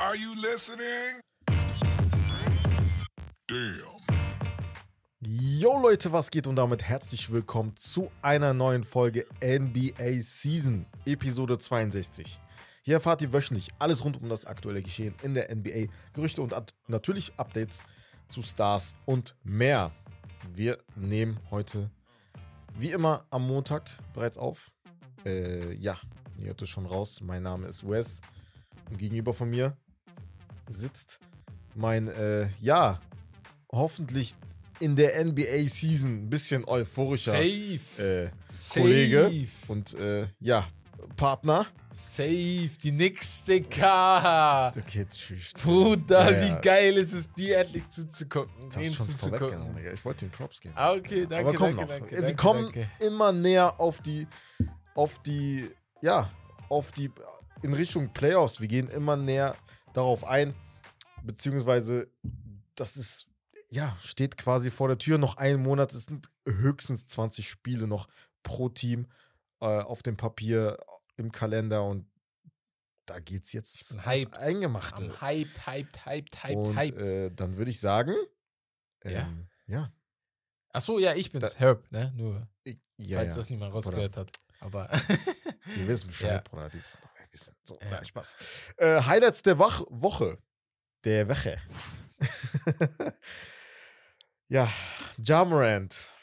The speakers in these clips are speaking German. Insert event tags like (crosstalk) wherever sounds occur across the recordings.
Are you listening? Damn. Yo Leute, was geht und damit herzlich willkommen zu einer neuen Folge NBA Season, Episode 62. Hier erfahrt ihr wöchentlich alles rund um das aktuelle Geschehen in der NBA, Gerüchte und at- natürlich Updates zu Stars und mehr. Wir nehmen heute wie immer am Montag bereits auf. Äh, ja, ihr hört es schon raus. Mein Name ist Wes. Gegenüber von mir sitzt mein, äh, ja, hoffentlich in der NBA-Season ein bisschen euphorischer Safe. äh, Safe. Kollege und äh, ja, Partner. Safe. Die Knicks, Digga. Okay, tschüss. Bruder, Ja, ja. wie geil ist es, dir endlich zuzugucken. Das schon zuzugucken. Digga. Ich wollte den Props geben. Ah, okay, danke, Aber komm danke, noch. danke, Wir danke, kommen danke. immer näher auf die, auf die, ja, auf die, in Richtung Playoffs. Wir gehen immer näher darauf ein, beziehungsweise das ist, ja, steht quasi vor der Tür. Noch einen Monat, es sind höchstens 20 Spiele noch pro Team äh, auf dem Papier, im Kalender und da geht's jetzt hyped. Eingemachte. Am hyped, hyped, hyped, hyped, und hyped. Äh, dann würde ich sagen, Ja. ähm, ja, Achso, ja, ich bin's. Herb, ne? Nur, ich- ja, falls ja. das niemand rausgehört hat. Aber Die wissen (laughs) Bescheid, Ja. Bruder. Die wissen, wir wissen. So, Ja. nein, Spaß. Äh, Highlights der Wach Woche. Der Woche. (laughs) ja, Jamrand.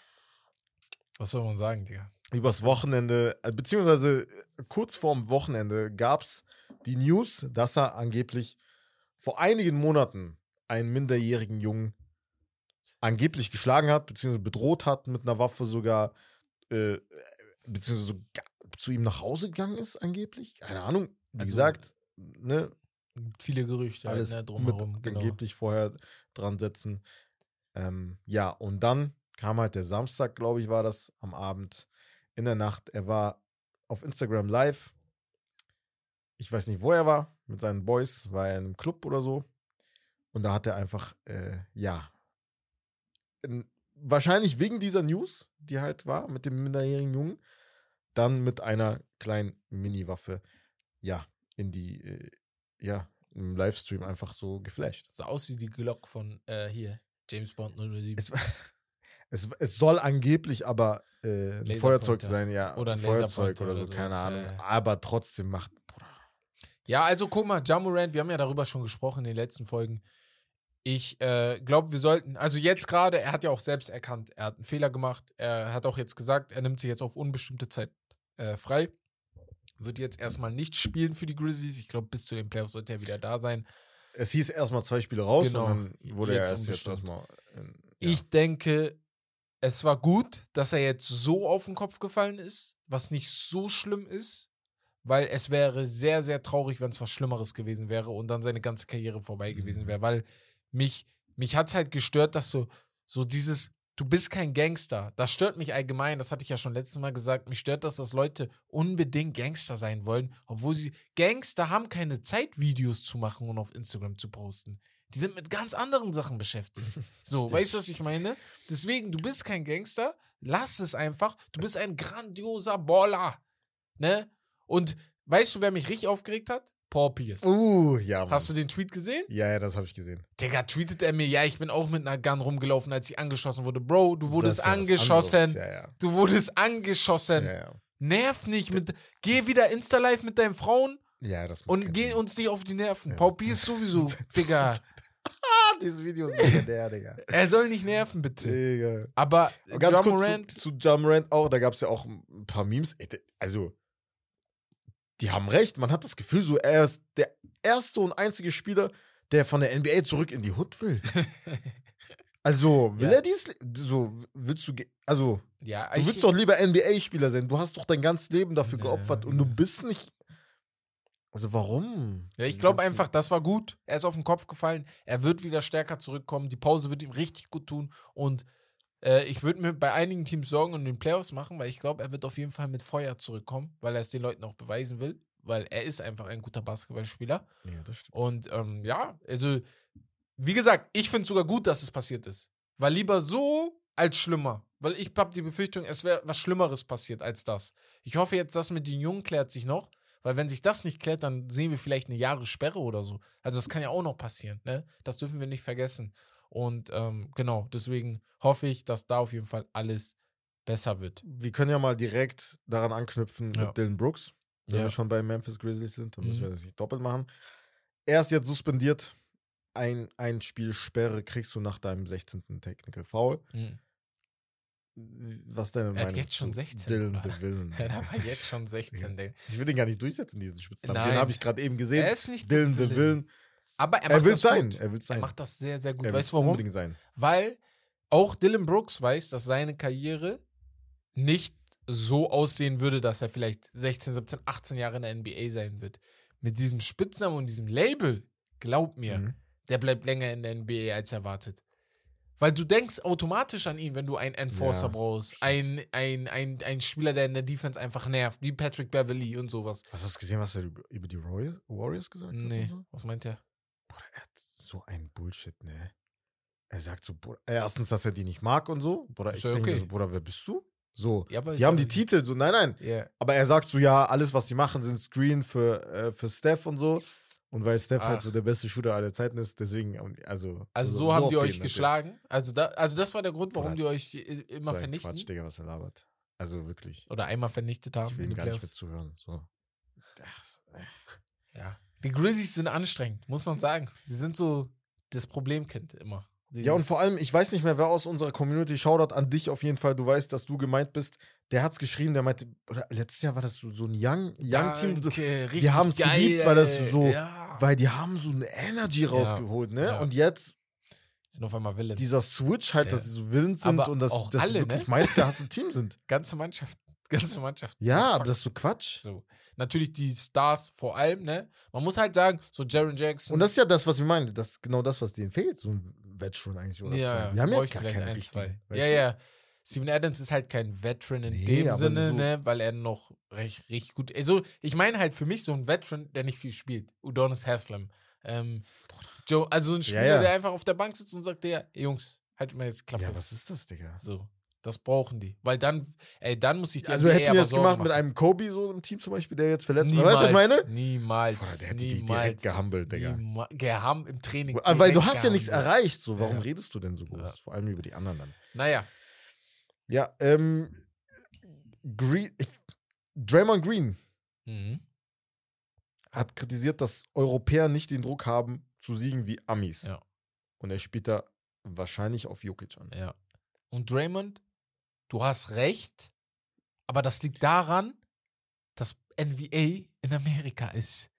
was soll man sagen, Digga? Übers Wochenende, äh, beziehungsweise äh, kurz vorm Wochenende gab es die News, dass er angeblich vor einigen Monaten einen minderjährigen Jungen angeblich geschlagen hat, beziehungsweise bedroht hat mit einer Waffe sogar, äh, beziehungsweise sogar zu ihm nach Hause gegangen ist, angeblich. Keine Ahnung. Wie Also, gesagt, ne, Viele Gerüchte alles halt, ne, mit drumherum. Genau. angeblich vorher dran setzen. Ähm, ja, und dann kam halt der Samstag, glaube ich, war das am Abend in der Nacht. Er war auf Instagram live. Ich weiß nicht, wo er war. Mit seinen Boys war er in einem Club oder so. Und da hat er einfach, äh, ja, in, wahrscheinlich wegen dieser News, die halt war mit dem minderjährigen Jungen, dann mit einer kleinen Mini-Waffe, ja, in die, äh, ja, im Livestream einfach so geflasht. Sah aus wie die Glock von äh, hier, James Bond 007. Es, (laughs) es, es soll angeblich aber äh, ein. Feuerzeug sein, ja. Oder ein Feuerzeug Laserpointer oder so, oder keine Ahnung. äh. Aber trotzdem macht, Bruder. Ja, also guck mal, Jamorant, wir haben ja darüber schon gesprochen in den letzten Folgen. Ich äh, glaube, wir sollten, also jetzt gerade, er hat ja auch selbst erkannt, er hat einen Fehler gemacht. Er hat auch jetzt gesagt, er nimmt sich jetzt auf unbestimmte Zeit äh, frei. Wird jetzt erstmal nicht spielen für die Grizzlies. Ich glaube, bis zu den Playoffs sollte er wieder da sein. Es hieß erstmal zwei Spiele raus Genau. und dann wurde Jetzt er erst jetzt erstmal. in- Ja. Ich denke, es war gut, dass er jetzt so auf den Kopf gefallen ist, was nicht so schlimm ist, weil es wäre sehr, sehr traurig, wenn es was Schlimmeres gewesen wäre und dann seine ganze Karriere vorbei gewesen Mhm. wäre, weil mich, mich hat es halt gestört, dass so, so dieses, du bist kein Gangster. Das stört mich allgemein, das hatte ich ja schon letztes Mal gesagt. Mich stört das, dass Leute unbedingt Gangster sein wollen, obwohl sie, Gangster haben keine Zeit, Videos zu machen und auf Instagram zu posten. Die sind mit ganz anderen Sachen beschäftigt. (laughs) So, weißt du, was ich meine? Deswegen, du bist kein Gangster, lass es einfach. Du bist ein grandioser Baller. Ne? Und weißt du, wer mich richtig aufgeregt hat? Paul Pierce. Uh, ja, Mann. Hast du den Tweet gesehen? Ja, ja, das habe ich gesehen. Digga, tweetet er mir, ja, ich bin auch mit einer Gun rumgelaufen, als sie angeschossen wurde. Bro, du wurdest ja angeschossen. Ja, ja. Du wurdest angeschossen. Ja, ja. Nerv nicht mit. Geh wieder Insta-Live mit deinen Frauen ja das macht und geh uns nicht auf die Nerven. Paul Pierce sowieso, Digga. (laughs) Ah, dieses Video ist legendär, Digga. (laughs) Er soll nicht nerven, bitte. Digga. Aber Ganz Ja kurz Morant, zu, zu Jamorant auch, da gab es ja auch ein paar Memes. Also, die haben recht. Man hat das Gefühl, so er ist der erste und einzige Spieler, der von der NBA zurück in die Hood will. (laughs) Also, will Ja. er dies? So, willst du. Also, ja, du willst doch lieber NBA-Spieler sein. Du hast doch dein ganzes Leben dafür Ja, geopfert und du bist nicht. Also, warum? Ja, ich glaube einfach, das war gut. Er ist auf den Kopf gefallen. Er wird wieder stärker zurückkommen. Die Pause wird ihm richtig gut tun. Und äh, ich würde mir bei einigen Teams Sorgen um den Playoffs machen, weil ich glaube, er wird auf jeden Fall mit Feuer zurückkommen, weil er es den Leuten auch beweisen will. Weil er ist einfach ein guter Basketballspieler. Ja, das stimmt. Und ähm, ja, also, wie gesagt, ich finde es sogar gut, dass es passiert ist. Weil lieber so als schlimmer. Weil ich habe die Befürchtung, es wäre was Schlimmeres passiert als das. Ich hoffe jetzt, das mit den Jungen klärt sich noch. Weil wenn sich das nicht klärt, dann sehen wir vielleicht eine Jahressperre oder so. Also das kann ja auch noch passieren, ne? Das dürfen wir nicht vergessen. Und ähm, genau, deswegen hoffe ich, dass da auf jeden Fall alles besser wird. Wir können ja mal direkt daran anknüpfen Ja. mit Dylan Brooks. Wenn Ja. wir schon bei Memphis Grizzlies sind, dann müssen Mhm. wir das nicht doppelt machen. Er ist jetzt suspendiert. Ein, ein Spiel Sperre kriegst du nach deinem 16. Technical Foul. Mhm. Was deine Er hat jetzt schon zu 16, Dylan Bruder. de Villen. (laughs) Ja, da war jetzt schon (laughs) 16, Digga. Ich will den gar nicht durchsetzen, diesen Spitznamen. Den habe ich gerade eben gesehen. Er ist nicht Dylan de de. Aber er, Er, macht will sein. Gut. Er will sein. Er macht das sehr, sehr gut. er weißt du warum? unbedingt sein. Weil auch Dylan Brooks weiß, dass seine Karriere nicht so aussehen würde, dass er vielleicht 16, 17, 18 Jahre in der NBA sein wird. Mit diesem Spitznamen und diesem Label, glaub mir, Mhm. der bleibt länger in der NBA als erwartet. Weil du denkst automatisch an ihn, wenn du einen Enforcer Ja, brauchst. Ein, ein, ein, ein Spieler, der in der Defense einfach nervt, wie Patrick Beverly und sowas. Hast du das gesehen, was er über die Warriors, gesagt hat? Nee, So? was meint er? Bruder, er hat so ein Bullshit, ne? Er sagt so, Bruder, erstens, dass er die nicht mag und so. Bruder, ich ja denke okay. so, Bruder, wer bist du? So, Ja, die haben die Titel, so, nein, nein. Ja. Aber er sagt so, ja, alles, was sie machen, sind Screen für, äh, für Steph und so. Und weil Steph halt Ach. so der beste Shooter aller Zeiten ist, deswegen, also. Also so, haben auf die euch natürlich. geschlagen. Also, da, also das war der Grund, warum Bruder, die euch äh, immer So vernichten. Quatsch, Digga, was er labert. Also wirklich. Oder einmal vernichtet haben. Ich will gar nicht mehr zuhören. So. Ach. Ja. Die Grizzlies sind anstrengend, muss man sagen. Sie sind so das Problemkind immer. Ja, und vor allem, ich weiß nicht mehr, wer aus unserer Community, Shoutout an dich auf jeden Fall, du weißt, dass du gemeint bist, der hat's geschrieben, der meinte, oder letztes Jahr war das so, so ein Young, Young Team, so, wir haben es geliebt, weil das so, weil die haben so eine Energy rausgeholt, ne? Ja. Und jetzt sind auf einmal Villains. dieser Switch halt, dass Ja. sie so willens sind Aber und dass, dass sie wirklich ne? meistgehasste Team sind. (laughs) ganze Mannschaft. Ganze Mannschaft. Ja, aber das ist so Quatsch. so. Natürlich die Stars vor allem, ne? Man muss halt sagen, so Jaron Jackson. Und das ist ja das, was wir meinen. Das ist genau das, was denen fehlt. So ein Veteran eigentlich oder ja, zwei. Die haben ja gar vielleicht keine ein, richtigen. Ja, du? ja. Steven Adams ist halt kein Veteran in Nee, dem Sinne, so- ne, weil er noch recht, richtig gut. Also, ich meine halt für mich so ein Veteran, der nicht viel spielt. Udonis Haslam. Ähm, Joe, also ein Spieler, ja. der einfach auf der Bank sitzt und sagt, der, Jungs, halt mal jetzt Klappe. Ja, was ist das, Digga? So. Das brauchen die. Weil dann, ey, dann muss ich die Also NBA hätten wir das gemacht mit machen. einem Kobe so im Team zum Beispiel, der jetzt verletzt war. Weißt du, was ich meine? Niemals. Boah, der hätte die niemals, direkt gehumbelt, Digga. Geham im Training. Weil du hast ja nichts erreicht. So, warum Ja. redest du denn so groß? Ja. Vor allem über die anderen dann. Naja. Ja, ähm, Green, ich, Draymond Green Mhm. hat kritisiert, dass Europäer nicht den Druck haben, zu siegen wie Amis. Ja. Und er spielt da wahrscheinlich auf Jokic an. Ja. Und Draymond, du hast recht, aber das liegt daran, dass NBA in Amerika ist.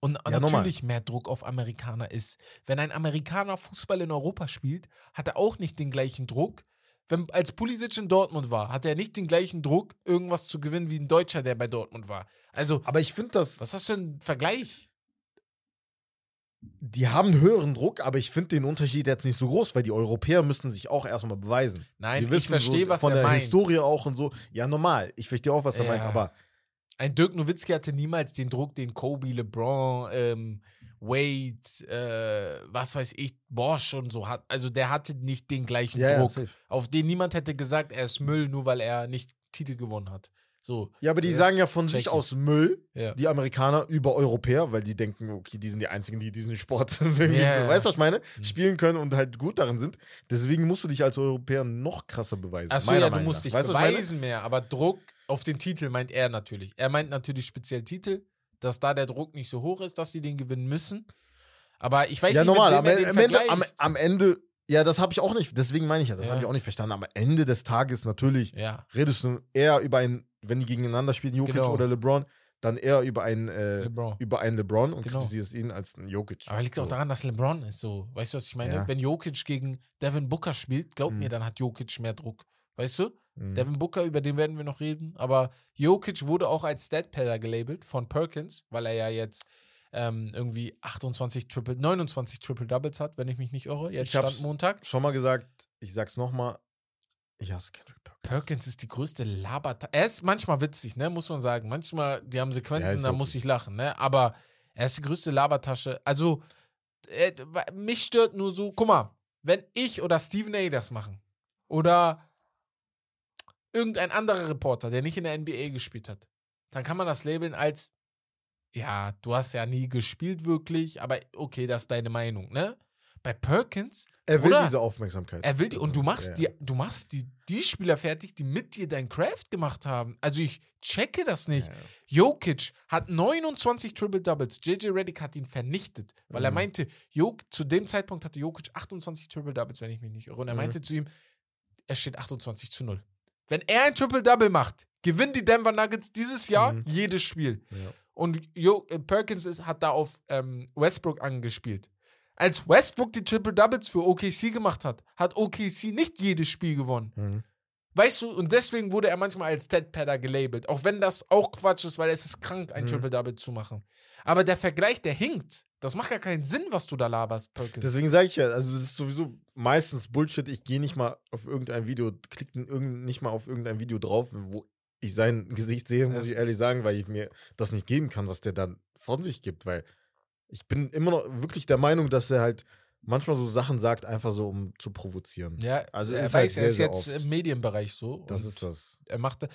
Und Ja, natürlich mehr Druck auf Amerikaner ist. Wenn ein Amerikaner Fußball in Europa spielt, hat er auch nicht den gleichen Druck. Wenn, als Pulisic in Dortmund war, hatte er nicht den gleichen Druck, irgendwas zu gewinnen wie ein Deutscher, der bei Dortmund war. Also, Aber ich finde das, was ist das für ein Vergleich? Die haben einen höheren Druck, aber ich finde den Unterschied jetzt nicht so groß, weil die Europäer müssten sich auch erstmal beweisen. Nein, ich verstehe, so was von er der meint. Historie auch und so. Ja, normal. Ich verstehe auch, was er Ja. meint, aber Ein Dirk Nowitzki hatte niemals den Druck, den Kobe, LeBron, ähm, Wade, äh, was weiß ich, Bosch und so hat. Also der hatte nicht den gleichen ja, ja, Druck, safe. auf den niemand hätte gesagt, er ist Müll, nur weil er nicht Titel gewonnen hat. So. Ja, aber die sagen ja von sich aus Müll, Ja. die Amerikaner über Europäer, weil die denken, okay, die sind die einzigen, die diesen Sport, (laughs) Ja. weißt du, was ich meine, Mhm. spielen können und halt gut darin sind. Deswegen musst du dich als Europäer noch krasser beweisen. Achso, ja, du musst dich weißt beweisen mehr, aber Druck auf den Titel meint er natürlich. Er meint natürlich speziell Titel, dass da der Druck nicht so hoch ist, dass die den gewinnen müssen. Aber ich weiß Ja, nicht, normal. Am, am, Ende, am, am Ende, ja, das habe ich auch nicht, deswegen meine ich ja, das Ja. habe ich auch nicht verstanden. Am Ende des Tages natürlich ja, redest du eher über einen, wenn die gegeneinander spielen, Jokic Genau. oder LeBron, dann eher über einen, äh, LeBron. über einen LeBron und Genau. kritisierst ihn als einen Jokic. Aber liegt auch So. daran, dass LeBron ist so. Weißt du, was ich meine? Ja. Wenn Jokic gegen Devin Booker spielt, glaub Mhm. mir, dann hat Jokic mehr Druck. Weißt du? Mhm. Devin Booker, über den werden wir noch reden. Aber Jokic wurde auch als Stat-Padder gelabelt von Perkins, weil er ja jetzt ähm, irgendwie 28 Triple, 29 Triple Doubles hat, wenn ich mich nicht irre. Jetzt Ich stand Montag. Schon mal gesagt, ich sag's nochmal, ich hasse Kendrick Perkins. Perkins ist die größte Laberta. Er ist manchmal witzig, ne, muss man sagen. Manchmal, die haben Ja, Sequenzen, ist da okay. muss ich lachen, ne? Aber er ist die größte Labertasche. Also, äh, mich stört nur so, guck mal, wenn ich oder Stephen A. das machen oder irgendein anderer Reporter, der nicht in der NBA gespielt hat, dann kann man das labeln als ja, du hast ja nie gespielt wirklich, aber okay, das ist deine Meinung, ne? Bei Perkins, Er will diese Aufmerksamkeit. er will die, und du machst Ja. die, du machst die, die Spieler fertig, die mit dir dein Craft gemacht haben. Also ich checke das nicht. Ja. Jokic hat 29 Triple Doubles. JJ Redick hat ihn vernichtet, weil er Mhm. meinte, Jok, zu dem Zeitpunkt hatte Jokic 28 Triple Doubles, wenn ich mich nicht irre. Und er Mhm. meinte zu ihm, es steht 28 zu 0. Wenn er ein Triple Double macht, gewinnen die Denver Nuggets dieses Jahr Mhm. jedes Spiel. Ja. Und jo äh, Perkins ist, hat da auf ähm, Westbrook angespielt. Als Westbrook die Triple Doubles für OKC gemacht hat, hat OKC nicht jedes Spiel gewonnen. Mhm. Weißt du, und deswegen wurde er manchmal als Deadpadder gelabelt. Auch wenn das auch Quatsch ist, weil es ist krank, ein Mhm. Triple-Double zu machen. Aber der Vergleich, der hinkt. Das macht ja keinen Sinn, was du da laberst, Perkins. Deswegen sage ich ja, also das ist sowieso meistens Bullshit. Ich gehe nicht mal auf irgendein Video, klicke nicht mal auf irgendein Video drauf, wo ich sein Gesicht sehe, muss Ja. ich ehrlich sagen, weil ich mir das nicht geben kann, was der dann von sich gibt, weil ich bin immer noch wirklich der Meinung, dass er halt manchmal so Sachen sagt, einfach so, um zu provozieren. ja, Also er ist halt weiß, sehr, er ist sehr jetzt oft. im Medienbereich so. Das ist das. Er macht,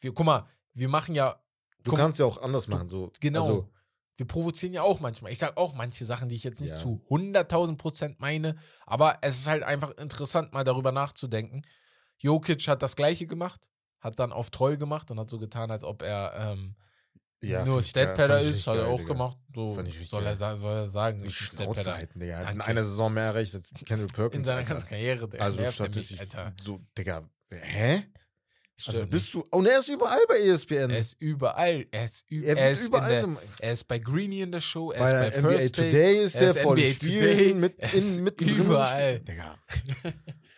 wir, guck mal, wir machen ja, Du guck, kannst ja auch anders machen. So, genau, Also, wir provozieren ja auch manchmal. Ich sage auch manche Sachen, die ich jetzt nicht Ja. zu 100.000 Prozent meine, aber es ist halt einfach interessant, mal darüber nachzudenken. Jokic hat das Gleiche gemacht, hat dann auf Troll gemacht und hat so getan, als ob er ähm, ja, nur ich ist, hat er auch Digga. gemacht. So soll er, soll er sagen, ich bin halten, Digga. In einer Saison mehr erreicht als Kendall Perkins. In seiner Alter. ganzen Karriere. Der Also nervt er mich, statistisch, Alter. so, Digga, hä? Also bist du, und er ist überall bei ESPN. Er ist überall. Er ist, ü er er ist überall, der, er ist bei Greenie in der Show, er bei ist bei NBA First. Today ist er ist vor den Spielen mit, in, mit überall. Digga. (laughs)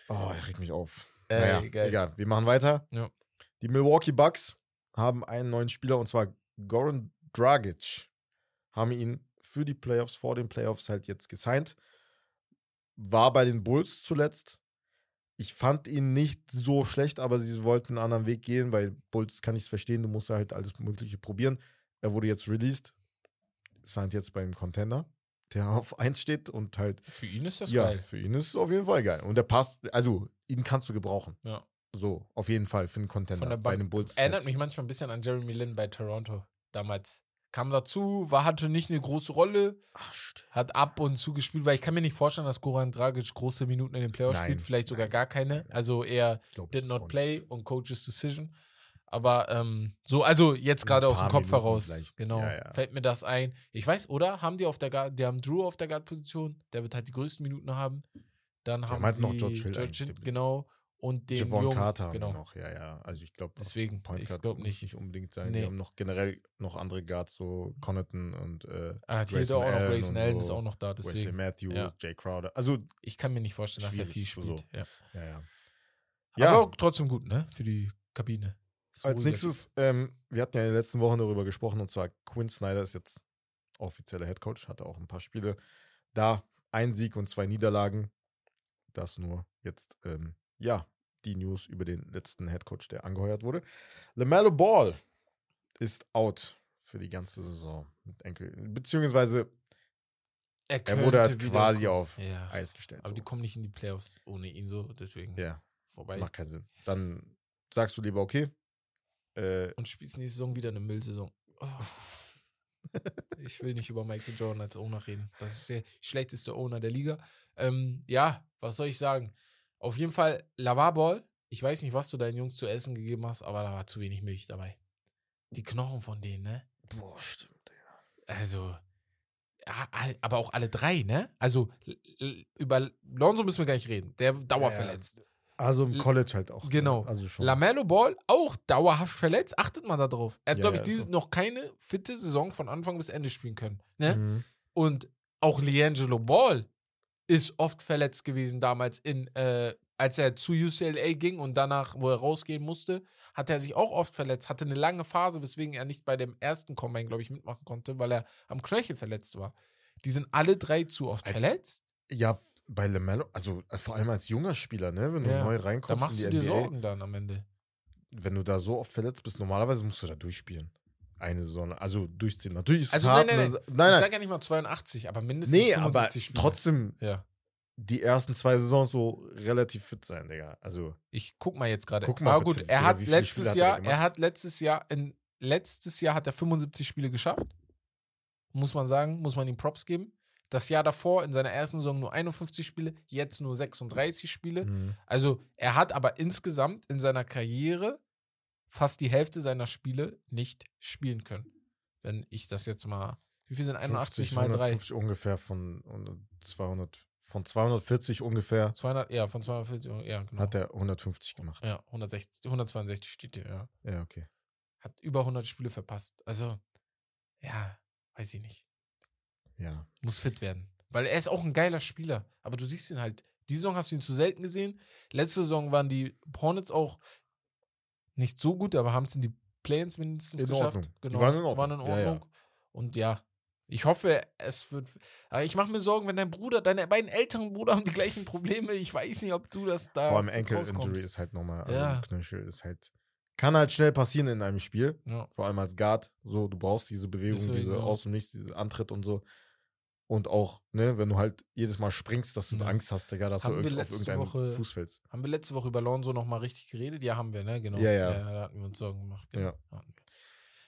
Oh, er regt mich auf. Ey, naja, geil. egal, wir machen weiter. Ja. Die Milwaukee Bucks haben einen neuen Spieler und zwar Goran Dragic. Haben ihn für die Playoffs, vor den Playoffs halt jetzt gesigned. War bei den Bulls zuletzt. Ich fand ihn nicht so schlecht, aber sie wollten einen anderen Weg gehen, weil Bulls kann ich es verstehen, du musst halt alles Mögliche probieren. Er wurde jetzt released, signed jetzt beim Contender, der auf 1 steht und halt, Für ihn ist das ja, geil. für ihn ist es auf jeden Fall geil. Und der passt, also ihn kannst du gebrauchen. Ja. So, auf jeden Fall für einen Contender Von der bei den Bulls. Erinnert mich manchmal ein bisschen an Jeremy Lin bei Toronto damals. Kam dazu, war, hatte nicht eine große Rolle, Ach, hat ab und zu gespielt, weil ich kann mir nicht vorstellen, dass Goran Dragic große Minuten in den Playoffs Nein, spielt, vielleicht sogar gar keine. Also eher glaub, did not play und Coach's Decision. Aber ähm, so, also jetzt gerade aus dem Kopf Minuten heraus, vielleicht. genau, Ja, ja. fällt mir das ein. Ich weiß, oder? Haben die auf der Guard, die haben Drew auf der Guard-Position, der wird halt die größten Minuten haben. Dann haben meinten sie noch George Hill George Hill, genau. Und den Javon Jungen, Carter genau. noch, ja, ja. Also ich glaube, Deswegen, Point ich Guard glaube muss nicht. nicht unbedingt sein. Nee. Wir haben noch generell noch andere Guards, so Connaughton und äh, Ah, hier ist auch noch Grayson Allen so, ist auch noch da, Wesley deswegen. Matthews, Ja. Jay Crowder. Also, Ich kann mir nicht vorstellen, dass er viel spielt. Ja. ja, ja. Aber Ja. auch trotzdem gut, ne? Für die Kabine. So Als nächstes, ähm, wir hatten ja in den letzten Wochen darüber gesprochen, und zwar Quinn Snyder ist jetzt offizieller Headcoach, hatte auch ein paar Spiele da. Ein Sieg und zwei Niederlagen. Das nur jetzt, ähm, ja, die News über den letzten Headcoach, der angeheuert wurde. LaMelo Ball ist out für die ganze Saison mit Enkel. Beziehungsweise Er, er wurde halt quasi auf Ja. Eis gestellt. Aber so. die kommen nicht in die Playoffs ohne ihn so, deswegen ja, vorbei. macht keinen Sinn. Dann sagst du lieber, okay, äh, Und spielst nächste Saison wieder eine Müllsaison. Oh. (laughs) ich will nicht über Michael Jordan als Owner reden. Das ist der schlechteste Owner der Liga. Ähm, ja, was soll ich sagen? Auf jeden Fall Lavarball. Ich weiß nicht, was du deinen Jungs zu essen gegeben hast, aber da war zu wenig Milch dabei. Die Knochen von denen, ne? boah, stimmt. Also, ja, all- aber auch alle drei, ne? Also, über Lonzo müssen wir gar nicht reden. Der dauerverletzt. Also im College halt auch. ne? Genau. Also schon. Lamello Ball auch dauerhaft verletzt. Achtet mal darauf. Er hat, Ja, glaube ja, ich, diese so. noch keine fitte Saison von Anfang bis Ende spielen können. Ne? Mhm. Und auch Liangelo Ball ist oft verletzt gewesen damals in, äh, als er zu UCLA ging und danach, wo er rausgehen musste, hat er sich auch oft verletzt, hatte eine lange Phase, weswegen er nicht bei dem ersten Combine, glaube ich, mitmachen konnte, weil er am Knöchel verletzt war. Die sind alle drei zu oft Als- verletzt. Ja, bei LaMelo, also äh, vor allem als junger Spieler, ne? Wenn du Ja, neu Da reinkommst machst du in die dir NBA, Sorgen dann am Ende. wenn du da so oft verletzt bist, normalerweise musst du da durchspielen. Eine Saison, also durchziehen. Natürlich ist es Also, hart. nein, nein, ne? nein. nein, ich sage ja nicht mal 82, aber mindestens Nee, 75 aber Spiele. trotzdem Ja. die ersten zwei Saisons so relativ fit sein, Digga. Also, Ich guck mal jetzt gerade. Guck mal Aber gut, bitte, er Digga, hat viele letztes hat er Jahr, er hat letztes Jahr, in, letztes Jahr hat er 75 Spiele geschafft. muss man sagen, muss man ihm Props geben. Das Jahr davor in seiner ersten Saison nur 51 Spiele, jetzt nur 36 Spiele. Mhm. Also er hat aber insgesamt in seiner Karriere fast die Hälfte seiner Spiele nicht spielen können. Wenn ich das jetzt mal, wie viel sind 81 50, mal 3? 150 ungefähr von und 200, von 240 ungefähr 200, ja, von 240, ja, genau. hat er 150 gemacht. ja, 160, 162 steht hier, ja. Ja, okay. Hat über 100 Spiele verpasst. Also, ja, weiß ich nicht. Ja. Muss fit werden. Weil er ist auch ein geiler Spieler. Aber du siehst ihn halt. Die Saison hast du ihn zu selten gesehen. Letzte Saison waren die Hornets auch nicht so gut, aber haben es in die Play-ins mindestens In geschafft. Ordnung. Die Genau. waren in Ordnung. Waren in Ja, ja. Ordnung. Und ja, ich hoffe, es wird. Aber ich mache mir Sorgen, wenn dein Bruder, deine beiden älteren Brüder haben die gleichen Probleme. Ich weiß nicht, ob du das da. Vor allem Ankle rauskommst. Injury ist halt nochmal, also Ja. Knöchel ist halt, kann halt schnell passieren in einem Spiel. Ja. Vor allem als Guard. So, du brauchst diese Bewegung, Deswegen, diese ja. aus dem Nichts, diese Antritt und so. Und auch, ne, wenn du halt jedes Mal springst, dass du Ja. Angst hast, Digga, dass Haben du auf irgendeinen Woche- Fuß fällst. Haben wir letzte Woche über Lonzo nochmal richtig geredet? Ja, haben wir, ne? Genau. Ja, ja. da hatten wir uns Sorgen gemacht. Ja. Genau. Wir.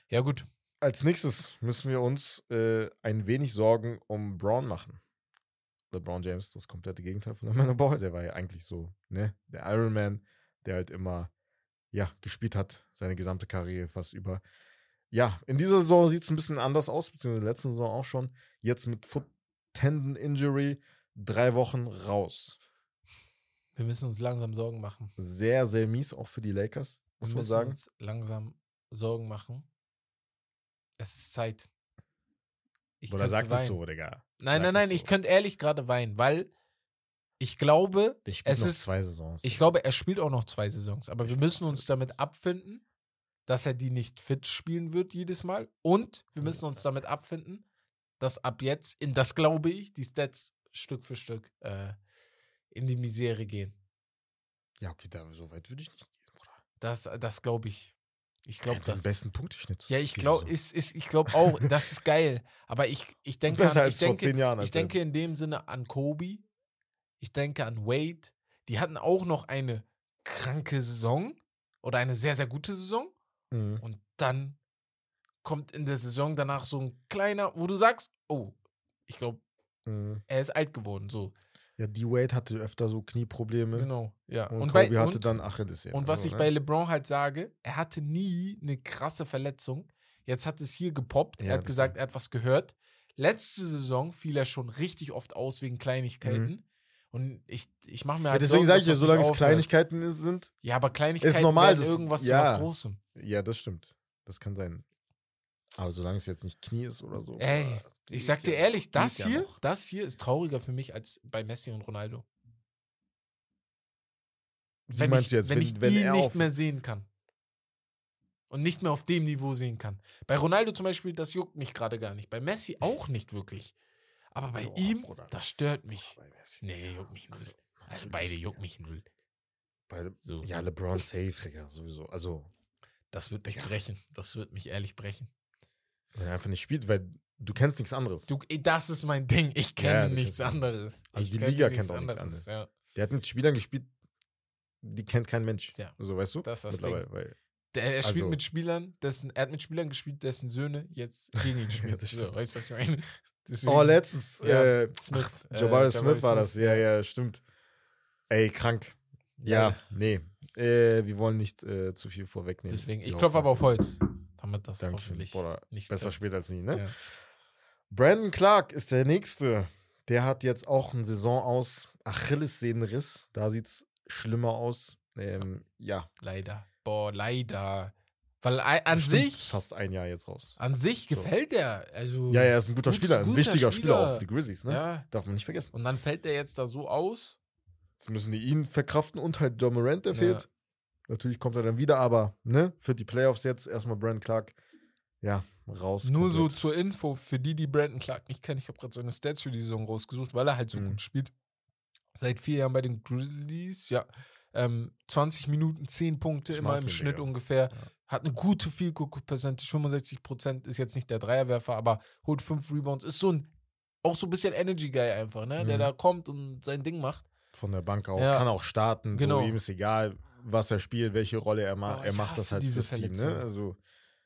Ja, gut. Als nächstes müssen wir uns äh, ein wenig Sorgen um Braun machen. LeBron James, das komplette Gegenteil von Lamelo Ball. Der war ja eigentlich so, ne, der Iron Man, der halt immer, ja, gespielt hat, seine gesamte Karriere fast über. Ja, in dieser Saison sieht es ein bisschen anders aus, beziehungsweise in der letzten Saison auch schon. Jetzt mit Foot Tendon Injury, drei Wochen raus. Wir müssen uns langsam Sorgen machen. Sehr, sehr mies, auch für die Lakers, muss wir man müssen sagen. uns langsam Sorgen machen. Es ist Zeit. Ich Oder könnte sag das so, Digga. Nein, Sag nein, nein, so. ich könnte ehrlich gerade weinen, weil ich glaube, es ist- zwei Saisons. ich glaube, er spielt auch noch zwei Saisons, aber Der wir müssen uns damit abfinden, dass er die nicht fit spielen wird jedes Mal und wir müssen uns damit abfinden, dass ab jetzt, in das glaube ich, die Stats Stück für Stück äh, in die Misere gehen. ja, okay, da, so weit würde ich nicht gehen, Bruder. Das, das glaube ich. Ich glaube das. besten Punkteschnitt. Ja, ich glaube, ist, ist, ich glaube auch, das ist geil. Aber ich, ich (laughs) denke, Besser an, als ich vor denke, zehn Jahren. ich denke in dem Sinne an Kobe. Ich denke an Wade. Die hatten auch noch eine kranke Saison oder eine sehr, sehr gute Saison. Mhm. Und dann kommt in der Saison danach so ein kleiner, wo du sagst, oh, ich glaube, Mhm. er ist alt geworden. So, Ja, die Wade hatte öfter so Knieprobleme. genau. Ja. Und, Und, Kobe bei, hatte und, dann Achillessehnen. und was also, ich ne? bei LeBron halt sage, er hatte nie eine krasse Verletzung. Jetzt hat es hier gepoppt. Ja, er hat gesagt, er hat was gehört. Letzte Saison fiel er schon richtig oft aus wegen Kleinigkeiten. Und ich, ich mache mir Mhm. Ja, halt deswegen sage ich ja, solange es aufhört. Kleinigkeiten ist- sind, Ja, aber Kleinigkeiten normal, werden das- irgendwas zu ja. was Großem. ja, das stimmt. Das kann sein. Aber solange es jetzt nicht Knie ist oder so. Ey, äh, Ich sag dir ja ehrlich, das ja hier, noch. das hier ist trauriger für mich als bei Messi und Ronaldo. Wie wenn meinst ich, du jetzt, wenn, wenn, ich wenn ihn nicht mehr sehen kann. Und nicht mehr auf dem Niveau sehen kann. Bei Ronaldo zum Beispiel, das juckt mich gerade gar nicht. Bei Messi auch nicht wirklich. Aber bei Boah, ihm, Bruder, das stört mich. Nee, juckt mich null. Also, Also natürlich beide juckt mich null. Bei, So. ja, LeBron safe, Digga, sowieso. Also, Das wird mich Digga. brechen. Das wird mich ehrlich brechen. wenn er einfach nicht spielt, weil du kennst nichts anderes. Du, ey, das ist mein Ding. Ich kenne Ja, nichts anderes. Also ich die Liga kennt auch nichts anderes. Ja. Der hat mit Spielern gespielt, die kennt kein Mensch. Ja. So, weißt du? Das ist das Mittlerweile, Weil, Der, er spielt Also- mit Spielern, dessen, er hat mit Spielern gespielt, dessen Söhne jetzt gegen ihn (laughs) spielen. so, weißt du, was ich meine? Deswegen- oh, letztens. Ja, äh, Smith. ach, Jabari äh, Smith war das. Ja, ja, stimmt. Ey, krank. Ja, Ja. nee. Äh, wir wollen nicht äh, zu viel vorwegnehmen. Deswegen, ich klopfe aber auf. Holz. Damit das Dankeschön. hoffentlich Bruder, nicht Besser trifft. spät als nie, ne? Ja. Brandon Clark ist der Nächste. Der hat jetzt auch eine Saison aus Achillessehnenriss. Da sieht's schlimmer aus. Ähm, ja. Leider. Boah, leider. Weil ei- an bestimmt sich, Fast ein Jahr jetzt raus. an sich So. gefällt der. Also, Ja, ja, er ist ein guter Gut- Spieler. Ein guter wichtiger Spieler. Spieler. für die Grizzlies, ne? ja. Darf man nicht vergessen. Und dann fällt der jetzt da so aus. Jetzt müssen die ihn verkraften und halt John Morant, der Ja. fehlt. Natürlich kommt er dann wieder, aber ne, für die Playoffs jetzt erstmal Brandon Clark, ja, raus. Nur so zur Info, für die, die Brandon Clark nicht kennen, ich habe gerade seine Stats für die Saison rausgesucht, weil er halt so Mhm. gut spielt. Seit vier Jahren bei den Grizzlies, ja. Ähm, 20 Minuten, 10 Punkte immer im Schnitt ungefähr. Ja. Hat eine gute Field Goal Percentage, 65 Prozent, ist jetzt nicht der Dreierwerfer, aber holt fünf Rebounds. Ist so ein, auch so ein bisschen Energy Guy einfach, ne? Der Mhm. da kommt und sein Ding macht. Von der Bank auch. Ja. Kann auch starten. Genau. So, ihm ist egal, was er spielt, welche Rolle er macht. Boah, er macht das halt fürs Team, ne? Also,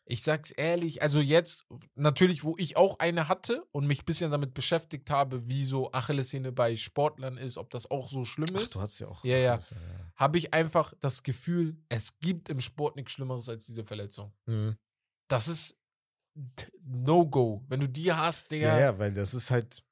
Ich sag's ehrlich, also jetzt, natürlich, wo ich auch eine hatte und mich ein bisschen damit beschäftigt habe, wie so Achillessehne bei Sportlern ist, ob das auch so schlimm Ach, ist, du hast ja auch. Ja, ja. Ach, ja. habe ich einfach das Gefühl, es gibt im Sport nichts Schlimmeres als diese Verletzung. Mhm. Das ist No-Go. Wenn du die hast, Digga, Ja, ja, weil das ist halt,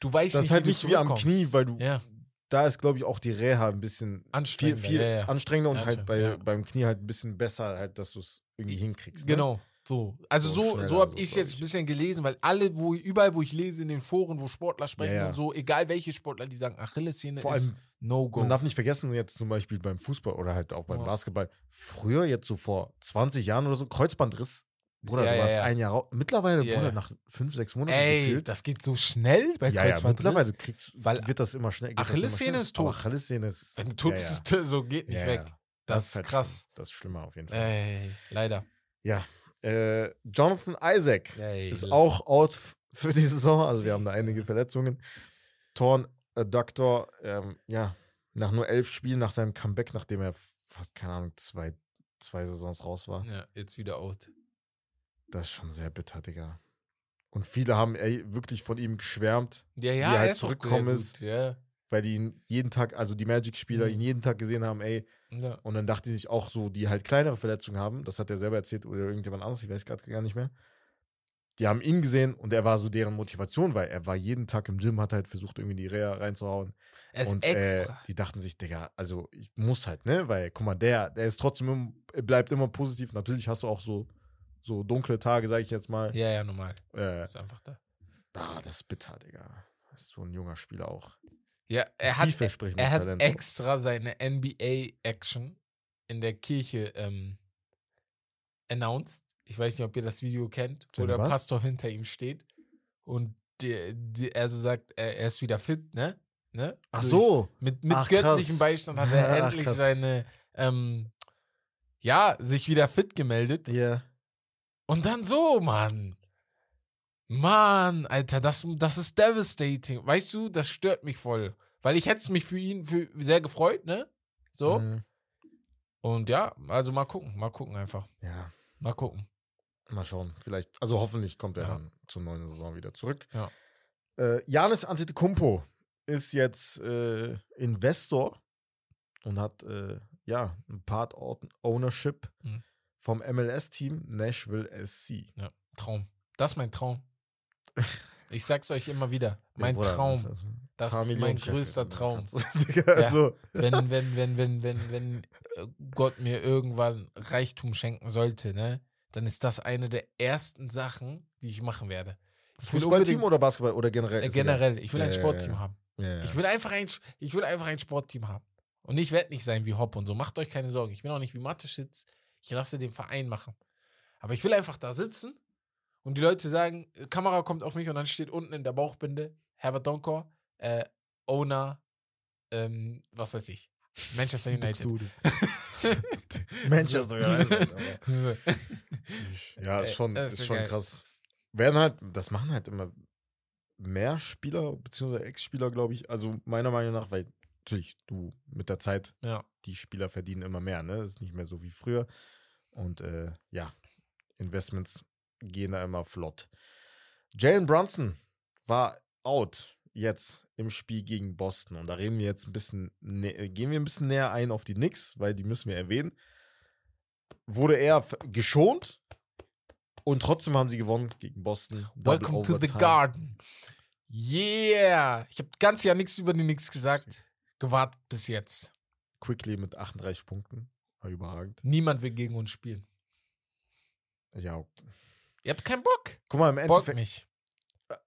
du weißt das nicht, ist halt nicht wie am. Knie, weil du, Ja, da ist, glaube ich, auch die Reha ein bisschen viel, Anstrengender, viel ja, ja. anstrengender und halt bei, beim Knie halt ein bisschen besser, halt, dass du es irgendwie hinkriegst. Ne? genau. So. Also So so, so habe ich es jetzt ein bisschen gelesen, weil alle, wo überall, wo ich lese in den Foren, wo Sportler sprechen Ja, ja. und so, egal welche Sportler, die sagen, Achillessehne Vor ist No-Go. man darf nicht vergessen, jetzt zum Beispiel beim Fußball oder halt auch beim Ja. Basketball, früher, jetzt so vor 20 Jahren oder so, Kreuzbandriss. Bruder, Ja, du ja, warst ja. ein Jahr raus. Mittlerweile, Ja. Bruder, nach fünf, sechs Monaten Ey, gefühlt. das geht so schnell bei ja, ja, Kreuzbandriss. mittlerweile kriegst, Weil wird das immer schnell. das Achillessehne ist tot. Achillessehne ist. Wenn du tot ja, bist, ja. (laughs) so geht nicht Ja, weg. ja. Das, ist halt krass. schlimm. Das ist schlimmer auf jeden Fall. Ey, leider. Ja. Äh, Jonathan Isaac Ey, ist auch out für die Saison. Also wir haben da einige Verletzungen. Torn Adductor, ähm, ja, nach nur elf Spielen nach seinem Comeback, nachdem er fast, keine Ahnung, zwei, zwei Saisons raus war. Ja, jetzt wieder out. Das ist schon sehr bitter, Digga. Und viele haben ey, wirklich von ihm geschwärmt, Ja, Wie ja, er halt er ist auch zurückgekommen ist. Ja. weil die ihn jeden Tag, also die Magic-Spieler, Mhm. ihn jeden Tag gesehen haben, ey. Und dann dachte ich sich auch so, die halt kleinere Verletzungen haben, das hat er selber erzählt oder irgendjemand anderes, ich weiß gerade gar nicht mehr. Die haben ihn gesehen und er war so deren Motivation, weil er war jeden Tag im Gym, hat halt versucht, irgendwie die Reha reinzuhauen. Er ist und äh, extra. die dachten sich, Digga, also ich muss halt, ne? Weil, guck mal, der, der ist trotzdem, bleibt immer positiv. Natürlich hast du auch so, so dunkle Tage, sage ich jetzt mal. ja, ja, normal. Äh, Ist einfach da. ah, das ist bitter, Digga. Das ist so ein junger Spieler auch. Ja, er hat, Vielversprechendes er hat extra seine NBA-Action in der Kirche ähm, announced. Ich weiß nicht, ob ihr das Video kennt, wo der was? Pastor hinter ihm steht und die, die, er so sagt, er, er ist wieder fit, ne? ne? Ach Durch- so. Mit, mit Ach, göttlichem krass. Beistand hat er (laughs) Ach, endlich krass. seine, ähm, ja, sich wieder fit gemeldet. Ja. Und dann so, Mann. Mann, Alter, das, das ist devastating. Weißt du, das stört mich voll. Weil ich hätte mich für ihn für sehr gefreut, ne? So. Mhm. Und ja, also mal gucken, mal gucken einfach. Ja. Mal gucken. Mal schauen. Vielleicht, also hoffentlich kommt er Ja. dann zur neuen Saison wieder zurück. Ja. Äh, Janis Antetokounmpo ist jetzt äh, Investor und hat äh, ja ein Part Own- Ownership Mhm. Vom MLS-Team Nashville SC. Ja, Traum. Das ist mein Traum. (laughs) Ich sag's euch immer wieder. Mein Ja, Bruder, Traum. also ein Das ist mein Millionen Chef, größter Traum. (laughs) Digga, also, Wenn, wenn, wenn, wenn, wenn, wenn äh, Gott mir irgendwann Reichtum schenken sollte, ne? Dann ist das eine der ersten Sachen, die ich machen werde. Fußballteam oder Basketball oder generell? Äh, generell, ich will ein Ja, ja, Sportteam ja. haben. Ja, ja. Ich will einfach ein, ich will einfach ein Sportteam haben. Und ich werde nicht sein wie Hopp und so. Macht euch keine Sorgen. Ich bin auch nicht wie Mateschitz. Ich lasse den Verein machen. Aber ich will einfach da sitzen und die Leute sagen, Kamera kommt auf mich und dann steht unten in der Bauchbinde Herbert Donkor, äh, Owner, ähm, was weiß ich, Manchester (laughs) United. (laughs) Manchester United. (laughs) Ja, ist schon, das ist schon geil. krass. Werden halt, das machen halt immer mehr Spieler, beziehungsweise Ex-Spieler, glaube ich. Also meiner Meinung nach, weil natürlich du mit der Zeit, Ja. die Spieler verdienen immer mehr, ne? Das ist nicht mehr so wie früher. Und äh, ja, Investments gehen da immer flott. Jalen Brunson war out jetzt im Spiel gegen Boston. Und da reden wir jetzt ein bisschen, gehen wir ein bisschen näher ein auf die Knicks, weil die müssen wir erwähnen. Wurde er geschont und trotzdem haben sie gewonnen gegen Boston. Double Welcome to the Overtime. Garden. Yeah. Ich habe ganz Jahr nichts über die Nix gesagt. Gewartet bis jetzt. Quickly mit 38 Punkten. War überragend. Niemand will gegen uns spielen. Ja, Ihr habt keinen Bock. guck mal, im Bock Endeffekt. nicht.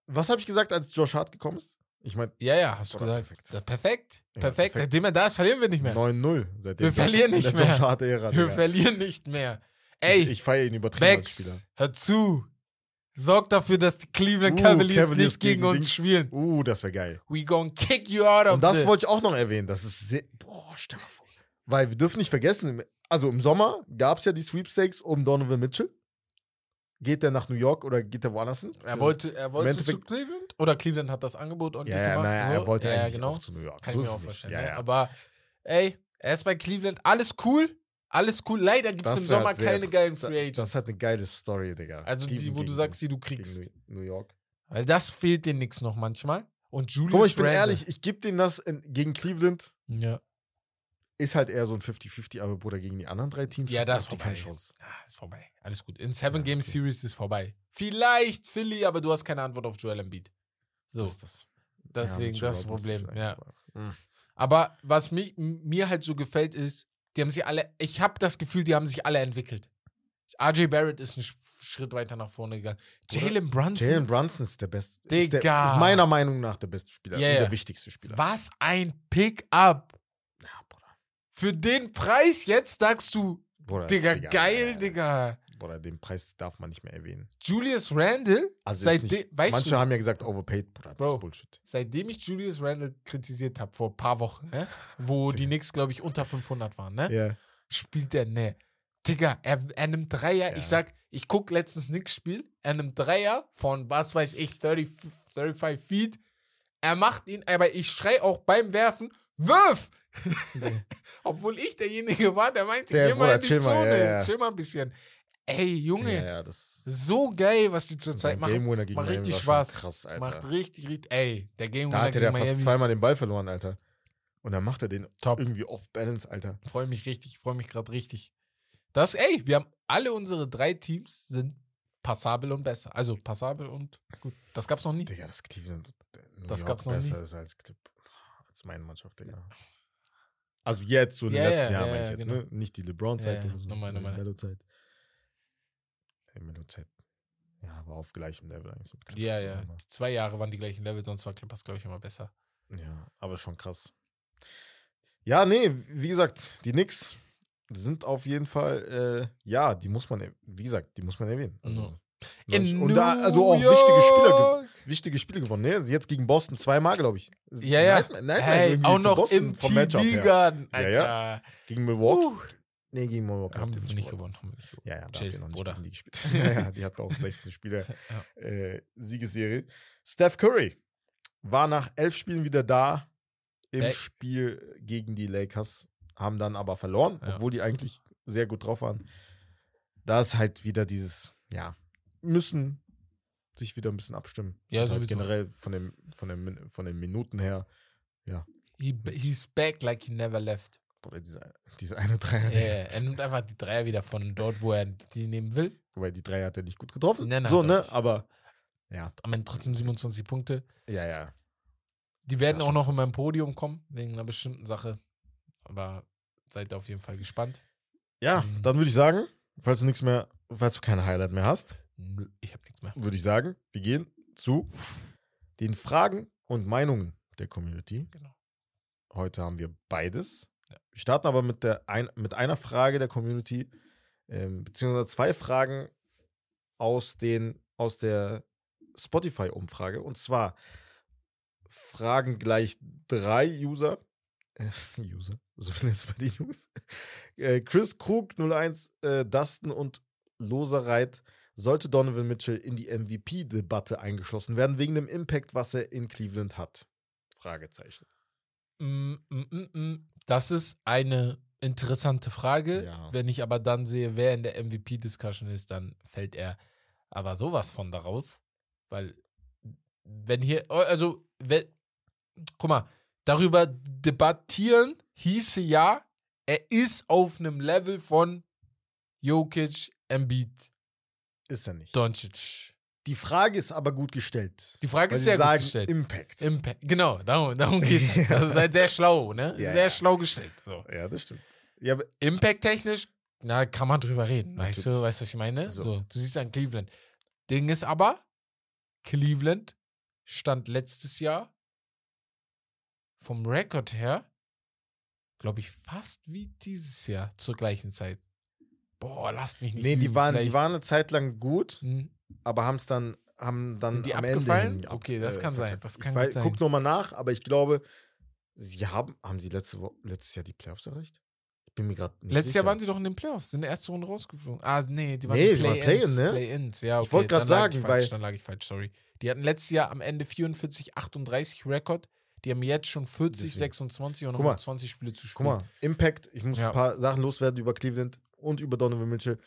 Was habe ich gesagt, als Josh Hart gekommen ist? Ich meine, Ja, ja, hast du gesagt. perfekt. Perfekt. Perfekt. Ja, perfekt. Seitdem er da ist, verlieren wir nicht mehr. 9-0 seitdem. Wir verlieren nicht mehr. Josh Hart-Ära. wir Digga. verlieren nicht mehr. Ey, ich, ich feiere ihn übertrieben als Spieler. Hör zu. Sorg dafür, dass die Cleveland Uh, Cavaliers, Cavaliers nicht gegen, uns Dings. spielen. Uh, das wäre geil. We gonna kick you out of Und das wollte ich auch noch erwähnen. Das ist sehr. Boah, stell mal vor. Weil wir dürfen nicht vergessen, also im Sommer gab es ja die Sweepstakes um Donovan Mitchell. Geht der nach New York oder geht der woanders hin? Er wollte, er wollte zu Cleveland? Oder Cleveland hat das Angebot und Ja, ja, naja, er wollte ja, eigentlich genau. auch zu New York. Kann So ich mir auch vorstellen. Ja, ne? ja. Aber ey, er ist bei Cleveland, alles cool, Alles cool. Leider gibt es im Sommer sehr- keine geilen Free Agents. Das hat eine geile Story, Digga. also die, Cleveland wo du sagst, die du kriegst. New York. Weil das fehlt dir nix noch manchmal. Und Julius Guck mal, ich bin Randle- ehrlich, ich gebe denen das in, gegen Cleveland. Ja. Ist halt eher so ein 50-50, aber Bruder, gegen die anderen drei Teams Ja, hast das du ist keine vorbei. Chance. Ah, ist vorbei. Alles gut. In Seven Ja, Game okay. Series ist vorbei. Vielleicht Philly, aber du hast keine Antwort auf Joel Embiid. So, Das ist das. deswegen mit das ist Problem. Ja. aber- Mhm. Aber was mi mir halt so gefällt, ist, die haben sich alle, ich habe das Gefühl, die haben sich alle entwickelt. RJ Barrett ist einen Sch- Schritt weiter nach vorne gegangen. Jalen Brunson, Jalen Brunson ist der beste. Ist, der, Digga. ist meiner Meinung nach der beste Spieler. Ja, und der wichtigste Spieler. was ein Pick-up. Ja, Bruder. Für den Preis jetzt sagst du, Bruder, Digga, geil, Ja, Digga. Bruder, den Preis darf man nicht mehr erwähnen. Julius Randle, Also nicht, manche du- haben ja gesagt, overpaid, Bruder. Das Bro. ist Bullshit. seitdem ich Julius Randle kritisiert habe, vor ein paar Wochen, ne? wo (laughs) die Knicks, glaube ich, unter 500 waren, ne? Ja. spielt er, ne. Digga, er, er nimmt Dreier. Ja. Ich sag, ich guck letztens nix Spiel. Er nimmt Dreier von, was weiß ich, 30, 35 Feet. Er macht ihn, aber ich schrei auch beim Werfen, wirf! (laughs) Obwohl ich derjenige war, der meinte, Der geh mal Bruder, in die Zone, ja, ja. chill mal ein bisschen. Ey, Junge, Ja, ja, so geil, was die zurzeit machen. Game Winner gegen macht Miami richtig Spaß. Krass, Alter. Macht richtig, richtig, ey, der Game da Winner hatte gegen der fast zweimal den Ball verloren, Alter. Und dann macht er den Top. irgendwie off-balance, Alter. Freue mich richtig, freue mich gerade richtig. Das, ey, wir haben alle unsere drei Teams sind passabel und besser. Also passabel und gut. Das gab's noch nie. Digga, das Cleveland Das gab's noch besser nie. ist als, als meine Mannschaft, Digga. Also jetzt, so in den Ja, letzten ja, Jahren ja, meine ich jetzt, genau. ne? Nicht die LeBron-Zeit Ja, ja, oder so. nochmal, die nochmal. Melo-Zeit. Ja, aber auf gleichem Level eigentlich. mit Clippers Ja, ja. immer. Zwei Jahre waren die gleichen Level, sonst war Clippers, glaube ich, immer besser. Ja, aber schon krass. Ja, nee, wie gesagt, die Knicks sind auf jeden Fall, äh, ja, die muss man, wie gesagt, die muss man erwähnen. Also, neun- In und da, also auch wichtige Spieler, wichtige Spiele gewonnen, ne? Jetzt gegen Boston zweimal, glaube ich. Ja, ja. Nein, nein, Hey, auch noch Boston im her. TD-Garden, Ja, Alter. ja. Gegen Milwaukee. Uh. Nee, gegen Milwaukee Haben. Haben wir nicht gewonnen. Ja, ja, da Chill, habt ihr noch nicht gegen die gespielt. (laughs) ja, ja, die hatten auch 16 Spiele (laughs) Ja. äh, Siegesserie. Steph Curry war nach elf Spielen wieder da im Back. Spiel gegen die Lakers, haben dann aber verloren, Ja. obwohl die eigentlich sehr gut drauf waren. Da ist halt wieder dieses, ja, müssen sich wieder ein bisschen abstimmen. Ja, Und halt generell von, dem, von, den, Min- von den Minuten her, He, he's back like he never left. Oder diese, diese eine Dreier, Ja, ja, er nimmt einfach die Dreier wieder von dort, wo er die nehmen will. wobei die Dreier hat er nicht gut getroffen. Nein, nein, so, ne, nicht. aber ja, Am Ende trotzdem 27 Punkte. ja, ja. Die werden auch noch in meinem Podium kommen, wegen einer bestimmten Sache. Aber seid auf jeden Fall gespannt. Ja, Mhm. dann würde ich sagen, falls du nichts mehr, falls du keine Highlight mehr hast, Nö, ich habe nichts mehr. würde ich sagen, wir gehen zu den Fragen und Meinungen der Community. Genau. Heute haben wir beides. Wir starten aber mit, der ein, mit einer Frage der Community, ähm, beziehungsweise zwei Fragen aus, den, aus der Spotify-Umfrage. Und zwar fragen gleich drei User. Äh, (laughs) User, so viel jetzt bei den Jungs. Äh, Chris Krug 01, äh, Dustin und Losereit. Sollte Donovan Mitchell in die MVP-Debatte eingeschlossen werden, wegen dem Impact, was er in Cleveland hat? Fragezeichen. Mm, mm, mm, mm. Das ist eine interessante Frage. Ja. Wenn ich aber dann sehe, wer in der MVP-Discussion ist, dann fällt er aber sowas von daraus. Weil, wenn hier, also, wenn, guck mal, darüber debattieren hieße ja, er ist auf einem Level von Jokic, Embiid, Ist er nicht. Doncic. Die Frage ist aber gut gestellt. Die Frage ist sehr sagen gut gestellt. Impact. Impact. Genau, darum, darum geht es. Ja. (laughs) Also seid sehr schlau, ne? Ja, sehr ja. schlau gestellt. So. ja, das stimmt. Ja, Impact-technisch, na, kann man drüber reden. Weißt du, weißt du, was ich meine? So. So. du siehst an Cleveland. Ding ist aber, Cleveland stand letztes Jahr vom Rekord her, glaube ich, fast wie dieses Jahr zur gleichen Zeit. Boah, lasst mich nicht. nee, die lügen, waren, die waren eine Zeit lang gut, Hm, aber haben es dann, haben dann Sind die am abgefallen? Ende hin Okay, das kann sein, das ich kann wei- gut sein. Guck nochmal nach, aber ich glaube, sie haben, haben sie letzte Wo letztes Jahr die Playoffs erreicht? Ich bin mir gerade nicht Letztes sicher. Jahr waren sie doch in den Playoffs, sind in der ersten Runde rausgeflogen. Ah, nee, die waren Nee, Play-Ins. Play-in, ne? Play-Ins, ja, okay. Ich wollte lag sagen, falsch, weil- Dann lag ich falsch, sorry. Die hatten letztes Jahr am Ende 44, 38 Rekord. Die haben jetzt schon 40, Deswegen. 26 und Guck noch mal. 20 Spiele zu Guck spielen. mal, Impact, ich muss Ja. ein paar Sachen loswerden über Cleveland und über Donovan Mitchell.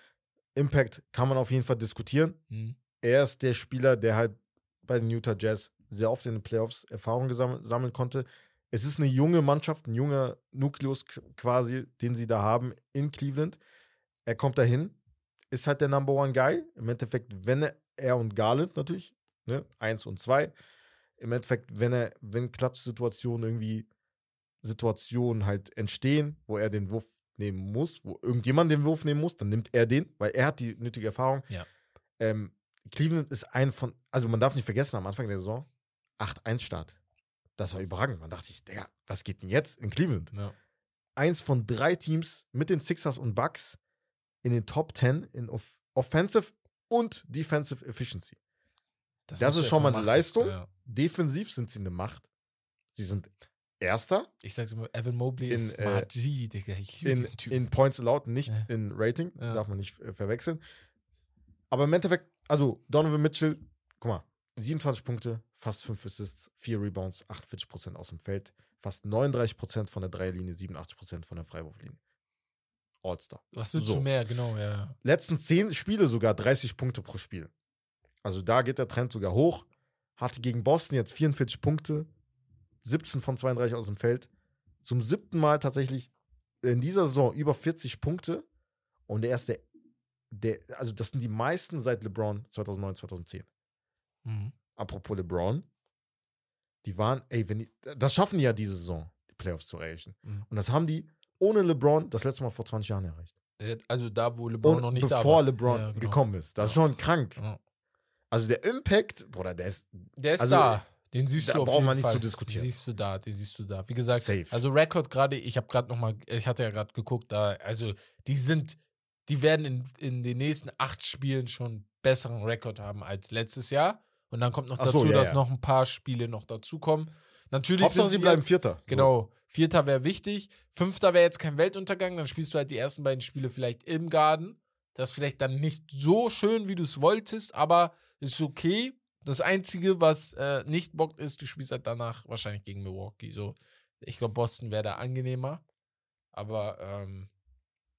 Impact kann man auf jeden Fall diskutieren. Mhm. Er ist der Spieler, der halt bei den Utah Jazz sehr oft in den Playoffs Erfahrung gesammelt, sammeln konnte. Es ist eine junge Mannschaft, ein junger Nukleus quasi, den sie da haben in Cleveland. Er kommt dahin, ist halt der Number One Guy. Im Endeffekt, wenn er, er und Garland natürlich, ne, eins und zwei. Im Endeffekt, wenn er, wenn Klatschsituationen irgendwie Situationen halt entstehen, wo er den Wurf nehmen muss, wo irgendjemand den Wurf nehmen muss, dann nimmt er den, weil er hat die nötige Erfahrung. Ja. Ähm, Cleveland ist ein von, also man darf nicht vergessen, am Anfang der Saison 8-1-Start. Das war überragend. Man dachte sich, Digga, was geht denn jetzt in Cleveland? Ja. Eins von drei Teams mit den Sixers und Bucks in den Top 10 in Off Offensive und Defensive Efficiency. Das du ist schon mal eine machen. Leistung. Ja. Defensiv sind sie eine Macht. Sie sind Erster Ich sag's immer, Evan Mobley In, ist äh, Smart G, Digga. Ich liebe in, Typen. in Points allowed, nicht Ja. in Rating. Ja. Darf man nicht äh, verwechseln. Aber im Endeffekt, also Donovan Mitchell, guck mal, 27 Punkte, fast 5 Assists, 4 Rebounds, 48% aus dem Feld, fast 39% von der Dreierlinie, 87% von der Freiwurflinie. All-Star. Was willst so. du mehr? Genau, ja. Letzten 10 Spiele sogar 30 Punkte pro Spiel. Also da geht der Trend sogar hoch. Hatte gegen Boston jetzt 44 Punkte, 17 von 32 aus dem Feld. Zum siebten Mal tatsächlich in dieser Saison über 40 Punkte. Und er ist der, der, also das sind die meisten seit LeBron 2009, 2010. Mhm. Apropos LeBron, die waren, ey, wenn die, das schaffen die ja diese Saison, die Playoffs zu erreichen. Mhm. Und das haben die ohne LeBron das letzte Mal vor 20 Jahren erreicht. Äh, Also da, wo LeBron Und noch nicht da bevor. LeBron Ja, genau. gekommen ist. Das ist Ja. schon krank. Ja. Also der Impact, Bruder, der ist Der ist Also, da. Den siehst da du auf brauchen jeden wir nicht Fall. zu diskutieren. Den siehst du da, den siehst du da. Wie gesagt, safe. also Rekord gerade, ich habe gerade noch mal, ich hatte ja gerade geguckt, da, also die sind, die werden in, in den nächsten acht Spielen schon besseren Rekord haben als letztes Jahr. Und dann kommt noch Ach so, dazu, ja, dass ja. noch ein paar Spiele noch dazukommen. Natürlich Hauptsache, sie bleiben Vierter. Genau. Vierter wäre wichtig. Fünfter wäre jetzt kein Weltuntergang. Dann spielst du halt die ersten beiden Spiele vielleicht im Garden. Das ist vielleicht dann nicht so schön, wie du es wolltest, aber ist okay. Das Einzige, was äh, nicht bockt, ist, du spielst halt danach wahrscheinlich gegen Milwaukee. So, ich glaube, Boston wäre da angenehmer. Aber ähm,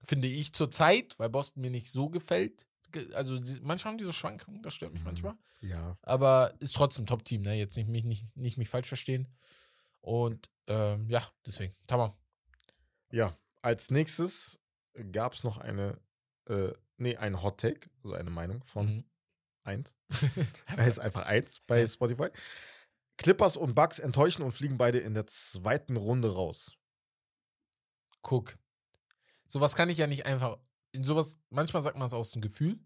finde ich zur Zeit, weil Boston mir nicht so gefällt. Ge- Also die, manchmal haben die so Schwankungen, das stört mich Mhm. manchmal. Ja. aber ist trotzdem Top-Team, ne? Jetzt nicht mich, nicht, nicht mich falsch verstehen. Und ähm, ja, deswegen. Tamam. ja. Als nächstes gab es noch eine, äh, nee, ein Hot Take, also eine Meinung von Mhm. Eins. (laughs) er ist einfach eins bei Spotify. Clippers und Bucks enttäuschen und fliegen beide in der zweiten Runde raus. Guck. Sowas kann ich ja nicht einfach. In sowas, manchmal sagt man es aus dem Gefühl.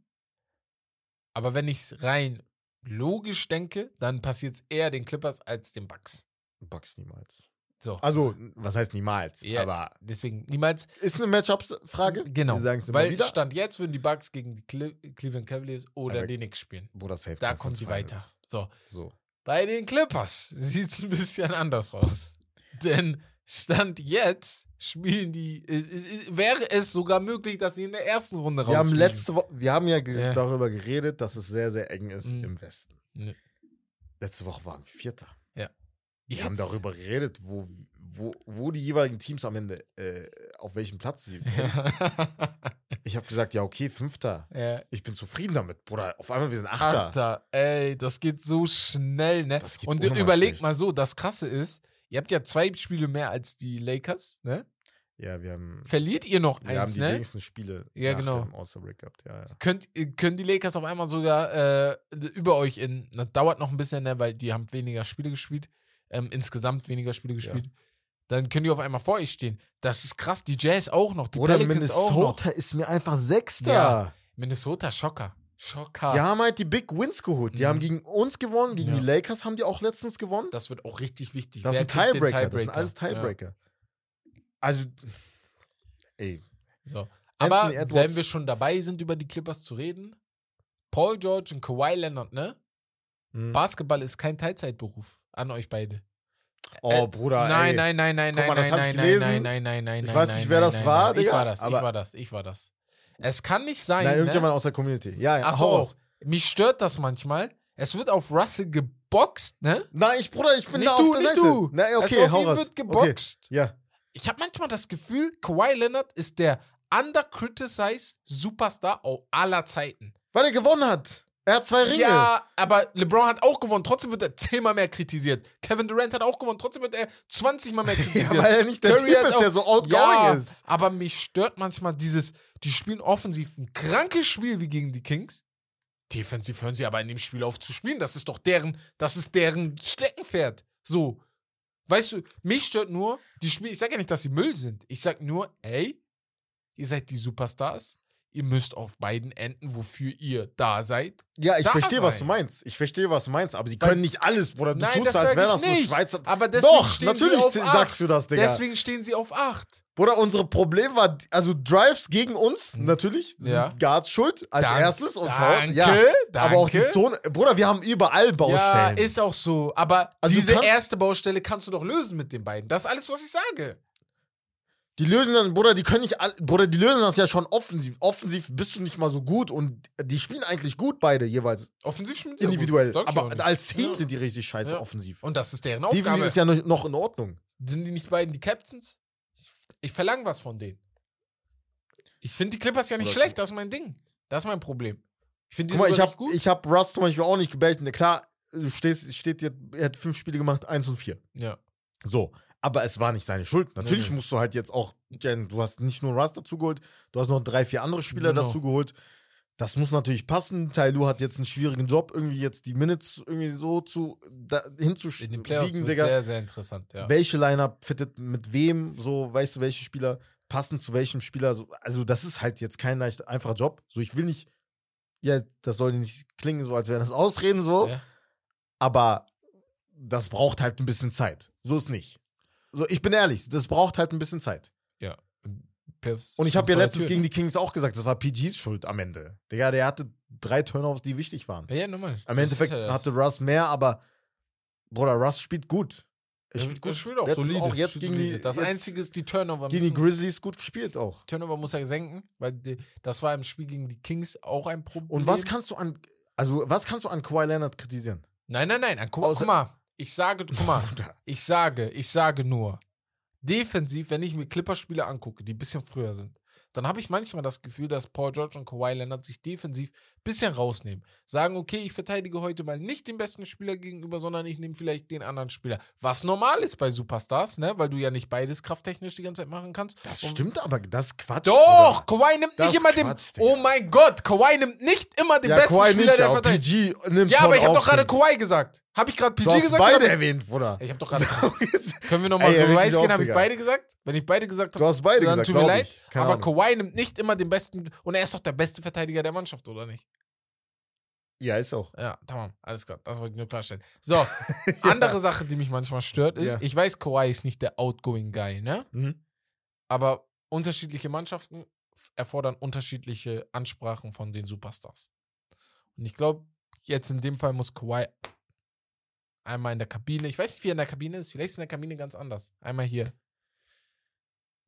Aber wenn ich es rein logisch denke, dann passiert es eher den Clippers als den Bucks. Bucks niemals. So. Also, was heißt niemals? Ja, Aber deswegen niemals. ist eine Matchup-Frage. Genau. Wir sagen es Weil wieder. Stand jetzt würden die Bucks gegen die Cle Cleveland Cavaliers oder Aber- die Knicks spielen. Bruder, safe Da kommt sie weiter. So. So. Bei den Clippers (laughs) sieht es ein bisschen anders aus. Denn Stand jetzt spielen die. Es, es, wäre es sogar möglich, dass sie in der ersten Runde Wir haben letzte Woche, wir haben ja, ge Ja. darüber geredet, dass es sehr, sehr eng ist Mhm. im Westen. Ne. Letzte Woche waren wir Vierter. Wir haben darüber geredet, wo, wo, wo die jeweiligen Teams am Ende, äh, auf welchem Platz sie. Ich habe gesagt, ja, okay, Fünfter. ja. Ich bin zufrieden damit, Bruder. Auf einmal, wir sind Achter. Achter. Ey, das geht so schnell, ne? Das geht Und überlegt schlecht. mal so: Das Krasse ist, ihr habt ja zwei Spiele mehr als die Lakers, ne? Ja, wir haben, Verliert ihr noch wir haben eins, die ne? wenigsten Spiele Ja, genau. dem All-Star-Break gehabt. Ja, ja. könnt, können die Lakers auf einmal sogar äh, über euch in, das dauert noch ein bisschen, ne, weil die haben weniger Spiele gespielt, ähm, insgesamt weniger Spiele gespielt. Dann können die auf einmal vor euch stehen. Das ist krass. Die Jazz auch noch, die Bruder, Pelicans auch noch. Minnesota ist mir einfach Sechster. Ja. Minnesota, Schocker. Schocker. Die haben halt die Big Wins geholt. Die Mhm. haben gegen uns gewonnen, gegen Ja. die Lakers haben die auch letztens gewonnen. Das wird auch richtig wichtig. Das Wer sind kriegt den Tiebreaker, das sind alles Ja. Tiebreaker. Also, ey, So. Aber wenn wir schon dabei sind, über die Clippers zu reden, Paul George und Kawhi Leonard, ne? hm. Basketball ist kein Teilzeitberuf. An euch beide. oh Äh, Bruder, nein, nein, nein, nein, nein, nein, nein, nein, nein, nein, nein, nein, Ich nein, weiß nein, nicht, nein, wer das nein, war, nein. Ich Digga, war das, ich war das, ich war das. Es kann nicht sein, Nein, ne? irgendjemand aus der Community. Ja, ja, Ach so, mich stört das manchmal. Es wird auf Russell ge geboxt, ne? Nein, ich, Bruder, ich bin nicht da du, auf der nicht Seite. du. Na, okay, also, hau raus. wird Okay. geboxt. Ja. Ich habe manchmal das Gefühl, Kawhi Leonard ist der undercriticized Superstar aller Zeiten. Weil er gewonnen hat. Er hat zwei Ringe. Ja, aber LeBron hat auch gewonnen, trotzdem wird er zehnmal mehr kritisiert. Kevin Durant hat auch gewonnen, trotzdem wird er 20 Mal mehr (laughs) kritisiert. Ja, weil er nicht der Curry Typ ist, auch- der so outgoing ja, ist. Aber mich stört manchmal dieses, die spielen offensiv ein krankes Spiel wie gegen die Kings. Defensiv hören sie aber in dem Spiel auf zu spielen. Das ist doch deren, das ist deren Steckenpferd. So. Weißt du, mich stört nur, die Spiele, ich sage ja nicht, dass sie Müll sind. Ich sag nur, ey, ihr seid die Superstars. Ihr müsst auf beiden Enden, wofür ihr da seid. Ja, ich verstehe, was du meinst. Ich verstehe, was du meinst. Aber die Weil- können nicht alles, Bruder. Du Nein, tust das so, als wäre das so nicht. Schweizer. Aber deswegen Doch, stehen natürlich sie auf sagst acht. du das, Digga. Deswegen stehen sie auf 8. Bruder, unsere Problem war, also Drives gegen uns, natürlich, sind. Ja. Guards schuld als Dank- erstes und danke. Ja, aber auch die danke. Zone. Bruder, wir haben überall Ja, Baustellen. ist auch so. Aber Also diese erste Baustelle kannst du doch lösen mit den beiden. Das ist alles, was ich sage. Die lösen dann, Bruder, die können nicht, Bruder, die lösen das ja schon offensiv. Offensiv bist du nicht mal so gut und die spielen eigentlich gut beide jeweils Offensiv spielt ja individuell. gut. Aber als Team Ja. sind die richtig scheiße Ja. offensiv. Und das ist deren Defensiv Aufgabe. ist ja noch- in Ordnung. Sind die nicht beiden die Captains? Ich verlange was von denen. Ich finde die Clippers ja nicht Oder- schlecht, das ist mein Ding. Das ist mein Problem. Ich finde die Guck mal, ich habe richtig gut. ich hab Russ zum Beispiel auch nicht gebellt. Klar, du stehst, steht er hat fünf Spiele gemacht, eins und vier. ja. So. Aber es war nicht seine Schuld. Natürlich nee. musst du halt jetzt auch, Jen, du hast nicht nur Russ dazu geholt, du hast noch drei, vier andere Spieler Genau. dazu geholt. Das muss natürlich passen. Tyloo hat jetzt einen schwierigen Job, irgendwie jetzt die Minutes irgendwie so zu da, In den Playoffs wird Digga. sehr, sehr interessant. Ja. Welche Lineup fittet mit wem, so, weißt du, welche Spieler passen zu welchem Spieler. So, also, das ist halt jetzt kein leicht, einfacher Job. So, ich will nicht, ja, das soll nicht klingen, so als wären das Ausreden, so, Ja. aber das braucht halt ein bisschen Zeit. So ist nicht. So, ich bin ehrlich, das braucht halt ein bisschen Zeit. ja. Playoffs Und ich habe ja letztens gegen ne? die Kings auch gesagt, das war PGs Schuld am Ende. Digga, der hatte drei Turnovers, die wichtig waren. Ja, normal. Am Das Endeffekt ja hatte Russ mehr, aber Bruder, Russ spielt gut. Er spielt gut. Spielt auch Letztens solide. auch jetzt gegen die, Das jetzt Einzige ist die Turnover. gegen die Grizzlies gut gespielt auch. Turnover muss er senken, weil die, das war im Spiel gegen die Kings auch ein Problem. Und was kannst du an, also was kannst du an Kawhi Leonard kritisieren? Nein, nein, nein. Guck, Außer- guck mal. Ich sage, guck mal. Ich sage, ich sage nur, defensiv, wenn ich mir Clipperspiele angucke, die ein bisschen früher sind, dann habe ich manchmal das Gefühl, dass Paul George und Kawhi Leonard sich defensiv bisschen rausnehmen. Sagen, okay, ich verteidige heute mal nicht den besten Spieler gegenüber, sondern ich nehme vielleicht den anderen Spieler. Was normal ist bei Superstars, ne? Weil du ja nicht beides krafttechnisch die ganze Zeit machen kannst. Das Und- stimmt aber, das Quatsch. Doch. Kawhi nimmt Das nicht immer ist den. Quatsch, Digga. oh mein Gott, Kawhi nimmt nicht immer den Ja, besten Kawhi Spieler nicht, der aber Verteidigung. PG nimmt Ja, aber ich habe doch gerade Kawhi gesagt. Habe ich gerade PG Du hast gesagt? beide erwähnt, Bruder. Ich habe doch gerade. (laughs) Können wir nochmal Beweis gehen? Habe ich beide gesagt? Wenn ich beide gesagt habe, Du hast beide dann gesagt, tut mir leid. aber Ahnung. Kawhi nimmt nicht immer den besten. Und er ist doch der beste Verteidiger der Mannschaft, oder nicht? Ja, ist auch. Ja, tamam, alles klar. Das wollte ich nur klarstellen. So, (laughs) andere Sache, die mich manchmal stört, ist, Ja. ich weiß, Kawhi ist nicht der outgoing Guy, ne? Mhm. Aber unterschiedliche Mannschaften erfordern unterschiedliche Ansprachen von den Superstars. Und ich glaube, jetzt in dem Fall muss Kawhi einmal in der Kabine, ich weiß nicht, wie er in der Kabine ist, vielleicht ist er in der Kabine ganz anders. Einmal hier.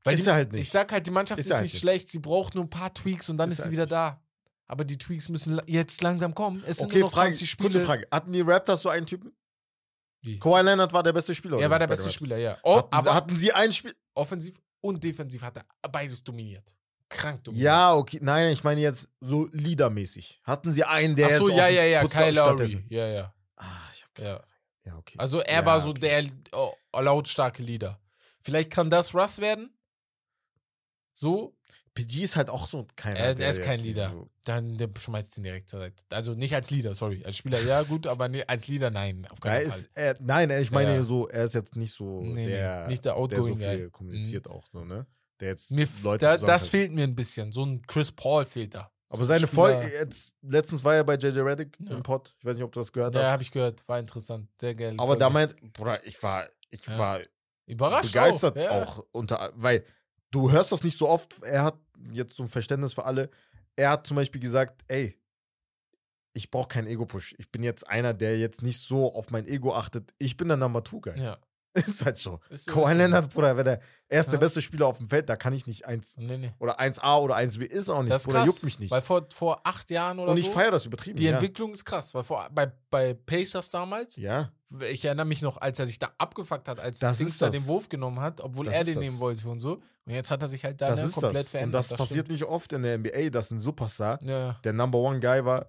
Weil Ist die, er halt nicht. Ich sag halt, die Mannschaft Ist ist, halt nicht nicht. schlecht, sie braucht nur ein paar Tweaks und dann Ist ist, sie halt wieder nicht. da. Aber die Tweaks müssen jetzt langsam kommen. Es sind Okay, nur noch Frage, 20 Spiele. kurze Frage. Hatten die Raptors so einen Typen? Wie? Kawhi Leonard war der beste Spieler. Er war der beste Spieler, ja. Oh, hatten, aber hatten sie ein Spiel? offensiv und defensiv hat er beides dominiert. Krank dominiert. Ja, okay. Nein, ich meine jetzt so leadermäßig. Hatten sie einen, der Ach so, jetzt ja, ja, ja, Kyle Lowry. Ja, ja, Ah, ich hab ja. Ja, okay. Also er Ja, war so okay. der oh, lautstarke Leader. Vielleicht kann das Russ werden. So, PG ist halt auch so keiner. er, er ist kein Leader. So Dann der schmeißt ihn direkt zur Seite. Also nicht als Leader, sorry. Als Spieler ja gut, aber nee, als Leader nein, auf er keinen Fall. ist, er, nein, ich meine Ja. so, er ist jetzt nicht so Nee, nee, der, nicht der der so outgoing viel. Mhm. kommuniziert auch so, ne? Der jetzt Mir, Leute da, das zusammenhält. fehlt mir ein bisschen. So ein Chris Paul fehlt da. Aber ein seine Folge, jetzt, letztens war er bei JJ Reddick Ja. im Pod. Ich weiß nicht, ob du das gehört Ja, hast. habe ich gehört. War interessant. Sehr geil. Aber da meint, Bruder, ich war, ich Ja. war Überrascht begeistert auch. Ja. auch unter, weil du hörst das nicht so oft. Er hat jetzt zum Verständnis für alle, er hat zum Beispiel gesagt, ey, ich brauche keinen Ego-Push. Ich bin jetzt einer, der jetzt nicht so auf mein Ego achtet. Ich bin der Number Two Guy. Ja. (laughs) Ist halt so. Ist so, Kawhi. Leonard, Bruder, wenn der erste Ja. beste Spieler auf dem Feld, da kann ich nicht eins Nee, nee. oder 1A oder 1B ist auch nicht. Das ist Bruder, krass, juckt mich nicht. Weil vor, vor acht Jahren oder Und ich so, feiere das übertrieben. die ja. Entwicklung ist krass. Weil vor, bei, bei Pacers damals, Ja, ich erinnere mich noch, als er sich da abgefuckt hat, als Das Dings da den Wurf genommen hat, obwohl Das er den das. nehmen wollte und so. Und jetzt hat er sich halt da das ne, ist komplett das. verändert. Und das, passiert nicht oft in der NBA, dass ein Superstar, stimmt. Ja, der Number One Guy war,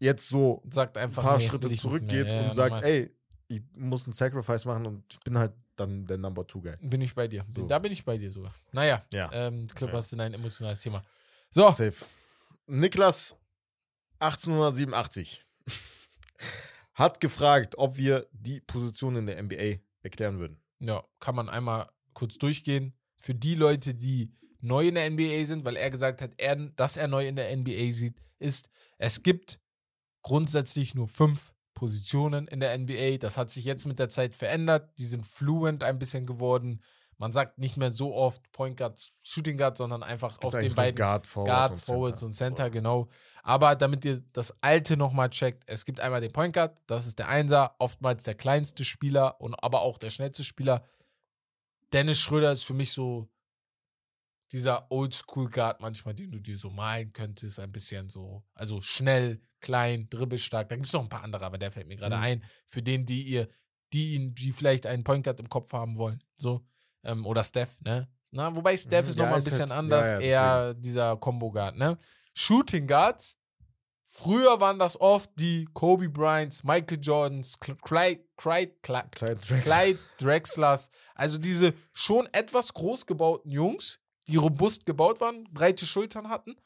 jetzt so sagt ein einfach paar nee, Schritte zurückgeht und sagt, ey, ich muss einen Sacrifice machen und ich bin halt dann der Number Two Guy. Bin ich bei dir. So. Da bin ich bei dir sogar. Naja, Ja. ähm, Clippers sind ein emotionales Thema. So, Safe. Niklas 1887 (laughs) hat gefragt, ob wir die Position in der NBA erklären würden. ja, kann man einmal kurz durchgehen. Für die Leute, die neu in der NBA sind, weil er gesagt hat, er, dass er neu in der NBA sieht, ist, es gibt grundsätzlich nur fünf Positionen in der NBA. Das hat sich jetzt mit der Zeit verändert. Die sind fluent ein bisschen geworden. Man sagt nicht mehr so oft Point Guard, Shooting Guard, sondern einfach auf den beiden Guard, Forward Guards, und Forwards Center. und Center, genau. Aber damit ihr das alte nochmal checkt, es gibt einmal den Point Guard, das ist der Einser, oftmals der kleinste Spieler und aber auch der schnellste Spieler. Dennis Schröder ist für mich so dieser Oldschool-Guard manchmal, den du dir so malen könntest, ein bisschen so, also schnell, klein, dribbelstark. Da gibt es noch ein paar andere, aber der fällt mir gerade Mhm. ein. Für den, die ihr, die ihn, die vielleicht einen Point Guard im Kopf haben wollen. So. Ähm, oder Steph, ne? Na, wobei Steph Mhm, ist ja, noch mal ein bisschen halt- anders, ja, ja, eher dieser Combo Guard, ne? Shooting Guards. Früher waren das oft die Kobe Bryants, Michael Jordans, Cl- Clyde, Clyde, Clyde. Clyde Drexlers. Also diese schon etwas groß gebauten Jungs, die robust gebaut waren, breite Schultern hatten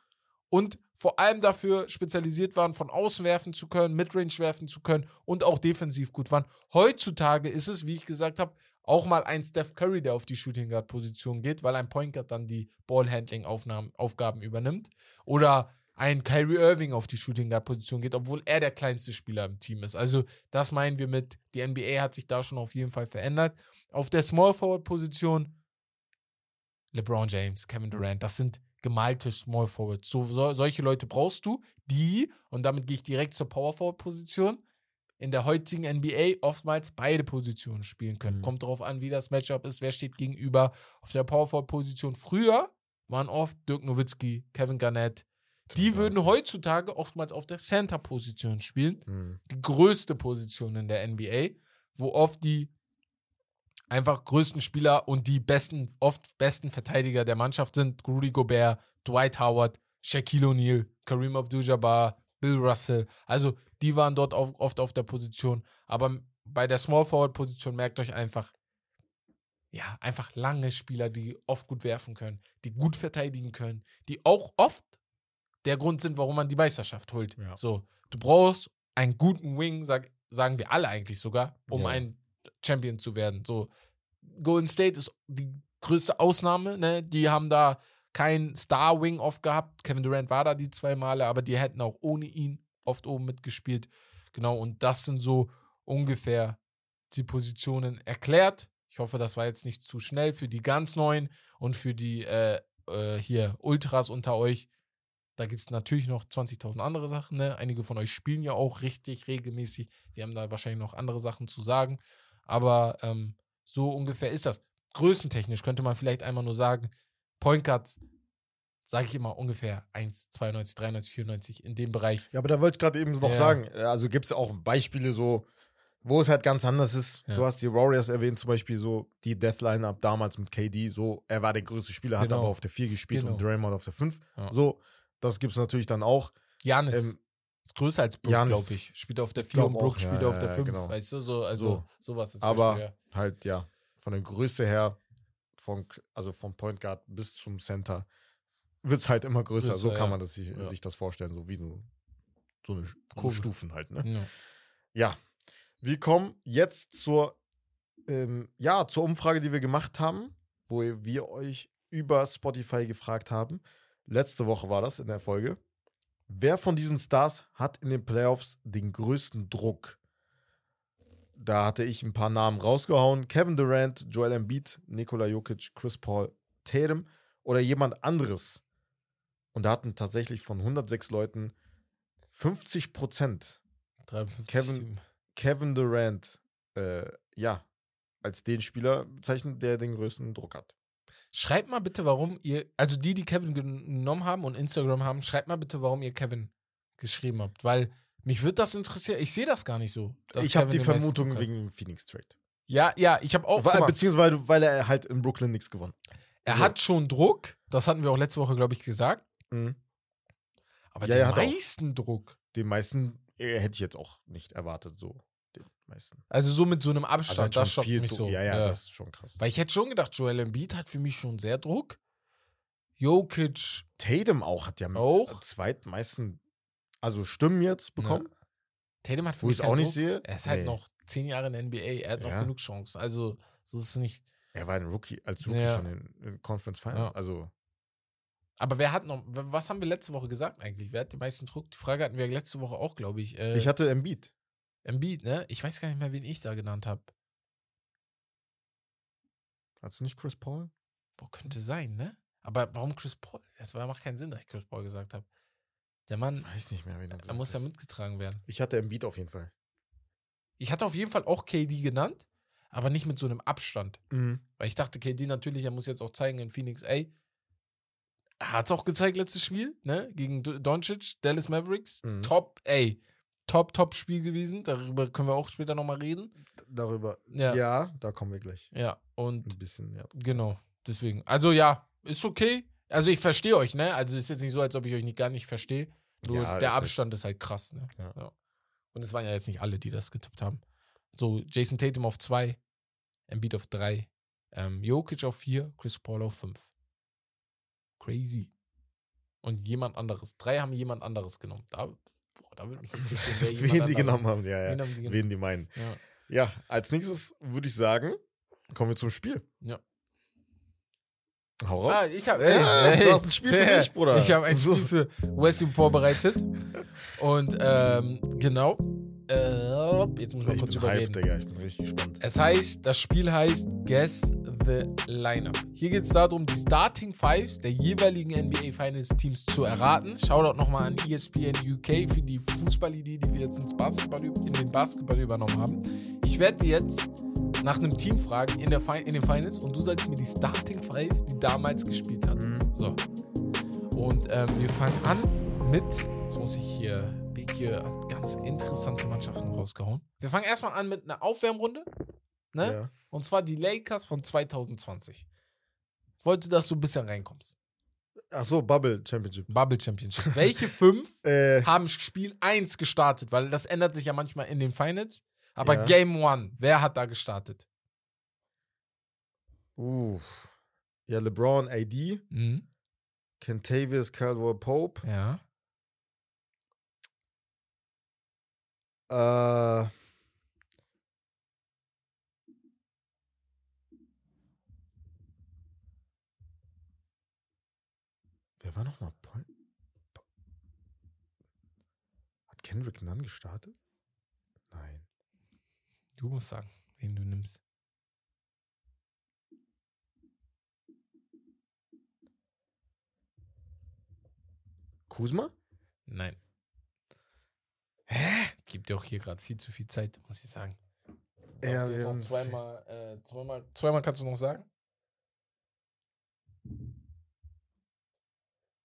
und vor allem dafür spezialisiert waren, von außen werfen zu können, Midrange werfen zu können und auch defensiv gut waren. Heutzutage ist es, wie ich gesagt habe, auch mal ein Steph Curry, der auf die Shooting Guard Position geht, weil ein Point Guard dann die Ballhandling Aufgaben übernimmt oder ein Kyrie Irving auf die Shooting Guard Position geht, obwohl er der kleinste Spieler im Team ist. Also das meinen wir mit, die NBA hat sich da schon auf jeden Fall verändert. Auf der Small Forward Position LeBron James, Kevin Durant, das sind gemalte Small Forwards. So, so, solche Leute brauchst du, die, und damit gehe ich direkt zur Power Forward Position, in der heutigen NBA oftmals beide Positionen spielen können. Mhm. Kommt darauf an, wie das Matchup ist, wer steht gegenüber. Auf der Power Forward Position früher waren oft Dirk Nowitzki, Kevin Garnett. Die würden heutzutage oftmals auf der Center-Position spielen Mhm. die größte Position in der NBA, wo oft die einfach größten Spieler und die besten, oft besten Verteidiger der Mannschaft sind. Rudy Gobert, Dwight Howard, Shaquille O'Neal, Kareem Abdul-Jabbar, Bill Russell. Also die waren dort auf, oft auf der Position. Aber bei der Small Forward Position merkt euch einfach, ja, einfach lange Spieler, die oft gut werfen können, die gut verteidigen können, die auch oft der Grund sind, warum man die Meisterschaft holt. Ja. So, du brauchst einen guten Wing, sag, sagen wir alle eigentlich sogar, um Ja. ein Champion zu werden. So, Golden State ist die größte Ausnahme, ne? Die haben da keinen Star-Wing oft gehabt. Kevin Durant war da die zwei Male, aber die hätten auch ohne ihn oft oben mitgespielt. Genau, und das sind so ungefähr die Positionen erklärt. Ich hoffe, das war jetzt nicht zu schnell für die ganz Neuen und für die äh, äh, hier Ultras unter euch. Da gibt es natürlich noch 20.000 andere Sachen. Ne? Einige von euch spielen ja auch richtig regelmäßig. Die haben da wahrscheinlich noch andere Sachen zu sagen. Aber ähm, so ungefähr ist das. Größentechnisch könnte man vielleicht einmal nur sagen, Point Guards, sage ich immer ungefähr 1, 92, 93, 94 in dem Bereich. Ja, aber da wollte ich gerade eben noch Ja. sagen, also gibt es auch Beispiele so, wo es halt ganz anders ist. Ja. Du hast die Warriors erwähnt, zum Beispiel so die Death Lineup damals mit KD, so er war der größte Spieler, hat Genau. aber auf der 4 gespielt Genau. und Draymond auf der 5. Ja. So, das gibt es natürlich dann auch. Janis Ähm, ist größer als Brook, glaube ich. Spielt auf der ich 4 und Brook spielt ja, auf der ja, 5. genau. Weißt du, so, also So. sowas ist Aber Beispiel, ja. halt, ja, von der Größe her, von, also vom Point Guard bis zum Center, wird es halt immer größer. so Größer, kann ja. man das sich, sich das vorstellen, so wie so, so eine so. Stufen halt, ne? Ja. Ja, wir kommen jetzt zur, ähm, ja, zur Umfrage, die wir gemacht haben, wo wir euch über Spotify gefragt haben. Letzte Woche war das in der Folge. Wer von diesen Stars hat in den Playoffs den größten Druck? Da hatte ich ein paar Namen rausgehauen. Kevin Durant, Joel Embiid, Nikola Jokic, Chris Paul, Tatum oder jemand anderes. Und da hatten tatsächlich von 106 Leuten 50 Prozent 53 Kevin-. Kevin Durant, äh, ja, als den Spieler bezeichnen, der den größten Druck hat. Schreibt mal bitte, warum ihr, also die, die Kevin genommen haben und Instagram haben, schreibt mal bitte, warum ihr Kevin geschrieben habt. Weil mich würde das interessieren. Ich sehe das gar nicht so. ich habe die Vermutung wegen dem Phoenix Trade. Ja, ja, ich habe auch. Weil, beziehungsweise weil er halt in Brooklyn nichts gewonnen. er so. hat schon Druck. Das hatten wir auch letzte Woche, glaube ich, gesagt. Mhm. Aber Ja, den er meisten Druck. Den meisten äh, hätte ich jetzt auch nicht erwartet, so. Meisten. Also so mit so einem Also Abstand, hat das viel mich Druck. so. Ja, ja, das ist schon krass. Weil ich hätte schon gedacht, Joel Embiid hat für mich schon sehr Druck. Jokic Tatum auch hat ja Auch? zweitmeisten, also Stimmen jetzt bekommen, Tatum hat für wo mich ich es auch nicht Druck. sehe. Er ist halt Nee. noch zehn Jahre in der NBA. Er hat noch Ja. genug Chancen. Also so ist es nicht. Er war ein Rookie, als Rookie Ja. schon in, in Conference Finals. Ja. Also, Aber wer hat noch, was haben wir letzte Woche gesagt eigentlich? Wer hat den meisten Druck? Die Frage hatten wir letzte Woche auch, glaube ich. Äh, ich hatte Embiid. Embiid, ne? Ich weiß gar nicht mehr, wen ich da genannt habe. Hast du nicht Chris Paul? Boah, könnte sein, ne? Aber warum Chris Paul? War, macht keinen Sinn, dass ich Chris Paul gesagt habe. Der Mann, Ich weiß nicht mehr, wen du er gesagt muss ja hast. mitgetragen werden. Ich hatte Embiid auf jeden Fall. Ich hatte auf jeden Fall auch KD genannt, aber nicht mit so einem Abstand. Weil ich dachte, KD natürlich, er muss jetzt auch zeigen in Phoenix, ey, er hat es auch gezeigt letztes Spiel, ne? Gegen Doncic, Dallas Mavericks. Mhm. Top, ey, top, top Spiel gewesen. Darüber können wir auch später nochmal reden. Darüber. Ja. Ja. da kommen wir gleich. Ja, und Ein bisschen, ja. genau, deswegen. Also ja, ist okay. Also ich verstehe euch, ne? Also ist jetzt nicht so, als ob ich euch nicht, gar nicht verstehe. Nur Ja, der halt- Abstand ist halt krass, ne? Ja. Und es waren ja jetzt nicht alle, die das getippt haben. So, Jason Tatum auf 2, Embiid auf 3, ähm, Jokic auf 4, Chris Paul auf 5. Crazy. Und jemand anderes. Drei haben jemand anderes genommen. Da, boah, da würde mich (laughs) interessieren, wer jemand Wen die genommen haben, ja, ja. Wen haben die genommen? Wen die meinen. Ja. Ja, als nächstes würde ich sagen, kommen wir zum Spiel. Ja. Hau raus. Ah, ich habe. Ja, du hast ein Spiel für (laughs) mich, Bruder. Ich habe ein So. Spiel für Wesley vorbereitet. (laughs) Und ähm, genau. Äh, jetzt muss man ich kurz bin hyped, überreden. Digga. Ich bin richtig gespannt. Es heißt, das Spiel heißt Guess the Lineup. Hier geht es darum, die Starting Fives der jeweiligen NBA Finals Teams zu erraten. Shoutout nochmal an ESPN UK für die Fußballidee, die wir jetzt ins Basketball, in den Basketball übernommen haben. Ich werde jetzt nach einem Team fragen in, der Fi in den Finals und du sagst mir die Starting Five, die damals gespielt hat. Mhm. So. Und ähm, wir fangen an mit, jetzt muss ich hier, Hier hat ganz interessante Mannschaften rausgehauen. Wir fangen erstmal an mit einer Aufwärmrunde. Ne? Ja. Und zwar die Lakers von 2020. Wollte, dass du ein bisschen reinkommst. Ach so, Bubble Championship. Bubble Championship. (laughs) Welche fünf Äh, haben Spiel 1 gestartet? Weil das ändert sich ja manchmal in den Finals. Aber Ja. Game 1, wer hat da gestartet? uh. Ja, LeBron, AD, Mhm. Kentavious, Caldwell Pope. Ja. Äh. Wer war nochmal? Hat Kendrick Nunn gestartet? Nein. Du musst sagen, wen du nimmst. Kuzma? Nein. Hä? Gibt dir auch hier gerade viel zu viel Zeit, muss ich sagen. Ja, wir haben- zweimal, äh, zweimal, zweimal kannst du noch sagen?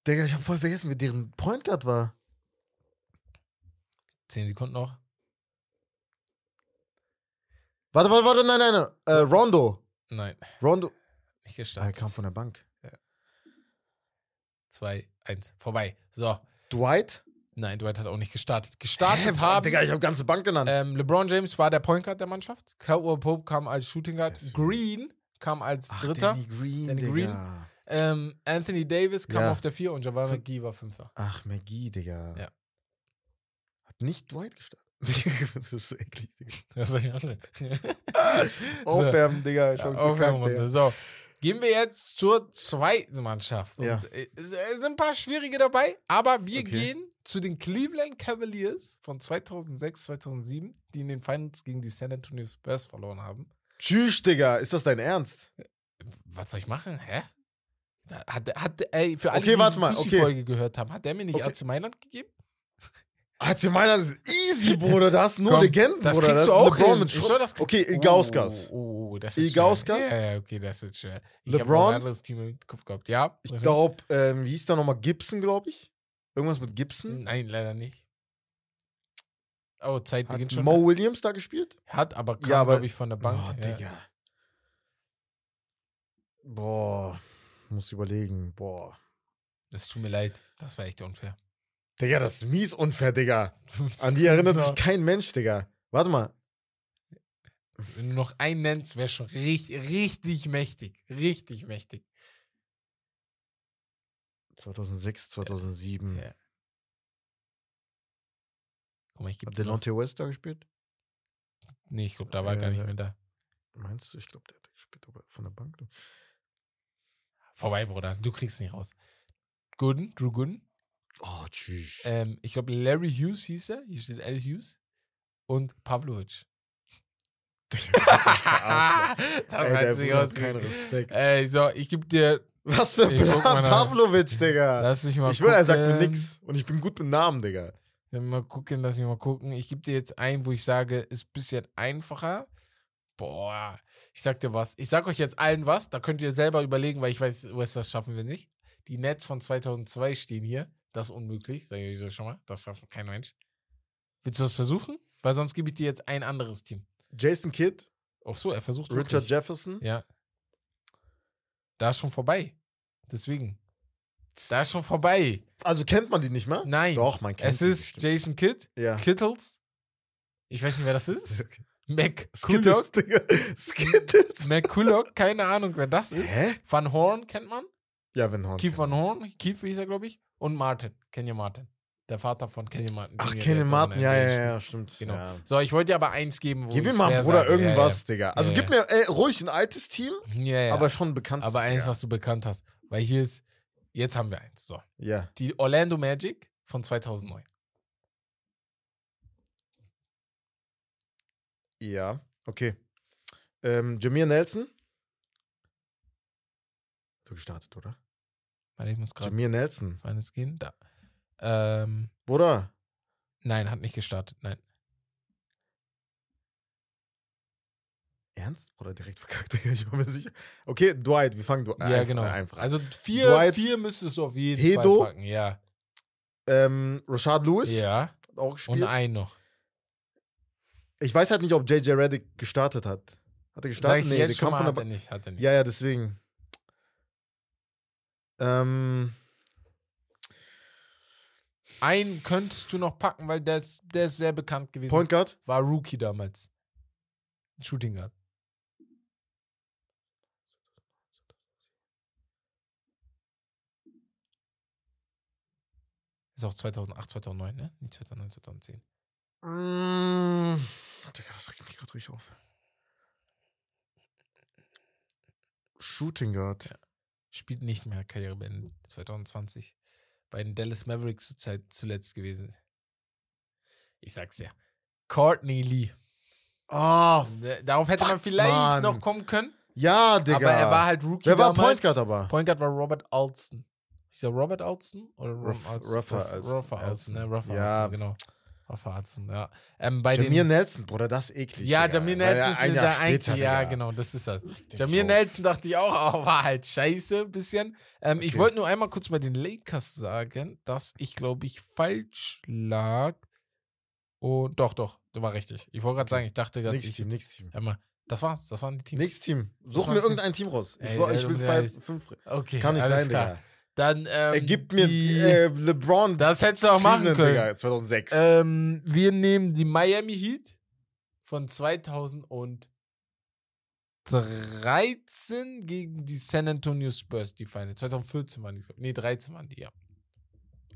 Digga, ich hab voll vergessen, wie deren Point Guard war. Zehn Sekunden noch. Warte, warte, warte, nein, nein, nein. Äh, Rondo. Nein, Rondo. nicht Ah, er gestartet. kam von der Bank. Zwei, eins, vorbei. So. Dwight? Nein, Dwight hat auch nicht gestartet. Gestartet Hä, haben. Digga, ich hab ganze Bank genannt. Ähm, LeBron James war der Point Guard der Mannschaft. Caldwell Pope kam als Shooting Guard. Green kam als Ach, Dritter. Danny Green, Danny. Green. Ähm, Anthony Davis kam Ja. auf der 4 und Javal Fün- McGee war Fünfer. Ach, McGee, Digga. Ja. Hat nicht Dwight gestartet. (laughs) das ist so eklig, Digga. Das die andere. (laughs) Aufwärmen, Digga. Ja, Schon Aufwärmrunde. So. Gehen wir jetzt zur zweiten Mannschaft. Und Ja. äh, es sind ein paar schwierige dabei, aber wir Okay. gehen zu den Cleveland Cavaliers von 2006, 2007, die in den Finals gegen die San Antonio Spurs verloren haben. Tschüss, Digga. Ist das dein Ernst? Was soll ich machen? Hä? Hat, hat, ey, für alle, Okay, die die mal, okay. Folge gehört haben, hat der mir nicht Okay. AC Mailand gegeben? AC Mailand ist easy, Bruder. Da hast du nur Komm, Legenden, das Bruder. kriegst Das du auch LeBron hin. mit Schrott. das- Okay, Ilgauskas. Oh, oh, oh, das ist Ilgauskas? schwer. Ja, okay, das wird schwer. Ich LeBron? habe ein anderes Team im Kopf gehabt. Ja? Ich glaube, ähm, wie hieß da nochmal Gibson, glaube ich? Irgendwas mit Gibson? Nein, leider nicht. Oh, Zeit beginnt schon. Mo Williams da gespielt? Hat, aber kam, Ja, glaube ich, von der Bank. Boah, ja. Digga. Boah, muss überlegen. Boah. Das tut mir leid. Das war echt unfair. Digga, das ist mies unfair, Digga. (laughs) An die erinnert sich kein Mensch, Digga. Warte mal. Wenn du noch einen nennst, wäre schon richtig, richtig mächtig. Richtig mächtig. 2006, 2007. Ja. Guck mal, ich Hat. Delonte West da gespielt? Nee, ich glaube, da war er gar Äh, nicht mehr da. Meinst du? Ich glaube, der hat gespielt, aber von der Bank. Vorbei, Bruder. Du kriegst nicht raus. Gooden, Drew Gooden. Oh, tschüss. Ähm, ich glaube, Larry Hughes hieß er. Hier steht L. Hughes. Und Pavlovic. (laughs) (laughs) das hat sich aus. keinen Respekt. Ey, so, ich gebe dir. Was für nach. Pavlovic, Digga. Lass mich mal Ich schwör, er sagt mir nix. Und ich bin gut mit Namen, Digga. Mal gucken, lass mich mal gucken. Ich gebe dir jetzt ein, wo ich sage, ist ein bisschen einfacher. Boah, ich sag dir was. Ich sag euch jetzt allen was. Da könnt ihr selber überlegen, weil ich weiß, West, das schaffen wir nicht. Die Nets von 2002 stehen hier. Das ist unmöglich, sage ich euch schon mal. Das schafft kein Mensch. Willst du das versuchen? Weil sonst gebe ich dir jetzt ein anderes Team. Jason Kidd, Ach so, er versucht Richard wirklich. Jefferson. Ja. Da ist schon vorbei. Deswegen. Da ist schon vorbei. Also kennt man die nicht mehr? Nein. Doch, man kennt es ist bestimmt. Jason Kidd, Ja. Kittles. Ich weiß nicht, wer das ist. (laughs) Mac Skittles. Digga. (laughs) Skittles. Mac Kullock, keine Ahnung, wer das ist. Hä? Van Horn kennt man. Ja, Van Horn. Keith Van Horn, Keith hieß er, glaube ich. Und Martin, Kenya Martin. Der Vater von Kenya Martin. Ach, Kenny Martin. Ja, ja, ja, stimmt. Genau. Ja. So, ich wollte dir aber eins geben, wo Gib mir mal, Bruder, sage. irgendwas, Digga. Also Ja, gib ja. mir ey, ruhig ein altes Team, Ja, (laughs) ja. ja. aber schon bekannt. aber eins, was du bekannt hast. Weil hier ist, jetzt haben wir eins. So. Ja. Die Orlando Magic von 2009. Ja, okay. Ähm, Jameer Nelson. So gestartet, oder? Warte, ich muss gerade Jameer Nelson. Finals gehen. Da. Ähm, Bruder. nein, hat nicht gestartet. Nein. Ernst? Oder direkt verkackt? (laughs) Ich war mir sicher. Okay, Dwight, wir fangen du ja, einfach, genau. Einfach. Also vier, Dwight, vier müsstest du auf jeden Hedo, Fall packen. Ja. ähm, Rashad Lewis Ja. hat auch Und gespielt. ein noch. Ich weiß halt nicht, ob JJ Reddick gestartet hat. Hat er Sag gestartet? ich Nee, jetzt der schon kam mal, hat er nicht. Hat er nicht. Ja, ja, deswegen. Ähm, Einen könntest du noch packen, weil der ist, der ist sehr bekannt gewesen. Point Guard? War Rookie damals. Shooting Guard. Ist auch 2008, 2009, ne? Nicht 2009, 2010. Mm, Digga, das regt mich gerade richtig auf. Shooting Guard. Spielt nicht mehr Karriere beendet. 2020. Bei den Dallas Mavericks zuletzt gewesen. Ich sag's ja. Courtney Lee. Oh, Darauf hätte man Fuck, vielleicht Mann. noch kommen können. ja, Digga. Aber er war halt Rookie Wer war damals. Point Guard aber? Point Guard war Robert Alston. Ist er Robert Alston? Oder Ruff- Alston? Ruffer Ruff- Alston. Ne? Ruffer Ja. Alston, genau. Ruffer Alston, ja. Ähm, bei Jameer den, Nelson, Bruder, das ist eklig. ja. Jamir Nelson ist ein der Jahr später, einzige. Ja, genau, das ist das. Jamir auf. Nelson dachte ich auch, (laughs) oh, war halt scheiße, bisschen. Ähm, Ich Okay. wollte nur einmal kurz bei den Lakers sagen, dass ich, glaube ich, falsch lag. Und doch, doch, du war richtig. Ich wollte gerade sagen, ich dachte gerade, Nix ich, Team, nix Team. Einmal, das war's, das waren die Teams. Nix Team. Such mir irgendein Team raus. Ich, Ey, will- ich will ja, fünf. Okay, Kann nicht sein, klar. Digga. Dann, ähm, Er gibt mir die, äh, LeBron. Das hättest du auch machen Cleveland, können. Digga, 2006. Ähm, wir nehmen die Miami Heat von 2013 gegen die San Antonio Spurs, die Final. 2014 waren die, nee, 13 waren die, ja.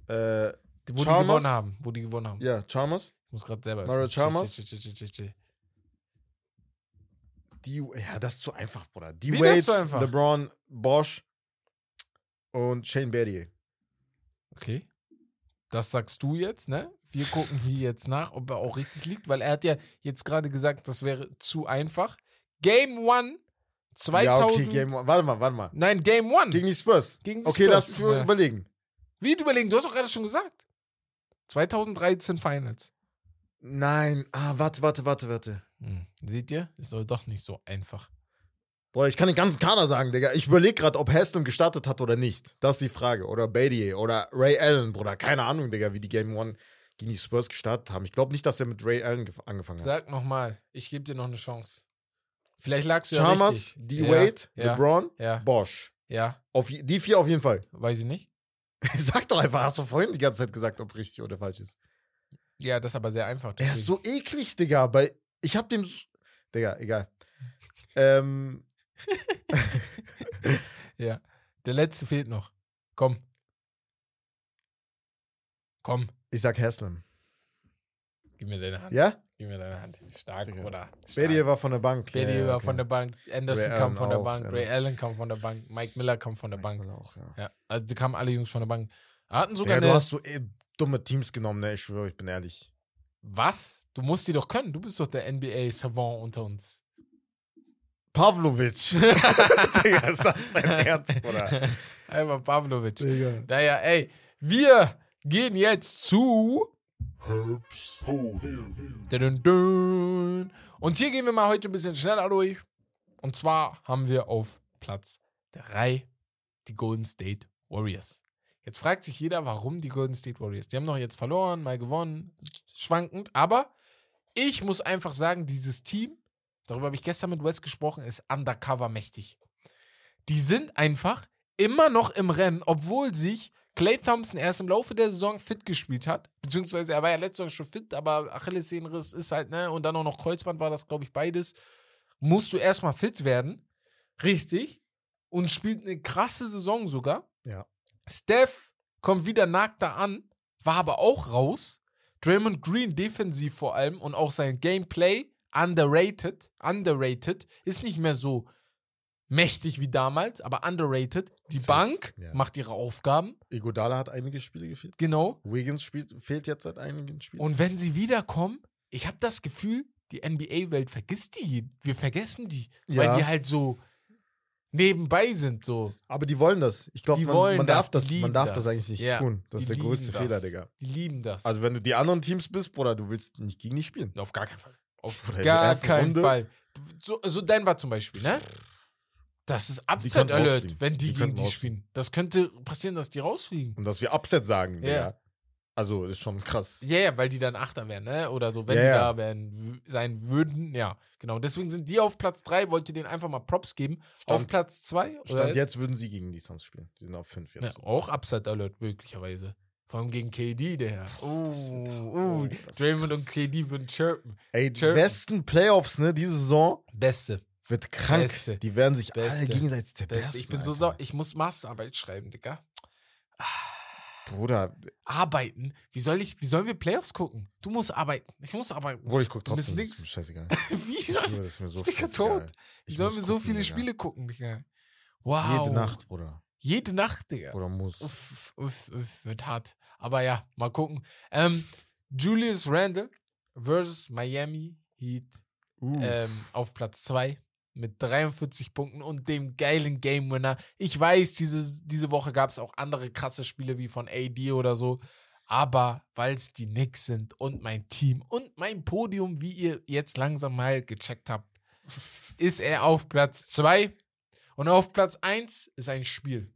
äh, Wo die Chalmers? gewonnen haben, wo die gewonnen haben. ja, Chalmers. Ich muss gerade selber. Mario. Chalmers? Chill, chill, chill. Die, ja, das ist zu einfach, Bruder. Die Wade? LeBron, Bosch und Shane Battier. Okay. Das sagst du jetzt, ne? Wir gucken hier jetzt nach, ob er auch richtig liegt, weil er hat ja jetzt gerade gesagt, das wäre zu einfach. Game One 2000. Ja, okay, Game One. Warte mal, warte mal. Nein, Game One. Gegen die Spurs. Gegen die okay, Spurs, lass uns überlegen. Wie du überlegen? Du hast doch gerade schon gesagt. 2013 Finals. Nein, ah, warte, warte, warte, warte. Hm. Seht ihr? Ist doch nicht so einfach. Boah, ich kann den ganzen Kader sagen, Digga. Ich überlege gerade, ob Haslam gestartet hat oder nicht. Das ist die Frage. Oder Beatty oder Ray Allen, Bruder. Keine Ahnung, Digga, wie die Game One gegen die Spurs gestartet haben. Ich glaube nicht, dass er mit Ray Allen gef- angefangen hat. Sag nochmal, ich gebe dir noch eine Chance. Vielleicht lagst du ja Chalmers, richtig. D-Wade, ja, ja, LeBron, Ja, Bosch. ja, Auf, die vier auf jeden Fall. weiß ich nicht. (laughs) Sag doch einfach, hast du vorhin die ganze Zeit gesagt, ob richtig oder falsch ist. Ja, das ist aber sehr einfach. Er ist so eklig, Digga. Bei, ich hab dem. Digga, egal. ähm, (laughs) Ja. Der letzte fehlt noch. Komm. Komm, ich sag Haslam. gib mir deine Hand. Ja? Gib mir deine Hand. Stark, Digga. Bruder. Beatty war von der Bank. Betty Ja, war okay. von der Bank, Anderson Ray kam Allen von der auch, Bank, Ray Allen kam von der Bank, Mike Miller kam von der Bank. Auch, ja. Ja, also die kamen alle Jungs von der Bank. Hatten sogar Digga, du hast so eh dumme Teams genommen, ne? Ich schwöre, ich bin ehrlich. was? Du musst die doch können. Du bist doch der NBA-Savant unter uns. Pavlovic. (laughs) Digga, ist das dein (laughs) Ernst, Bruder? Einfach Pavlovic. Digga. Naja, ey, wir gehen jetzt zu. Herbst. Und hier gehen wir mal heute ein bisschen schneller durch. Und zwar haben wir auf Platz 3 die Golden State Warriors. Jetzt fragt sich jeder, warum die Golden State Warriors. Die haben noch jetzt verloren, mal gewonnen, schwankend. Aber ich muss einfach sagen, dieses Team, darüber habe ich gestern mit Wes gesprochen, ist undercover mächtig. Die sind einfach immer noch im Rennen, obwohl sich Clay Thompson erst im Laufe der Saison fit gespielt hat. Beziehungsweise er war ja letzte Saison schon fit, aber Achillessehnenriss ist halt, ne? Und dann auch noch Kreuzband war das, glaube ich, beides. Musst du erstmal fit werden. Richtig. Und spielt eine krasse Saison sogar. Ja. Steph kommt wieder nackt da an, war aber auch raus. Draymond Green defensiv vor allem und auch sein Gameplay underrated, underrated, ist nicht mehr so mächtig wie damals, aber underrated. Die Safe, Bank ja. macht ihre Aufgaben, Iguodala hat einige Spiele gefehlt. genau. Wiggins spielt, fehlt jetzt seit einigen Spielen. Und wenn sie wiederkommen, ich habe das Gefühl, die NBA-Welt vergisst die. Wir vergessen die, Ja. weil die halt so nebenbei sind, so. Aber die wollen das. Ich glaube, man, man das, darf das, lieben man darf das. das eigentlich nicht Ja, tun. Das Die ist der größte das. Fehler, Digga. Die lieben das. Also wenn du die anderen Teams bist, Bruder, du willst nicht gegen die spielen. Auf gar keinen Fall. Auf gar keinen Runde. Fall. So, so Denver zum Beispiel, ne? Das ist Upset Alert, wenn die, Die gegen die spielen. Das könnte passieren, dass die rausfliegen. Und dass wir Upset sagen, Ja. Digga. Also, ist schon krass. Ja, ja, weil die dann Achter wären, ne? Oder so, wenn Ja, die ja. da wären, sein würden. Ja, genau. Deswegen sind die auf Platz 3, wollte denen einfach mal Props geben. auf Stand- Platz 2? Stand jetzt würden sie gegen die Suns spielen. Die sind auf 5 Ja, jetzt. auch Upset Alert möglicherweise. Vor allem gegen KD, der. Oh, hart. uh, Oh, wird Draymond und. KD würden chirpen. Ey, Chirpen. Westen Playoffs, ne, diese Saison Beste. wird krank. Beste. Die werden sich alle Beste. gegenseitig Beste. zerbersten. Ich bin so Alter. sauer. Ich muss Masterarbeit schreiben, Digga. Bruder, Arbeiten? Wie soll ich, wie sollen wir Playoffs gucken? Du musst arbeiten. Ich muss arbeiten. Bruder, ich guck Du bist trotzdem. Das nix. ist mir scheißegal. (laughs) Wie Ich soll, das ist mir so Digga, scheißegal. tot. wie Ich sollen wir so viele Digga. Spiele gucken, Digga? Wow. Jede Nacht, Bruder. Jede Nacht, Digga. Bruder muss. Uff, uff, uff, wird hart. Aber ja, mal gucken. Ähm, Julius Randle versus Miami Heat ähm, auf Platz 2 mit 43 Punkten und dem geilen Game Winner. Ich weiß, diese, diese Woche gab es auch andere krasse Spiele wie von AD oder so. Aber weil es die Knicks sind und mein Team und mein Podium, wie ihr jetzt langsam mal gecheckt habt, ist er auf Platz 2. Und auf Platz 1 ist ein Spiel.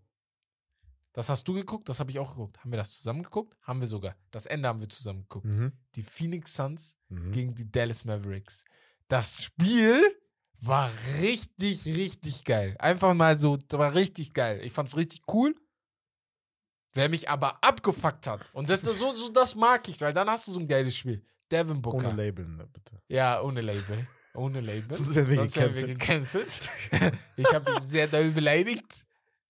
Das hast du geguckt, das habe ich auch geguckt. Haben wir das zusammen geguckt? Haben wir sogar. Das Ende haben wir zusammen geguckt. Mhm. Die Phoenix Suns Mhm. gegen die Dallas Mavericks. Das Spiel war richtig, richtig geil. Einfach mal so, das war richtig geil. Ich fand's richtig cool. Wer mich aber abgefuckt hat, und das, das, so, so, das mag ich, weil dann hast du so ein geiles Spiel. Devin Booker. Ohne Label, ne, bitte. Ja, ohne Label. Ohne Label. Sonst werden wir Sonst werden wir gecancelt. (laughs) ich habe ihn sehr doll beleidigt.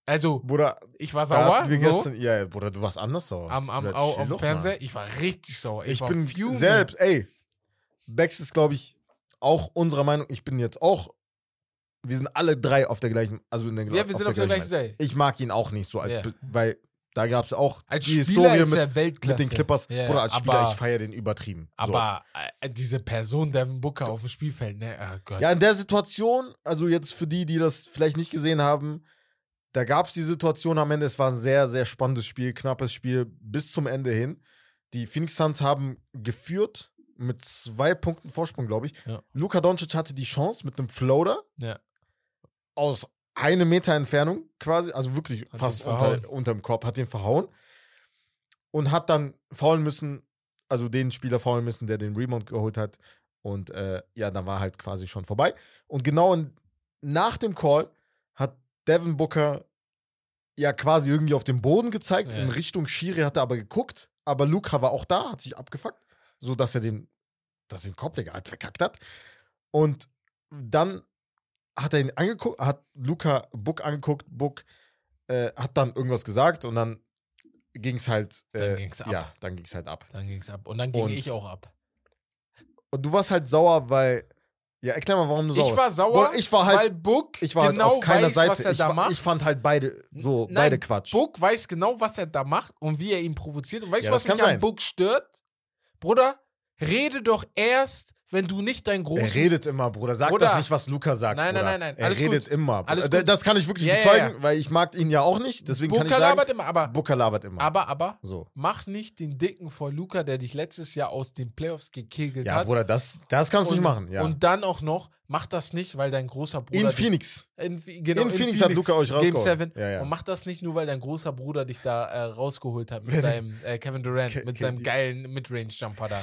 Also, Bruder, ich war sauer. wir so, gestern, ja, Bruder, du warst anders sauer. am, am, Bruder, au, am Fernseher. mal. Ich war richtig sauer. Ich, Ich, war bin fuming. selbst, ey, Bex ist, glaube ich, auch unserer Meinung, ich bin jetzt auch, wir sind alle drei auf der gleichen, also in der Ja, wir sind auf der gleichen Seite. Ich mag ihn auch nicht so, als, be- weil da gab es auch Als die Spieler Historie ist mit, mit den Clippers. Ja, Bruder, als Spieler, aber, ich feiere den übertrieben. So. Aber äh, diese Person, Devin Booker auf dem Spielfeld, ne? Oh Gott. Ja, in der Situation, also jetzt für die, die das vielleicht nicht gesehen haben, da gab es die Situation am Ende, es war ein sehr, sehr spannendes Spiel, knappes Spiel bis zum Ende hin. Die Phoenix Suns haben geführt mit zwei Punkten Vorsprung, glaube ich. Ja. Luka Doncic hatte die Chance mit einem Floater Ja. aus einem Meter Entfernung quasi, also wirklich Hat fast unter, unterm Korb, hat den verhauen und hat dann faulen müssen, also den Spieler faulen müssen, der den Rebound geholt hat. Und äh, ja, dann war halt quasi schon vorbei. Und genau in, nach dem Call hat Devin Booker ja quasi irgendwie auf den Boden gezeigt, Ja. in Richtung Schiri hat er aber geguckt, aber Luca war auch da, hat sich abgefuckt, so dass er den, dass er den Kopf, Digga, halt verkackt hat. Und dann hat er ihn angeguckt, hat Luca Book angeguckt, Book äh, hat dann irgendwas gesagt und dann ging es halt, äh, Dann ging's ab. ja, dann ging es halt ab. Dann ging es ab. Und dann ging Und- ich auch ab. Und du warst halt sauer, weil, ja, erklär mal, warum du sauer Ich war sauer, ich war halt- weil Book Ich war genau halt auf keiner weiß, Seite. was er ich, da war- macht. ich fand halt beide so, Nein, beide Quatsch. Book weiß genau, was er da macht und wie er ihn provoziert. Und weißt Ja, du, was mich an sein. Book stört? Bruder, rede doch erst, wenn du nicht deinen großen er redet immer, Bruder. Sag Bruder. das nicht, was Luca sagt. Nein, nein, nein, nein. Er redet gut. immer. Alles gut. Das kann ich wirklich Ja, ja, bezeugen, weil ich mag ihn ja auch nicht. Deswegen kann ich sagen, labert immer, aber, Booker labert immer. aber, aber, so. mach nicht den Dicken vor Luca, der dich letztes Jahr aus den Playoffs gekegelt Ja, hat. Bruder, das, das kannst du nicht machen. Ja. und dann auch noch, mach das nicht, weil dein großer Bruder. in Phoenix. In, genau, In Phoenix hat Luka euch Game rausgehauen. 7. Ja, ja. Und mach das nicht nur, weil dein großer Bruder dich da äh, rausgeholt hat mit (laughs) seinem äh, Kevin Durant, Ke- mit seinem geilen Midrange-Jumper da.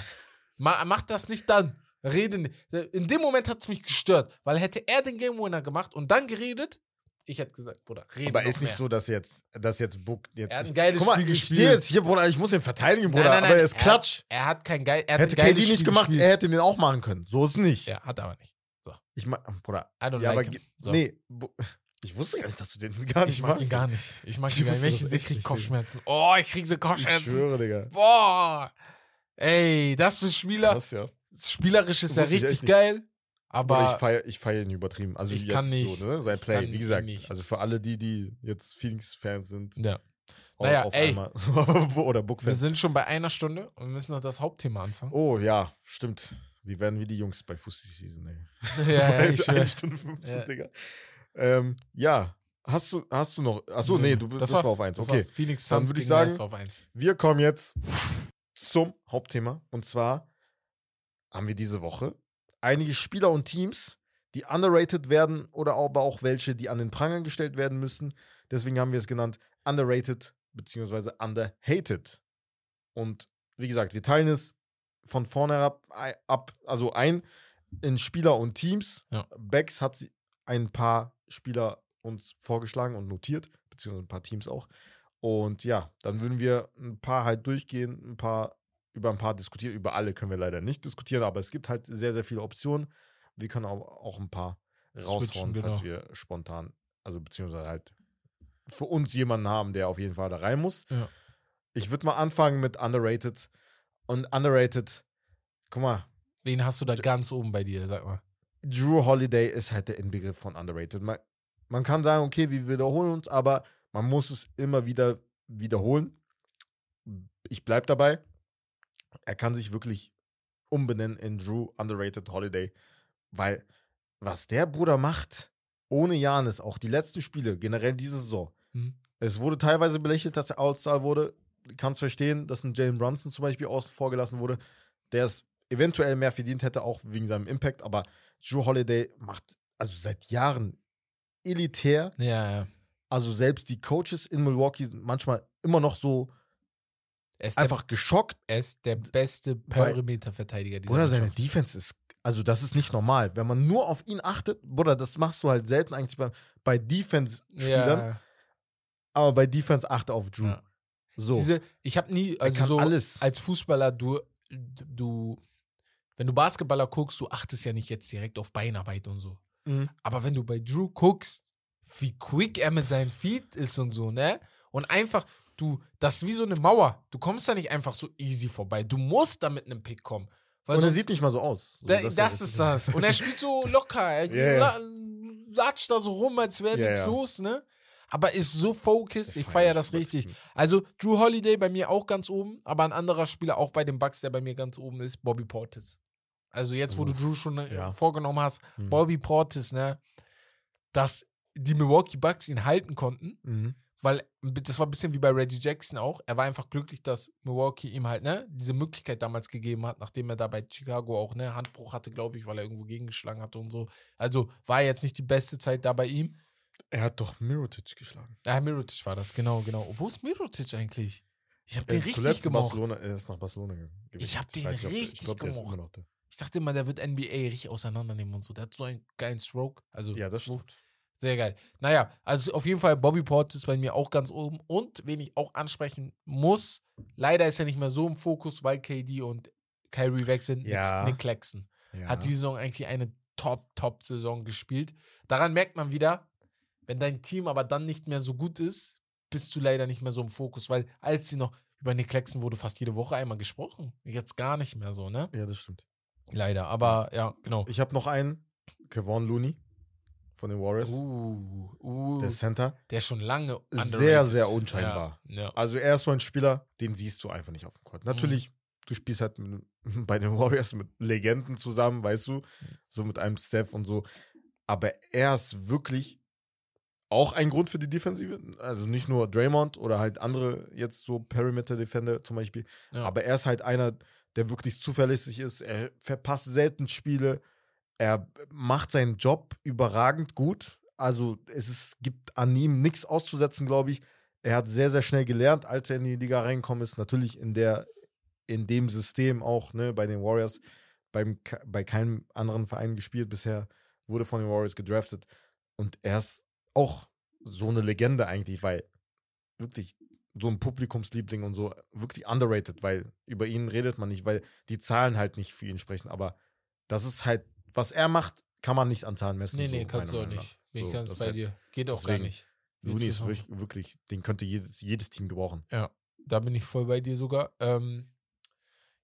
Ma mach das nicht dann. Rede nicht. In dem Moment hat es mich gestört, weil hätte er den Game Winner gemacht und dann geredet, ich hätte gesagt, Bruder, rede Aber ist nicht mehr. so, dass jetzt, dass jetzt Book jetzt. Er hat ein nicht- geiles Guck mal, Spiel ich gespielt. stehe jetzt hier, Bruder. Ich muss ihn verteidigen, Bruder. Nein, nein, nein, aber er ist er Klatsch. Hat, er hat kein geil. Er Hätte KD nicht Spiel gemacht, gespielt. er hätte den auch machen können. So ist nicht. Ja, hat er aber nicht. Ich mag, Bruder. I don't Ja, aber like him. So. nee, (laughs) ich wusste gar nicht, dass du den gar nicht ich mag ihn magst. gar nicht. Ich mag Ich ihn gar nicht. ich krieg ich nicht, Kopfschmerzen. Oh, ich krieg so Ich Kopfschmerzen. schwöre, Digga. Boah. Ey, das ist ein Spieler. Krass, ja. Spielerisch ist er ich richtig geil. Aber ich feiere ich feier ihn übertrieben. Also Ich jetzt kann nicht. so, ne? Sein Ich Play, wie gesagt. nicht. Also für alle die, die jetzt Phoenix-Fans sind, ja. Naja, auf ey. einmal. (laughs) Oder wir Book-Fans. sind schon bei einer Stunde und müssen noch das Hauptthema anfangen. Oh ja, stimmt. Wie werden wie die Jungs bei Fußball Season, ey. (laughs) ja, ja, (laughs) ich eine. Stunde 15, Ja. Digga. Ähm, ja. Hast du, hast du noch. Achso, nee, du, das, war auf eins. Okay. war's. Phoenix Dann Suns würd ich gegen sagen- Leicester auf eins. Wir kommen jetzt zum Hauptthema. Und zwar haben wir diese Woche einige Spieler und Teams, die underrated werden oder aber auch welche, die an den Pranger gestellt werden müssen. Deswegen haben wir es genannt underrated beziehungsweise underhated. Und wie gesagt, wir teilen es von vorne ab, ab also ein in Spieler und Teams. Ja. Bex hat ein paar Spieler uns vorgeschlagen und notiert, beziehungsweise ein paar Teams auch. Und ja, dann würden wir ein paar halt durchgehen, ein paar über ein paar diskutieren. Über alle können wir leider nicht diskutieren, aber es gibt halt sehr, sehr viele Optionen. Wir können auch, auch ein paar raushauen, Switchen, falls genau. wir spontan, also beziehungsweise halt für uns jemanden haben, der auf jeden Fall da rein muss. Ja. Ich würde mal anfangen mit underrated. Und underrated, guck mal, Wen hast du da ganz oben bei dir, sag mal? Drew Holiday ist halt der Inbegriff von underrated. Man, man kann sagen, okay, wir wiederholen uns, aber man muss es immer wieder wiederholen. Ich bleib dabei. Er kann sich wirklich umbenennen in Drew Underrated Holiday, weil was der Bruder macht, ohne Janis, auch die letzten Spiele, generell diese Saison, Hm? es wurde teilweise belächelt, dass er All-Star wurde. Kannst verstehen, dass ein Jalen Brunson zum Beispiel außen vor gelassen wurde, der es eventuell mehr verdient hätte, auch wegen seinem Impact. Aber Drew Holiday macht also seit Jahren elitär. Ja, ja. Also selbst die Coaches in Milwaukee sind manchmal immer noch so Er ist, der, einfach geschockt. er ist der beste Perimeterverteidiger dieser Bruder, seine. Defense ist, also das ist nicht Krass. normal. Wenn man nur auf ihn achtet, Bruder, das machst du halt selten eigentlich bei, bei Defense-Spielern, Ja, aber bei Defense achte auf Drew. Ja. So. Diese, ich habe nie, also so alles. als Fußballer, du, du, wenn du Basketballer guckst, du achtest ja nicht jetzt direkt auf Beinarbeit und so. Mhm. Aber wenn du bei Drew guckst, wie quick er mit seinem Feet ist und so, ne? Und einfach, du, das ist wie so eine Mauer. Du kommst da nicht einfach so easy vorbei. Du musst da mit einem Pick kommen. Weil Und er sieht nicht mal so aus. So, da, das, ja ist das. Und er spielt so (laughs) locker. Er la- latscht da so rum, als wäre Ja, nichts ja. los, ne? Aber ist so focused. Ich feier feiere das richtig. Also Drew Holiday bei mir auch ganz oben, aber ein anderer Spieler auch bei den Bucks, der bei mir ganz oben ist, Bobby Portis. Also jetzt, wo du Drew schon äh, ja. vorgenommen hast, Mhm. Bobby Portis, ne, dass die Milwaukee Bucks ihn halten konnten, Mhm. Weil das war ein bisschen wie bei Reggie Jackson auch. Er war einfach glücklich, dass Milwaukee ihm halt, ne, diese Möglichkeit damals gegeben hat, nachdem er da bei Chicago auch, ne, Handbruch hatte, glaube ich, weil er irgendwo gegengeschlagen hatte und so. Also war jetzt nicht die beste Zeit da bei ihm. Er hat doch Mirotic geschlagen. Ja, Mirotic war das, genau, genau. Wo ist Mirotic eigentlich? Ich habe den Äh, richtig. Barcelona, er ist nach Barcelona ge- gewechselt. hab den der- richtig Ich da. Ich dachte immer, der wird NBA richtig auseinandernehmen und so. Der hat so einen geilen Stroke. Also, Ja, das Move. Sehr geil. Naja, also auf jeden Fall, Bobby Portis ist bei mir auch ganz oben. Und wen ich auch ansprechen muss, leider ist er nicht mehr so im Fokus, weil KD und Kyrie weg sind. Ja. Nick Claxton Ja. hat die Saison eigentlich eine Top-Top-Saison gespielt. Daran merkt man wieder, wenn dein Team aber dann nicht mehr so gut ist, bist du leider nicht mehr so im Fokus, weil als sie noch über Nick Claxton wurde fast jede Woche einmal gesprochen. Jetzt gar nicht mehr so, ne? ja, das stimmt. Leider, aber ja, genau. Ich habe noch einen, Kevon Looney von den Warriors. Uh, uh, Der Center. der ist schon lange Sehr, underrated. sehr unscheinbar. Ja, ja. Also er ist so ein Spieler, den siehst du einfach nicht auf dem Court. Natürlich, Mhm. du spielst halt mit, (laughs) bei den Warriors mit Legenden zusammen, weißt Mhm. du, so mit einem Steph und so. Aber er ist wirklich auch ein Grund für die Defensive. Also nicht nur Draymond oder halt andere jetzt so Perimeter-Defender zum Beispiel. Ja. Aber er ist halt einer, der wirklich zuverlässig ist. Er verpasst selten Spiele. Er macht seinen Job überragend gut. Also es ist, gibt an ihm nichts auszusetzen, glaube ich. Er hat sehr, sehr schnell gelernt, als er in die Liga reingekommen ist. Natürlich in der, in dem System auch, ne, bei den Warriors, beim, bei keinem anderen Verein gespielt bisher, wurde von den Warriors gedraftet. Und er ist auch so eine Legende eigentlich, weil wirklich so ein Publikumsliebling und so wirklich underrated, weil über ihn redet man nicht, weil die Zahlen halt nicht für ihn sprechen. Aber das ist halt, was er macht, kann man nicht an Zahlen messen. Nee, so nee, kannst du auch nicht. ich So, ganz das bei halt- dir. Geht auch gar deswegen, nicht. Looney ist wirklich, wirklich, den könnte jedes, jedes Team gebrauchen. Ja, da bin ich voll bei dir sogar. Ähm,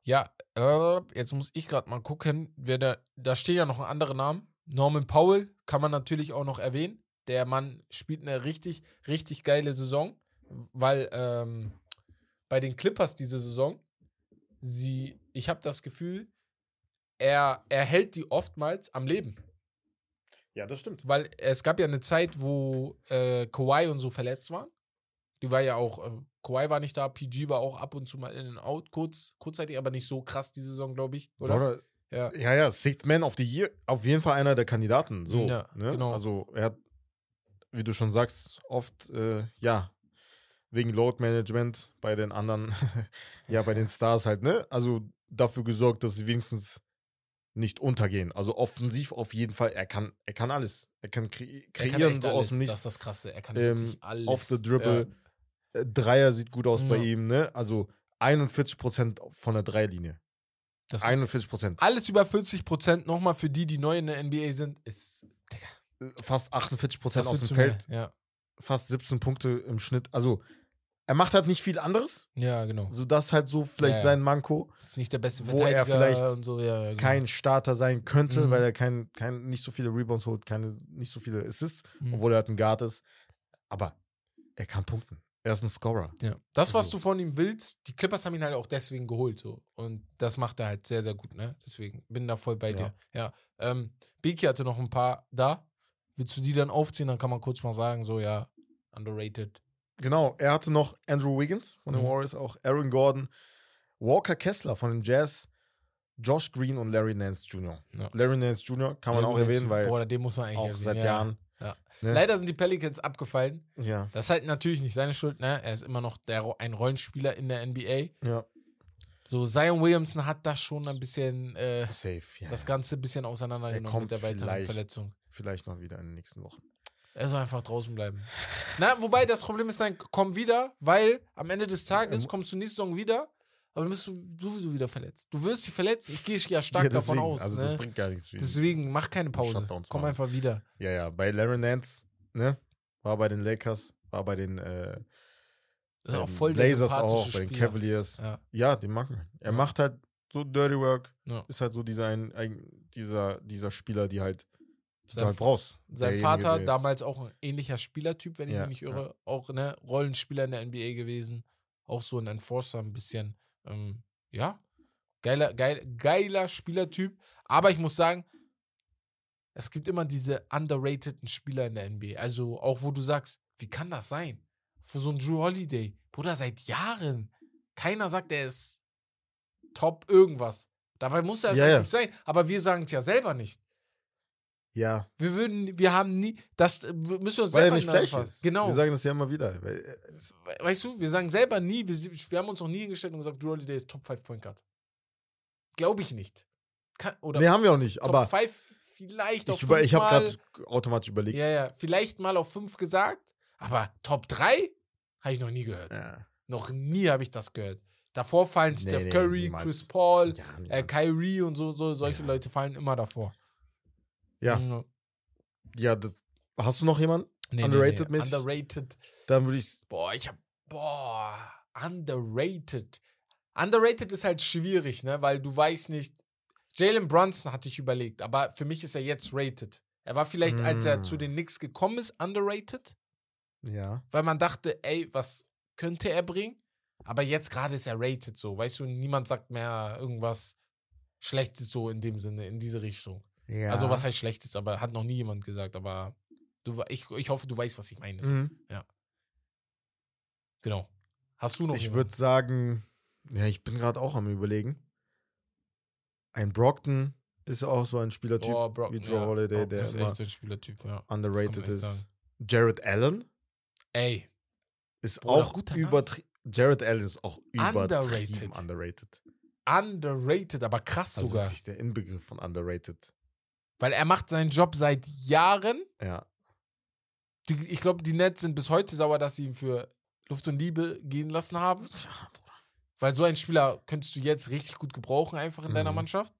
ja, äh, jetzt muss ich gerade mal gucken, wer da, da stehen ja noch andere Namen. Norman Powell kann man natürlich auch noch erwähnen. Der Mann spielt eine richtig, richtig geile Saison, weil ähm, bei den Clippers diese Saison, sie, ich habe das Gefühl, er, er hält die oftmals am Leben. Ja, das stimmt. Weil es gab ja eine Zeit, wo äh, Kawhi und so verletzt waren. Die war ja auch, äh, Kawhi war nicht da, PG war auch ab und zu mal in and out, kurz, kurzzeitig, aber nicht so krass die Saison, glaube ich. Oder? Oder? Ja. Ja, ja, Sixth Man of the Year, auf jeden Fall einer der Kandidaten. So, Ja, ne? genau. Also er hat, wie du schon sagst, oft, äh, ja, wegen Load Management bei den anderen, (laughs) ja, bei den Stars halt, ne? Also dafür gesorgt, dass sie wenigstens nicht untergehen. Also offensiv auf jeden Fall, er kann, er kann alles. Er kann kre Er kreieren kann echt so aus dem Das Nichts. ist das Krasse. Er kann Ähm, wirklich alles. off the dribble. Ja. Äh, Dreier sieht gut aus bei Ja. ihm, ne? Also 41% von der Dreierlinie. Das 41%. alles über 40 Prozent nochmal für die, die neu in der NBA sind, ist Digga, Fast 48% was aus dem Feld. Ja. fast 17 Punkte im Schnitt. Also, er macht halt nicht viel anderes. ja, genau. So das halt so vielleicht Ja, sein Manko. Das ist nicht der beste Wo er vielleicht so. Ja, ja, genau. Kein Starter sein könnte, Mhm. weil er kein, kein, nicht so viele Rebounds holt, keine, nicht so viele Assists, Mhm. obwohl er halt ein Guard ist. Aber er kann punkten. Er ist ein Scorer. Ja. Das, was Also- du von ihm willst, die Clippers haben ihn halt auch deswegen geholt. So. Und das macht er halt sehr, sehr gut, ne? Deswegen bin da voll bei Ja. dir. Ja. Ähm, Biki hatte noch ein paar da. Willst du die dann aufziehen? Dann kann man kurz mal sagen, so ja, underrated. Genau, er hatte noch Andrew Wiggins von den Mhm. Warriors, auch Aaron Gordon, Walker Kessler von den Jazz, Josh Green und Larry Nance Jr. Ja. Larry Nance Jr. kann man auch erwähnen, weil Boah, den muss man eigentlich auch erwähnen, seit ja. Jahren. Ja. Ne? Leider sind die Pelicans abgefallen. Ja, Das ist halt natürlich nicht seine Schuld, ne? Er ist immer noch der, ein Rollenspieler in der NBA. ja. So, Zion Williamson hat das schon ein bisschen, äh, Safe, ja. das Ganze ein bisschen auseinandergenommen mit der weiteren vielleicht. Verletzung. Vielleicht noch wieder in den nächsten Wochen. Er soll einfach draußen bleiben. Na, wobei das Problem ist, dann komm wieder, weil am Ende des Tages Ähm, kommst du nächste Saison wieder, aber dann bist du sowieso wieder verletzt. Du wirst dich verletzt, ich gehe ja stark Ja, davon deswegen, aus. Also das ne? bringt gar nichts. für. Deswegen mach keine Pause. Komm machen. einfach wieder. Ja, ja, bei Larry Nance, ne? War bei den Lakers, war bei den äh, Das ähm, Blazers auch, bei den. Cavaliers. Ja. Ja, den mag man. Er Ja. macht halt so Dirty Work, Ja. ist halt so dieser, ein, ein, dieser, dieser Spieler, die halt, Sein- brauchst. Sein Vater, damals auch ein ähnlicher Spielertyp, wenn ich Ja, mich nicht irre, auch ne, Rollenspieler in der NBA gewesen, auch so ein Enforcer ein bisschen. Ähm, ja, geiler, geil, geiler Spielertyp. Aber ich muss sagen, es gibt immer diese underrateden Spieler in der NBA. Also auch wo du sagst, wie kann das sein? für so einen Drew Holiday. Bruder, seit Jahren. Keiner sagt, er ist top irgendwas. Dabei muss er es Ja, ja. eigentlich sein. Aber wir sagen es ja selber nicht. Ja, Wir würden, wir haben nie, das äh, müssen wir uns weil er selber nicht frech ist. Genau. Wir sagen das ja immer wieder. Äh, Weißt du, wir sagen selber nie, wir, wir haben uns noch nie hingestellt und gesagt, Drew Holiday ist Top 5 Point Guard. Glaube ich nicht. Kann, oder nee, haben wir auch nicht. Top Aber 5 vielleicht auf ich, über, 5 ich habe gerade automatisch überlegt. Ja, ja, vielleicht mal auf 5 gesagt, aber Top 3 habe ich noch nie gehört. Ja. Noch nie habe ich das gehört. Davor fallen Nee, Steph nee, Curry, niemals. Chris Paul, Ja, äh. Kyrie und so, so solche Ja. Leute fallen immer davor. Ja, Mhm. ja das, hast du noch jemanden? Nee, Underrated-mäßig? Underrated. Dann würde ich. Boah, ich hab. Boah, underrated. Underrated ist halt schwierig, ne? Weil du weißt nicht. Jalen Brunson hatte ich überlegt, aber für mich ist er jetzt rated. Er war vielleicht, als er Mm. zu den Knicks gekommen ist, underrated, Ja. weil man dachte, ey, was könnte er bringen? Aber jetzt gerade ist er rated so. Weißt du, niemand sagt mehr irgendwas Schlechtes so in dem Sinne, in diese Richtung. Ja. Also, was heißt Schlechtes, aber hat noch nie jemand gesagt, aber du, ich, ich hoffe, du weißt, was ich meine. Mhm. Genau. Hast du noch Ich würde sagen, ja, ich bin gerade auch am Überlegen. Ein Brockton ist auch so ein Spielertyp, Oh, Brock, wie Drew Holiday, Brock der ist echt so ein Spielertyp, ja. underrated ist. Jared Allen Ey, ist Bruder, auch guter übertrieben. Jared Allen ist auch übertrieben Underrated. underrated. underrated, aber krass Also sogar. wirklich der Inbegriff von underrated. Weil er macht seinen Job seit Jahren. Ja. Die, ich glaube, die Nets sind bis heute sauer, dass sie ihn für Luft und Liebe gehen lassen haben. Weil so einen Spieler könntest du jetzt richtig gut gebrauchen, einfach in deiner Mhm. Mannschaft.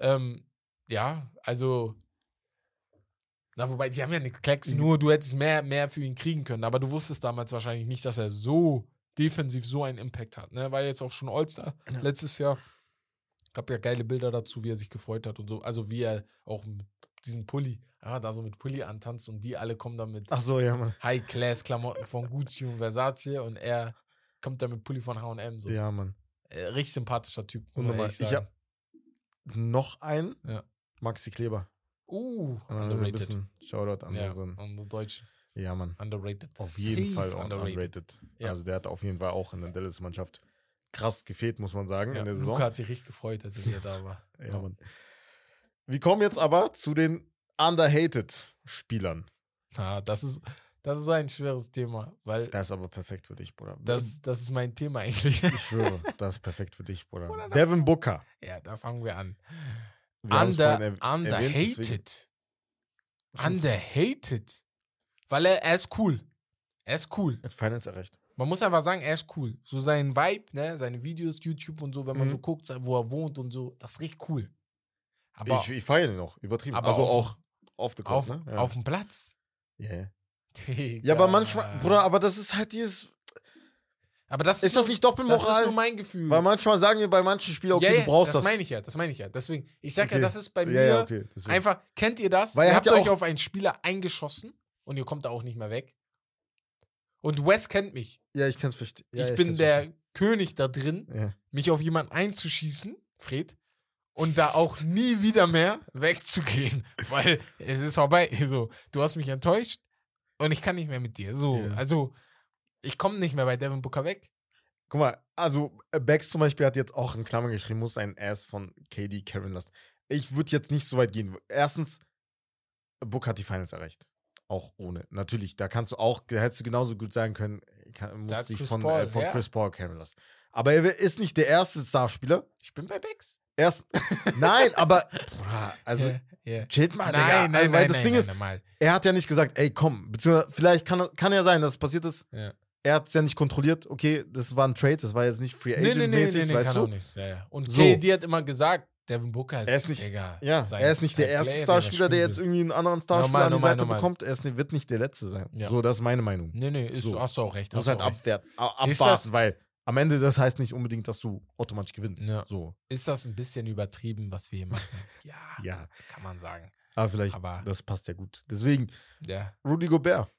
Ähm, ja, also. Na, wobei, die haben ja eine Klecks, Mhm. nur du hättest mehr, mehr für ihn kriegen können. Aber du wusstest damals wahrscheinlich nicht, dass er so defensiv so einen Impact hat. Ne? War jetzt auch schon All-Star Ja. letztes Jahr. Gab ja geile Bilder dazu, wie er sich gefreut hat und so. Also wie er auch mit diesen Pulli, ja, da so mit Pulli antanzt und die alle kommen dann mit Ach so, ja, Mann. High-Class-Klamotten von Gucci und Versace und er kommt dann mit Pulli von H&M. So. Ja, Mann. Äh, richtig sympathischer Typ. Und nochmal, ich sagen. hab noch einen. Ja. Maxi Kleber. Uh, ein underrated. bisschen Shoutout an Ja, unseren. unsere Deutschen. Ja, Mann. Underrated. Auf jeden Safe Fall auch underrated. Ja. Also der hat auf jeden Fall auch in der Dallas-Mannschaft krass gefehlt, muss man sagen, Ja, in der Saison. Luca hat sich richtig gefreut, als er wieder da war. Ja, Mann. Wir kommen jetzt aber zu den underhated Spielern. Ah, das ist, das ist ein schweres Thema, weil Das ist aber perfekt für dich, Bruder. das, das ist mein Thema eigentlich. ich schwöre, (laughs) das ist perfekt für dich, Bruder. Devin Booker. ja, da fangen wir an. Wir Under, erwähnt, underhated. Underhated. Weil er, er ist cool. Er ist cool. Hat Finals erreicht. Man muss einfach sagen, er ist cool. So sein Vibe, ne, seine Videos, YouTube und so, wenn man Mhm. so guckt, wo er wohnt und so, das ist richtig cool. Aber ich ich feiere ihn noch, übertrieben. aber also auf- auch auf the court, auf, ne? Ja. auf dem Platz. Yeah. Digga. Ja, aber manchmal, Bruder, aber das ist halt dieses. Aber das Ist das nicht Das ist Doppelmoral? nur mein Gefühl. Weil manchmal sagen wir bei manchen Spielern, okay, ja, ja, du brauchst das. das. meine ich ja, das meine ich ja. Deswegen, ich sag ja, Okay. das ist bei mir ja, ja, okay. einfach, kennt ihr das? Weil ihr habt ja euch auf einen Spieler eingeschossen und ihr kommt da auch nicht mehr weg. Und Wes kennt mich. Ja, ich kann es verstehen. Ja, ich bin kann's der König da drin, verstehen. Ja. mich auf jemanden einzuschießen, Fred, und da auch nie wieder mehr wegzugehen, (laughs) weil es ist vorbei. So, du hast mich enttäuscht und ich kann nicht mehr mit dir. So, Ja. also ich komme nicht mehr bei Devin Booker weg. Guck mal, also äh, Bex zum Beispiel hat jetzt auch in Klammern geschrieben, muss ein Ass von KD Karen lassen. Ich würde jetzt nicht so weit gehen. Erstens, Book hat die Finals erreicht. Auch ohne. Natürlich, da kannst du auch, da hättest du genauso gut sagen können, kann, Da muss hat sich Chris von, Paul, äh, von ja. Chris Paul Karen lassen. Aber er ist nicht der erste Starspieler. Ich bin bei Bex. Erst, (laughs) nein, aber, Bruder, also, Ja, ja. chillt mal, nein, Digga. nein, weil nein, das nein, Ding nein, ist, nein, mal. er hat ja nicht gesagt, ey, komm, beziehungsweise vielleicht kann, kann ja sein, dass es passiert ist. Ja. Er hat es ja nicht kontrolliert. Okay, das war ein Trade, das war jetzt nicht Free Nee, Agent nee, nee, nee, weißt kann du? auch nicht. Ja, ja. Und So. KD hat immer gesagt, Devin Booker ist, Er ist nicht- Digga, Ja, sein- er ist nicht der erste Player, Starspieler, der jetzt irgendwie einen anderen Starspieler Normal, an die normal, Seite normal. bekommt. Er ist, wird nicht der Letzte sein. Ja. So, das ist meine Meinung. Nee, nee, ist, So. hast du auch recht. Muss hast halt du recht. abwerten, a- Ist abwarten, das- weil am Ende das heißt nicht unbedingt, dass du automatisch gewinnst. Ja. So, Ist das ein bisschen übertrieben, was wir hier machen? (laughs) ja, ja. kann man sagen. Aber vielleicht, Aber- das passt ja gut. Deswegen, Ja. Rudy Gobert.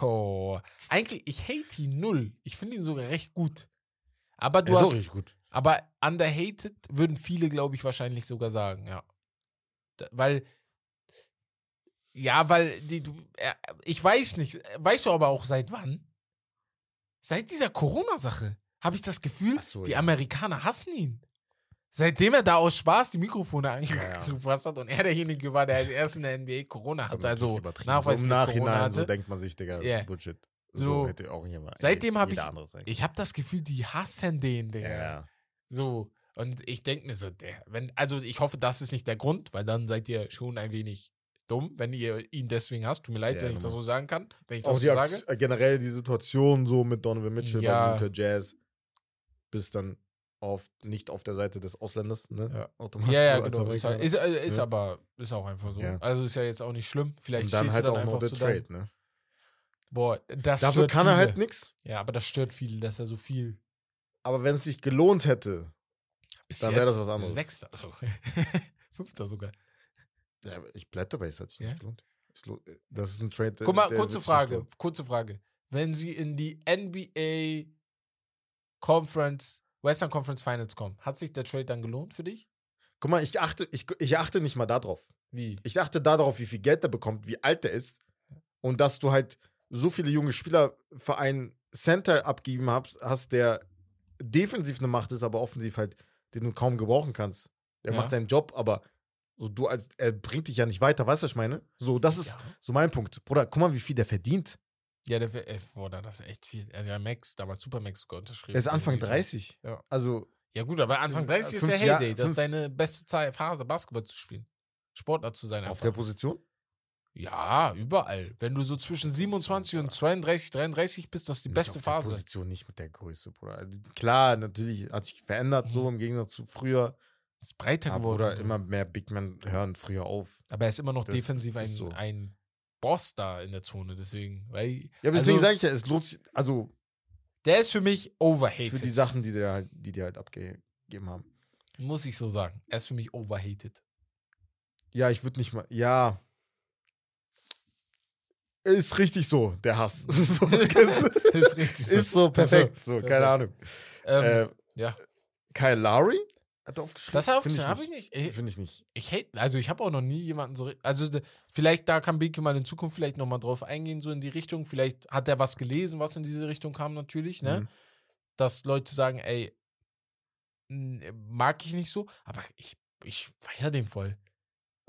Oh, eigentlich, ich hate ihn null. Ich finde ihn sogar recht gut. Aber du Er ist auch hast, richtig gut. Aber underhated würden viele, glaube ich, wahrscheinlich sogar sagen, ja. Da, weil Ja, weil die, du, er, ich weiß nicht. Weißt du aber auch seit wann? Seit dieser Corona-Sache habe ich das Gefühl, so, die ja. Amerikaner hassen ihn. Seitdem er da aus Spaß die Mikrofone ja. angepasst hat und er derjenige war, der als erst in der NBA Corona hatte, hat also nachweislich Im Corona Nachhinein hatte. so denkt man sich, Digga, Ja. Bullshit. So. So, hätte auch jemand. Seitdem hab jeder ich- ich habe das Gefühl, die hassen den, Digga. ja. So. Und ich denke mir so, der, wenn, also ich hoffe, das ist nicht der Grund, weil dann seid ihr schon ein wenig dumm, wenn ihr ihn deswegen hasst. Tut mir leid, Ja, wenn ich das normal. so sagen kann. Wenn ich das Auch so die sage. Aktion, äh, generell die Situation so mit Donovan Mitchell Ja. bei Utah Jazz bis dann auf, nicht auf der Seite des Ausländers, ne? Ja. Automatisch Ja, ja, genau. Ist, Amerikaner. ist, äh, ist Ja. aber, ist auch einfach so. Ja. Also ist ja jetzt auch nicht schlimm. Vielleicht Und dann halt dann auch noch einfach der zu deinem, Trade, ne? Boah, das Dafür kann er viele. halt nichts. Ja, aber das stört viele, dass er so viel. Aber wenn es sich gelohnt hätte, Bis Dann wär das was anderes. Sechster, so. (laughs) Fünfter sogar. ja, ich bleib dabei, es hat sich Ja? nicht gelohnt. Lo- Das ist ein Trade. Guck mal, kurze Frage, kurze Frage. Wenn sie in die NBA Conference, Western Conference Finals kommen, hat sich der Trade dann gelohnt für dich? Guck mal, ich achte, ich, ich achte nicht mal darauf. Wie? Ich achte darauf, wie viel Geld er bekommt, wie alt er ist und dass du halt so viele junge Spieler für einen Center abgegeben hast, hast, der defensiv eine Macht ist, aber offensiv halt, den du kaum gebrauchen kannst. Der Ja. macht seinen Job, aber so du als, er bringt dich ja nicht weiter, weißt du, was ich meine? So, das ist Ja. so mein Punkt. Bruder, guck mal, wie viel der verdient. Ja, der, ey, boah, das ist echt viel. Also ja, Max, damals Supermax sogar unterschrieben. Er ist Anfang Utah. 30. Ja. Also, Ja gut, aber Anfang 30 ist ja Fünf Jahr- Heyday. das ist deine beste Phase, Basketball zu spielen. Sportler zu sein auf einfach. der Position? Ja, überall. Wenn du so zwischen 27 und 32, 33 bist, das ist die Nicht beste auf der Phase. Position nicht mit der Größe, Bruder. Also, Klar, natürlich hat sich verändert, so Mhm. im Gegensatz zu früher. Ist breiter geworden. So. immer mehr Big Men hören früher auf. Aber er ist immer noch Das defensiv ein, so. ein Boss da in der Zone, deswegen. Weil, Ja, aber deswegen also, sage ich ja, es lohnt sich, also der ist für mich overhated. für die Sachen, die die halt, die, die halt abgegeben haben. Muss ich so sagen. Er ist für mich overhated. Ja, ich würde nicht mal, ja. Ist richtig so, der Hass. (laughs) so, ist richtig so. ist so perfekt, so, perfekt. keine Ahnung. Ähm, äh, ja. Kyle Lowry hat er aufgeschrieben. Das habe Find ich, hab ich nicht. Ich, Finde ich nicht. ich hate, also ich habe auch noch nie jemanden so. Also vielleicht da kann Biki mal in Zukunft vielleicht nochmal drauf eingehen, so in die Richtung. Vielleicht hat er was gelesen, was in diese Richtung kam, natürlich, ne? Mhm. Dass Leute sagen, ey, mag ich nicht so, aber ich, ich feiere den voll.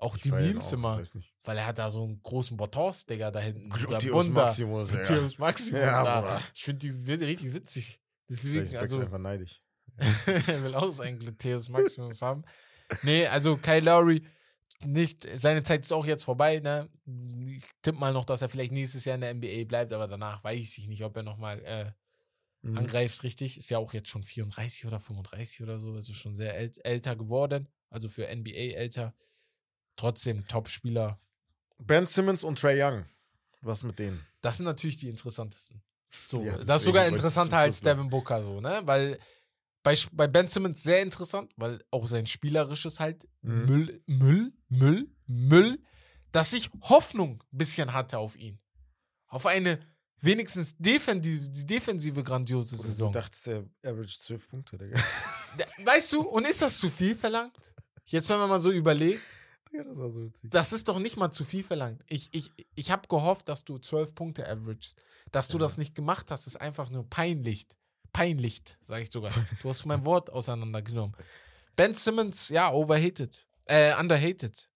Auch Ich die Memes immer, weil er hat da so einen großen Botors, Digga, da hinten. Gluteus. Maximus. Gluteus Maximus Ja, da. Bruder. Ich finde die richtig witzig. Vielleicht Deswegen, Bex also, einfach neidisch. (laughs) er will auch seinen Gluteus Maximus haben. Nee, also Kyle Lowry, nicht, seine Zeit ist auch jetzt vorbei, ne? Ich tippe mal noch, dass er vielleicht nächstes Jahr in der NBA bleibt, aber danach weiß ich nicht, ob er nochmal äh, Mhm. angreift, richtig. Ist ja auch jetzt schon 34 oder 35 oder so, also schon sehr äl älter geworden. Also für NBA älter. Trotzdem Top-Spieler. Ben Simmons und Trey Young. Was mit denen? Das sind natürlich die interessantesten. So, Ja, das ist sogar interessanter als. Devin Booker, so, ne? Weil bei, bei Ben Simmons sehr interessant, weil auch sein spielerisches halt Mhm. Müll, Müll, Müll, Müll, dass ich Hoffnung ein bisschen hatte auf ihn. Auf eine wenigstens defensive, die defensive grandiose Oder du Saison. dachtest, der average 12 Punkte, Digga. Weißt du, und ist das zu viel verlangt? Jetzt, wenn man mal so überlegt, Digga, das war so witzig. das ist doch nicht mal zu viel verlangt. Ich, ich, ich habe gehofft, dass du 12 Punkte averagest. Dass du Ja. das nicht gemacht hast, ist einfach nur peinlich. Peinlich, sage ich sogar. Du hast mein Wort auseinandergenommen. Ben Simmons, ja, overhated. Äh, underhated.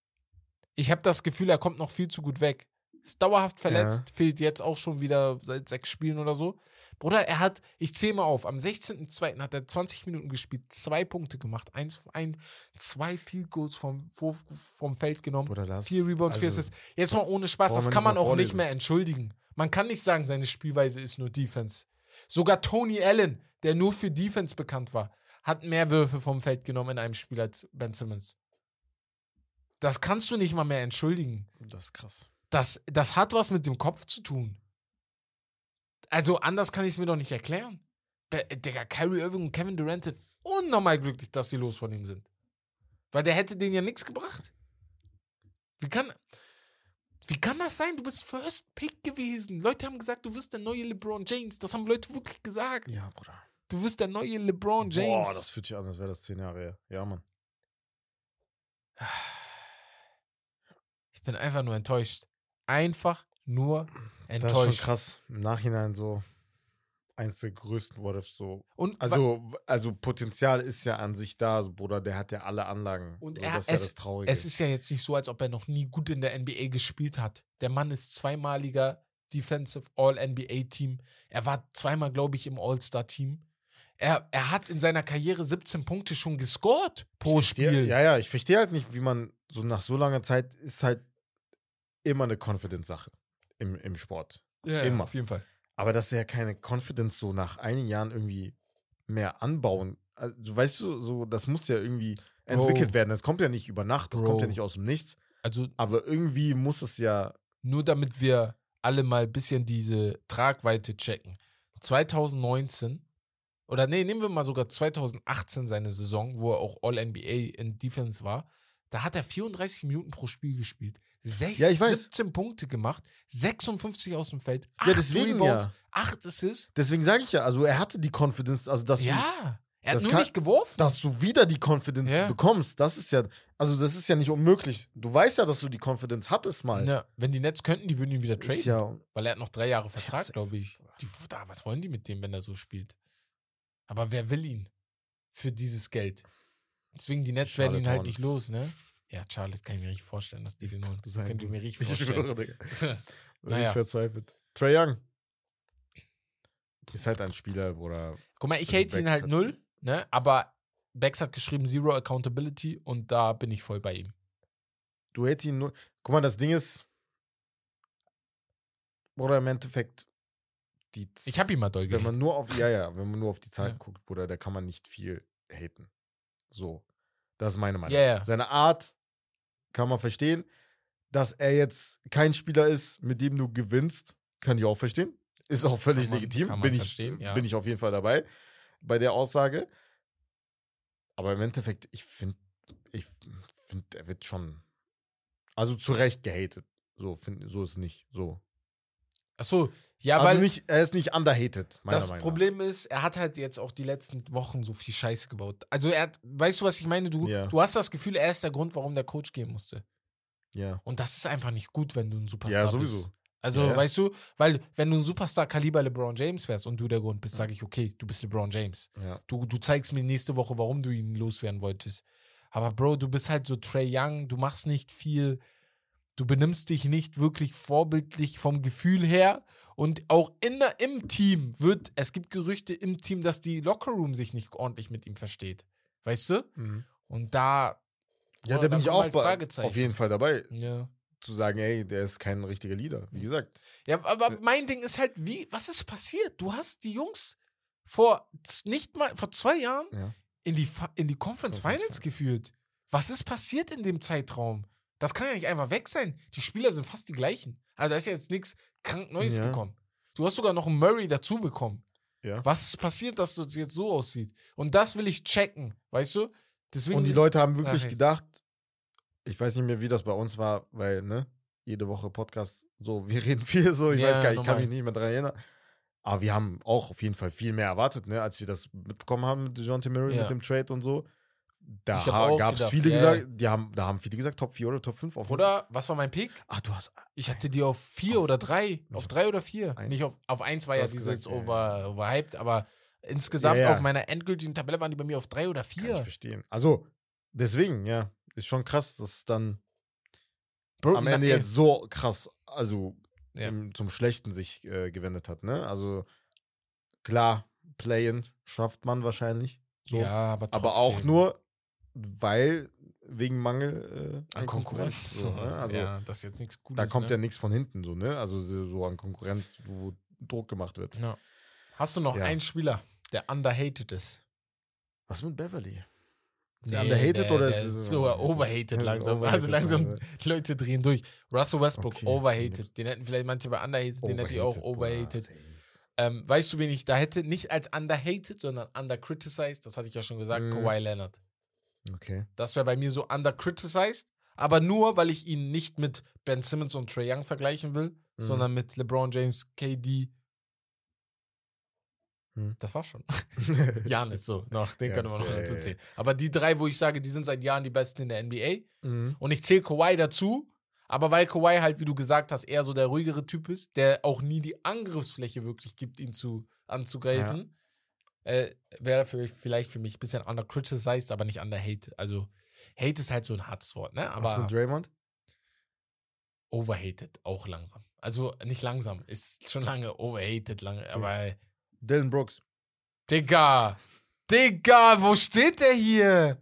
Ich habe das Gefühl, er kommt noch viel zu gut weg. Ist dauerhaft verletzt, fehlt jetzt auch schon wieder seit sechs Spielen oder so. Bruder, er hat, ich zähle mal auf, am 16.02. hat er 20 Minuten gespielt, zwei Punkte gemacht, eins, ein, zwei Field Goals vom, vom, Feld genommen, Bruder, das, vier Rebounds, vier also, Assists. Jetzt mal ohne Spaß, das kann nicht man auch nicht vorlesen. mehr entschuldigen. Man kann nicht sagen, seine Spielweise ist nur Defense. Sogar Tony Allen, der nur für Defense bekannt war, hat mehr Würfe vom Feld genommen in einem Spiel als Ben Simmons. Das kannst du nicht mal mehr entschuldigen. Das ist krass. Das, das hat was mit dem Kopf zu tun. Also anders kann ich es mir doch nicht erklären. Be- Digga, Kyrie Irving und Kevin Durant sind unnormal glücklich, dass die los von ihm sind. Weil der hätte denen ja nichts gebracht. Wie kann, wie kann das sein? Du bist First Pick gewesen. Leute haben gesagt, du wirst der neue LeBron James. Das haben Leute wirklich gesagt. Ja, Bruder. Du wirst der neue LeBron James. Boah, das fühlt sich an, als wäre das zehn Jahre her. Ja, Mann. Ich bin einfach nur enttäuscht. einfach nur Das ist schon enttäuscht. krass. Im Nachhinein so eins der größten What Ifs so. Und Also, also Potenzial ist ja an sich da, so, Bruder, der hat ja alle Anlagen. Und so, er- das ist ja es- das Traurige. es ist ja jetzt nicht so, als ob er noch nie gut in der NBA gespielt hat. Der Mann ist zweimaliger Defensive All-NBA-Team. Er war zweimal, glaube ich, im All-Star-Team. Er, er hat in seiner Karriere 17 Punkte schon gescored pro verstehe- Spiel. Ja, ja, ich verstehe halt nicht, wie man so nach so langer Zeit ist halt immer eine Confidence-Sache im, im Sport. Ja, immer. auf jeden Fall. Aber dass er keine Confidence so nach einigen Jahren irgendwie mehr anbauen, also, weißt du, so, das muss ja irgendwie entwickelt werden. Das kommt ja nicht über Nacht, das kommt ja Bro. nicht aus dem Nichts. Also Aber irgendwie muss es ja. nur damit wir alle mal ein bisschen diese Tragweite checken. 2019 oder nee, nehmen wir mal sogar 2018 seine Saison, wo er auch All-NBA in Defense war. Da hat er 34 Minuten pro Spiel gespielt. Sech- Ja, ich weiß. 17 Punkte gemacht, 56 aus dem Feld, Ja, 8 deswegen Rebounds, ja. 8 Assists. Deswegen sage ich ja, also er hatte die Confidence, also dass, du, Ja, er hat nur kann- nicht geworfen. dass du wieder die Confidence Ja. bekommst, das ist ja, also das ist ja nicht unmöglich. Du weißt ja, dass du die Confidence hattest mal. ja, wenn die Nets könnten, die würden ihn wieder traden. ja, Weil er hat noch drei Jahre Vertrag, glaube ich. Die, da, was wollen die mit dem, wenn er so spielt? Aber wer will ihn für dieses Geld? Deswegen, die Nets werden ihn halt nicht los, ne? Ja, Charlotte kann ich mir richtig vorstellen, dass die den holen. Das Sein könnt ihr mir richtig (laughs) ich vorstellen. schwöre, Digga. (laughs) naja. Ich verzweifelt. Trey Young. Ist halt ein Spieler, oder Guck mal, ich Also hate ihn halt null, ne? Aber Bex hat geschrieben Zero Accountability und da bin ich voll bei ihm. du hättest ihn nur. Guck mal, das Ding ist. Oder im Endeffekt. Die Ich habe ihn mal doll Wenn man nur auf, ja, ja, wenn man nur auf die (laughs) Zahlen Ja. guckt, Bruder, da kann man nicht viel haten. So. Das ist meine Meinung. Ja. Seine Art kann man verstehen. Dass er jetzt kein Spieler ist, mit dem du gewinnst, kann ich auch verstehen. Ist auch völlig man- legitim. bin, ich, ja. bin ich auf jeden Fall dabei bei der Aussage. Aber im Endeffekt, ich finde, ich finde, er wird schon. Also zu Recht gehatet. So, find, so ist es nicht. So. Achso, ja, also weil nicht, er ist nicht underhated, meiner das Meinung Problem ist, er hat halt jetzt auch die letzten Wochen so viel Scheiße gebaut. Also er hat, weißt du, was ich meine? Du, Ja. du hast das Gefühl, er ist der Grund, warum der Coach gehen musste. nach. Ja. Und das ist einfach nicht gut, wenn du ein Superstar Ja, sowieso. bist. Also, Ja, ja. weißt du, weil wenn du ein Superstar-Kaliber LeBron James wärst und du der Grund bist, sage ich, okay, du bist LeBron James. Ja. Du, du zeigst mir nächste Woche, warum du ihn loswerden wolltest. Aber Bro, du bist halt so Trey Young, du machst nicht viel, du benimmst dich nicht wirklich vorbildlich vom Gefühl her. Und auch in der, im Team wird, es gibt Gerüchte im Team, dass die Lockerroom sich nicht ordentlich mit ihm versteht. Weißt du? Mhm. Und da. Ja, da bin ich auch halt auf jeden Fall dabei, Ja. zu sagen, ey, der ist kein richtiger Leader. Wie gesagt. Ja, aber mein Ding ist halt, wie, was ist passiert? Du hast die Jungs vor nicht mal, vor zwei Jahren Ja. in die, in die Conference Conference Finals. geführt. Was ist passiert in dem Zeitraum? Das kann ja nicht einfach weg sein. Die Spieler sind fast die gleichen. Also da ist ja jetzt nichts krank Neues Ja. gekommen. Du hast sogar noch einen Murray dazu bekommen. Ja. Was ist passiert, dass das jetzt so aussieht? Und das will ich checken, weißt du? Deswegen, Und die Leute haben wirklich Ach, ich- gedacht, ich weiß nicht mehr, wie das bei uns war, weil, ne, jede Woche Podcast, so, (laughs) wir reden viel so, ich Ja, weiß gar nicht, ich kann mich nicht mehr dran erinnern. Aber wir haben auch auf jeden Fall viel mehr erwartet, ne, als wir das mitbekommen haben mit John Murray, Ja. mit dem Trade und so. Da gab es viele ja, gesagt, die haben, da haben viele gesagt, Top 4 oder Top 5 auf oder was war mein Pick? Ah, du hast. Ich hatte die auf vier oder drei. Auf drei oder vier. Eins. Nicht auf, auf eins war Du ja dieses gesagt, over, overhyped, aber insgesamt Ja, ja. auf meiner endgültigen Tabelle waren die bei mir auf drei oder Kann ich vier. verstehen. Also, deswegen, ja, ist schon krass, dass dann Bro, am Ende jetzt so krass, also Ja. im, zum Schlechten sich äh, gewendet hat, ne? Also klar, Play-in schafft man wahrscheinlich. So. Ja, aber trotzdem. aber auch nur, weil wegen Mangel äh, an Konkurrenz. So, ne? Also ja, das ist jetzt nichts Gutes. da kommt ne? ja nichts von hinten, so, ne? Also so an Konkurrenz, wo Druck gemacht wird. ja. Hast du noch Ja. einen Spieler, der underhated ist? Was mit Beverly? Ist Nee, er underhated der, oder der ist es so overhated langsam? overhated, also langsam, also. Leute drehen durch. Russell Westbrook, Okay. overhated. Den hätten vielleicht manche bei underhated, den hätte ich auch overhated. Ähm, weißt du, wen ich da hätte? Nicht als underhated, sondern undercriticized. Das hatte ich ja schon gesagt, Mhm. Kawhi Leonard. Okay. Das wäre bei mir so undercriticized. Aber nur, weil ich ihn nicht mit Ben Simmons und Trey Young vergleichen will, Mhm. sondern mit LeBron James, KD. Mhm. Das war schon. (laughs) Janis, so. Noch, den Ja, können wir noch ja, dazu ja, ja. zählen. Aber die drei, wo ich sage, die sind seit Jahren die besten in der NBA. Mhm. Und ich zähle Kawhi dazu. Aber weil Kawhi halt, wie du gesagt hast, eher so der ruhigere Typ ist, der auch nie die Angriffsfläche wirklich gibt, ihn zu anzugreifen, äh, wäre für, vielleicht für mich ein bisschen under criticized, aber nicht under hate. Also Hate ist halt so ein hartes Wort, ne? Was Aber mit Draymond? overhated auch langsam. Also nicht langsam, ist schon lange overhated, lange, aber Dylan Brooks. Digga, Digga, wo steht der hier?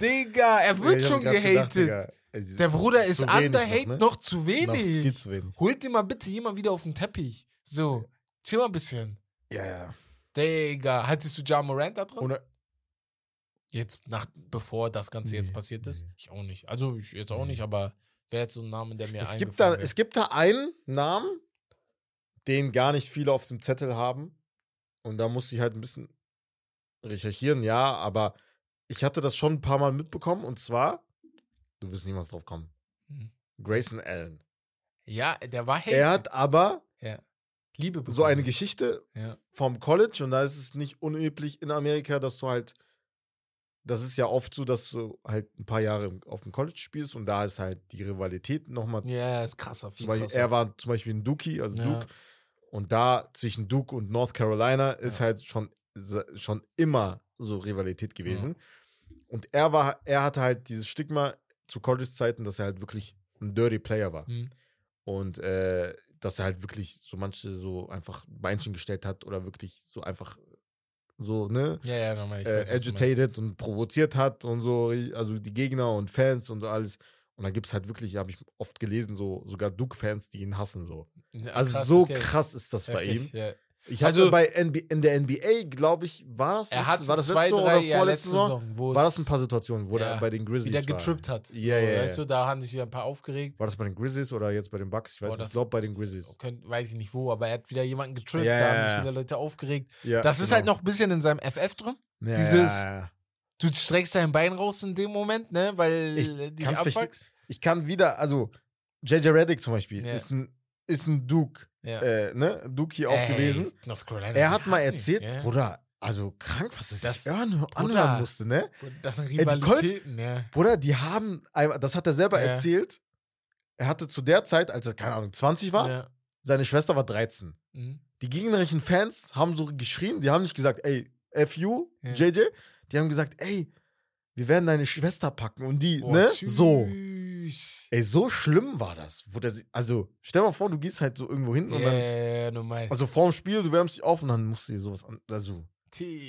Digga, er wird Ja, schon gedacht, gehatet. Digga, ey, der Bruder ist zu wenig underhate noch, noch, ne? zu noch wenig. viel zu wenig. Holt den mal bitte jemand wieder auf den Teppich. So, chill mal ein bisschen. Ja, ja. Digga, hattest du Ja Morant da drin? Ohne, Jetzt, nach, bevor das Ganze Nee, jetzt passiert ist? nee. Ich auch nicht. Also, ich jetzt auch Nee. nicht, aber wäre jetzt so ein Name, der mir es, gibt da, wäre. es gibt da einen Namen, den gar nicht viele auf dem Zettel haben. Und da musste ich halt ein bisschen recherchieren, ja, aber ich hatte das schon ein paar Mal mitbekommen. Und zwar, du wirst niemals drauf kommen, Hm. Grayson Allen. Ja, der war hate. Er hat aber ja. Liebe bekommen. so eine Geschichte Ja. vom College und da ist es nicht unüblich in Amerika, dass du halt, das ist ja oft so, dass du halt ein paar Jahre auf dem College spielst und da ist halt die Rivalität nochmal. Ja, ist krasser. Viel Zum Beispiel, krasser. er war zum Beispiel ein Dookie, also Ja. Duke. Und da zwischen Duke und North Carolina ist Ja. halt schon, schon immer so Rivalität gewesen. Und er war, er hatte halt dieses Stigma zu College-Zeiten, dass er halt wirklich ein Dirty Player war. Hm. Und äh, dass er halt wirklich so manche so einfach Beinchen gestellt hat oder wirklich so einfach so, ne, Ja, ja, nochmal. Ich äh, weiß, agitated und provoziert hat und so, also die Gegner und Fans und alles. Und da gibt es halt wirklich, habe ich oft gelesen, so sogar Duke-Fans, die ihn hassen so. Ja, Also krass, so okay. krass ist das bei ihm. Heftig, Ja. Ich Also- bei NB in der NBA, glaube ich, war das, Er hat war das zwei, letzte drei, oder ja, vorletzte letzte Saison? War das ein paar Situationen, wo Ja, er bei den Grizzlies wieder getrippt hat. Ja, ja, ja. Weißt du, da haben sich wieder ein paar aufgeregt. War das bei den Grizzlies oder jetzt bei den Bucks? Ich weiß Boah, ich glaube bei den Grizzlies. Könnt, weiß ich nicht wo, aber er hat wieder jemanden getrippt, Ja, da haben sich wieder Leute aufgeregt. Das ist genau. halt noch ein bisschen in seinem FF drin. Ja, dieses-. Du streckst dein Bein raus in dem Moment, ne, weil Ich verstehen. abfuckst. Ich kann wieder, also JJ Reddick zum Beispiel ist ein, ist ein Duke, Ja. äh, ne, Duke hier auch Ey, gewesen. North Carolina, Er hat mal erzählt, ja. Bruder, also krank, was es Das- anhören, anhören musste, ne? Das sind die College- Rivalitäten, ja. Bruder, die haben, das hat er selber Ja. erzählt. Er hatte zu der Zeit, als er, keine Ahnung, 20 war, ja. seine Schwester war 13. Mhm. Die gegnerischen Fans haben so geschrien, die haben nicht gesagt, ey, FU, Ja. JJ, die haben gesagt, ey, wir werden deine Schwester packen und die, Boah, ne? So. tschüss. Ey, so schlimm war das. Wo der, also, stell mal vor, du gehst halt so irgendwo hin Ja, und dann, ja, normal. also vorm Spiel, du wärmst dich auf und dann musst du dir sowas an, also,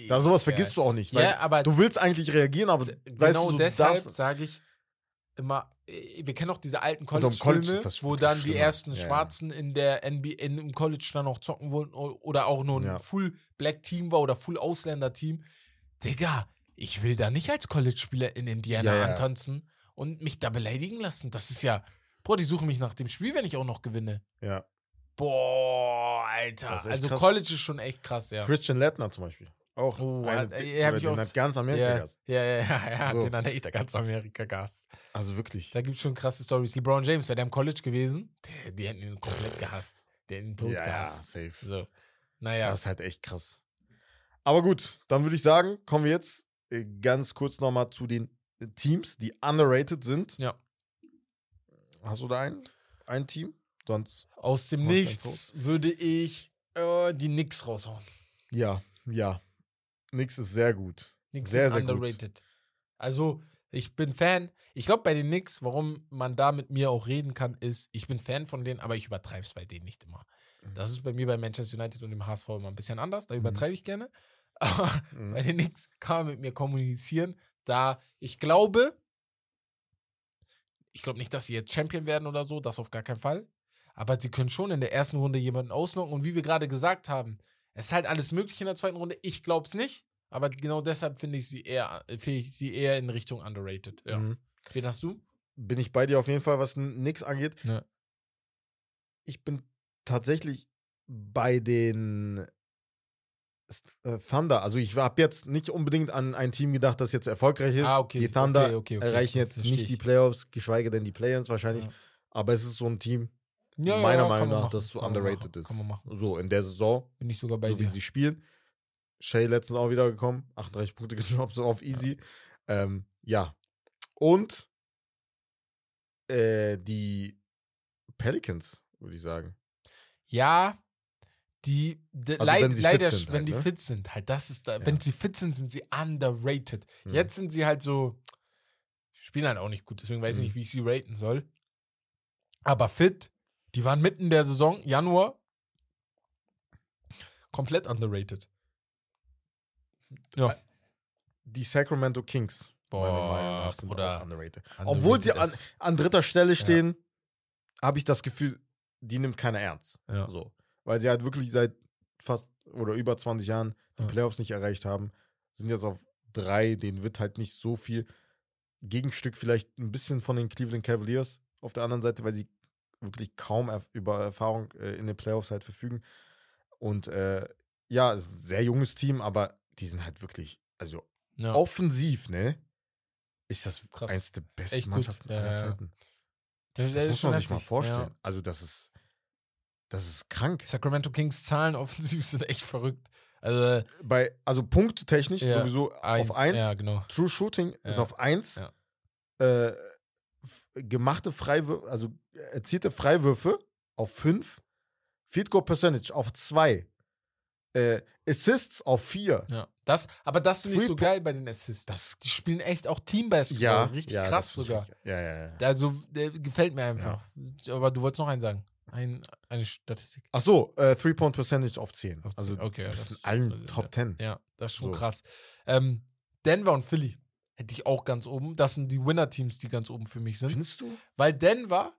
da sowas vergisst du auch nicht, weil Ja, aber du willst eigentlich reagieren, aber weißt genau du, du deshalb sage ich immer, äh, wir kennen auch diese alten College College-Filme, das wo dann die schlimmer. ersten Ja, ja. Schwarzen in der NBA, in, im College dann auch zocken wollten oder auch nur ein. Full-Black-Team war oder Full-Ausländer-Team. Digga, ich will da nicht als College-Spieler in Indiana Ja, ja. antanzen und mich da beleidigen lassen. Das ist ja, Bro, die suchen mich nach dem Spiel, wenn ich auch noch gewinne. ja. Boah, Alter. Also krass. College ist schon echt krass, ja. Christian Lettner zum Beispiel. Auch. Oh, eine, hat- äh, hab ich den hat ganz Amerika Ja, gehasst. ja, ja, ja, ja, So. den hat echt ganz Amerika gehasst. Also wirklich. Da gibt es schon krasse Stories. LeBron James, wäre der im College gewesen, der, die hätten ihn komplett gehasst. Der hätten ihn tot Ja, ja, gehasst. safe. So. Naja. Das ist halt echt krass. Aber gut, dann würde ich sagen, kommen wir jetzt ganz kurz nochmal zu den äh, Teams, die underrated sind. Ja. Hast du da ein, ein Team? Sonst. Aus dem Nichts würde ich äh, die Knicks raushauen. Ja, ja. Nix ist sehr gut. Knicks Sehr, sehr gut. underrated. Also, ich bin Fan. Ich glaube, bei den Knicks, warum man da mit mir auch reden kann, ist, ich bin Fan von denen, aber ich übertreibe es bei denen nicht immer. Das ist bei mir bei Manchester United und dem HSV immer ein bisschen anders. Da übertreibe ich gerne. Aber Mhm. bei den Knicks kann man mit mir kommunizieren, da ich glaube, ich glaube nicht, dass sie jetzt Champion werden oder so, das auf gar keinen Fall. Aber sie können schon in der ersten Runde jemanden ausnocken. Und wie wir gerade gesagt haben, es ist halt alles möglich in der zweiten Runde. Ich glaube es nicht. Aber genau deshalb finde ich sie eher, finde ich sie eher in Richtung underrated. Ja. Mhm. Wen hast du? Bin ich bei dir auf jeden Fall, was nix angeht. Ja. Ich bin tatsächlich bei den Thunder. Also ich habe jetzt nicht unbedingt an ein Team gedacht, das jetzt erfolgreich ist. Ah, okay. Die Thunder Okay, okay, erreichen jetzt Versteh nicht die. Playoffs, geschweige denn die Play-ins wahrscheinlich. Ja. Aber es ist so ein Team, Ja, meiner ja, Meinung nach, machen, das so underrated ist. So in der Saison, Bin ich sogar bei so dir. wie sie spielen. Shay letztens auch wieder gekommen, 38 Punkte (laughs) gedroppt, so auf easy. Ähm, ja. Und Äh, die Pelicans, würde ich sagen. Ja, die, die Also, leid, wenn leider, sind wenn halt, die ne? fit sind, halt, das ist da, Ja. wenn sie fit sind, sind sie underrated. Mhm. Jetzt sind sie halt so, spielen halt auch nicht gut, deswegen weiß ich Mhm. nicht, wie ich sie raten soll. Aber fit, die waren mitten der Saison, Januar, komplett underrated. Ja. Die Sacramento Kings. Boah, sind Bruder. auch underrated. Obwohl sie an, Underrated an dritter Stelle stehen, habe ich das Gefühl, die nimmt keiner ernst. Ja. So. Weil sie halt wirklich seit fast oder über 20 Jahren die Ja. Playoffs nicht erreicht haben. Sind jetzt auf drei, denen wird halt nicht so viel Gegenstück vielleicht ein bisschen von den Cleveland Cavaliers auf der anderen Seite, weil sie wirklich kaum erf über Erfahrung äh, in den Playoffs halt verfügen. Und äh, ja, ist ein sehr junges Team, aber die sind halt wirklich, also Ja. offensiv, ne? Ist das Krass. eins der besten Echt. Mannschaften Ja, aller ja. Zeiten. Das, Das ist muss man sich mal heftig. vorstellen. Ja. Also, das ist, das ist krank. Sacramento Kings Zahlen offensiv sind echt verrückt. Also Bei, also punkttechnisch Ja, sowieso eins, auf 1. Ja, genau. True Shooting ist Ja. auf 1. Ja. Äh, gemachte Freiwürfe, also erzielte Freiwürfe auf 5. Field Goal Percentage auf 2. Äh, Assists auf 4. Ja. Das, aber das finde ich so geil bei den Assists. Das die spielen echt auch Teambasketball. richtig krass das finde ich sogar. richtig- Ja, ja, ja. Also, der gefällt mir einfach. Aber du wolltest noch einen sagen. Ein, eine Statistik. Ach so, äh, Three-Point Percentage auf 10. Auf also 10, okay, du ja, bist in allen äh, Top 10. Ja, das ist schon So. krass. Ähm, Denver und Philly hätte ich auch ganz oben. Das sind die Winner-Teams, die ganz oben für mich sind. Findest du? Weil Denver,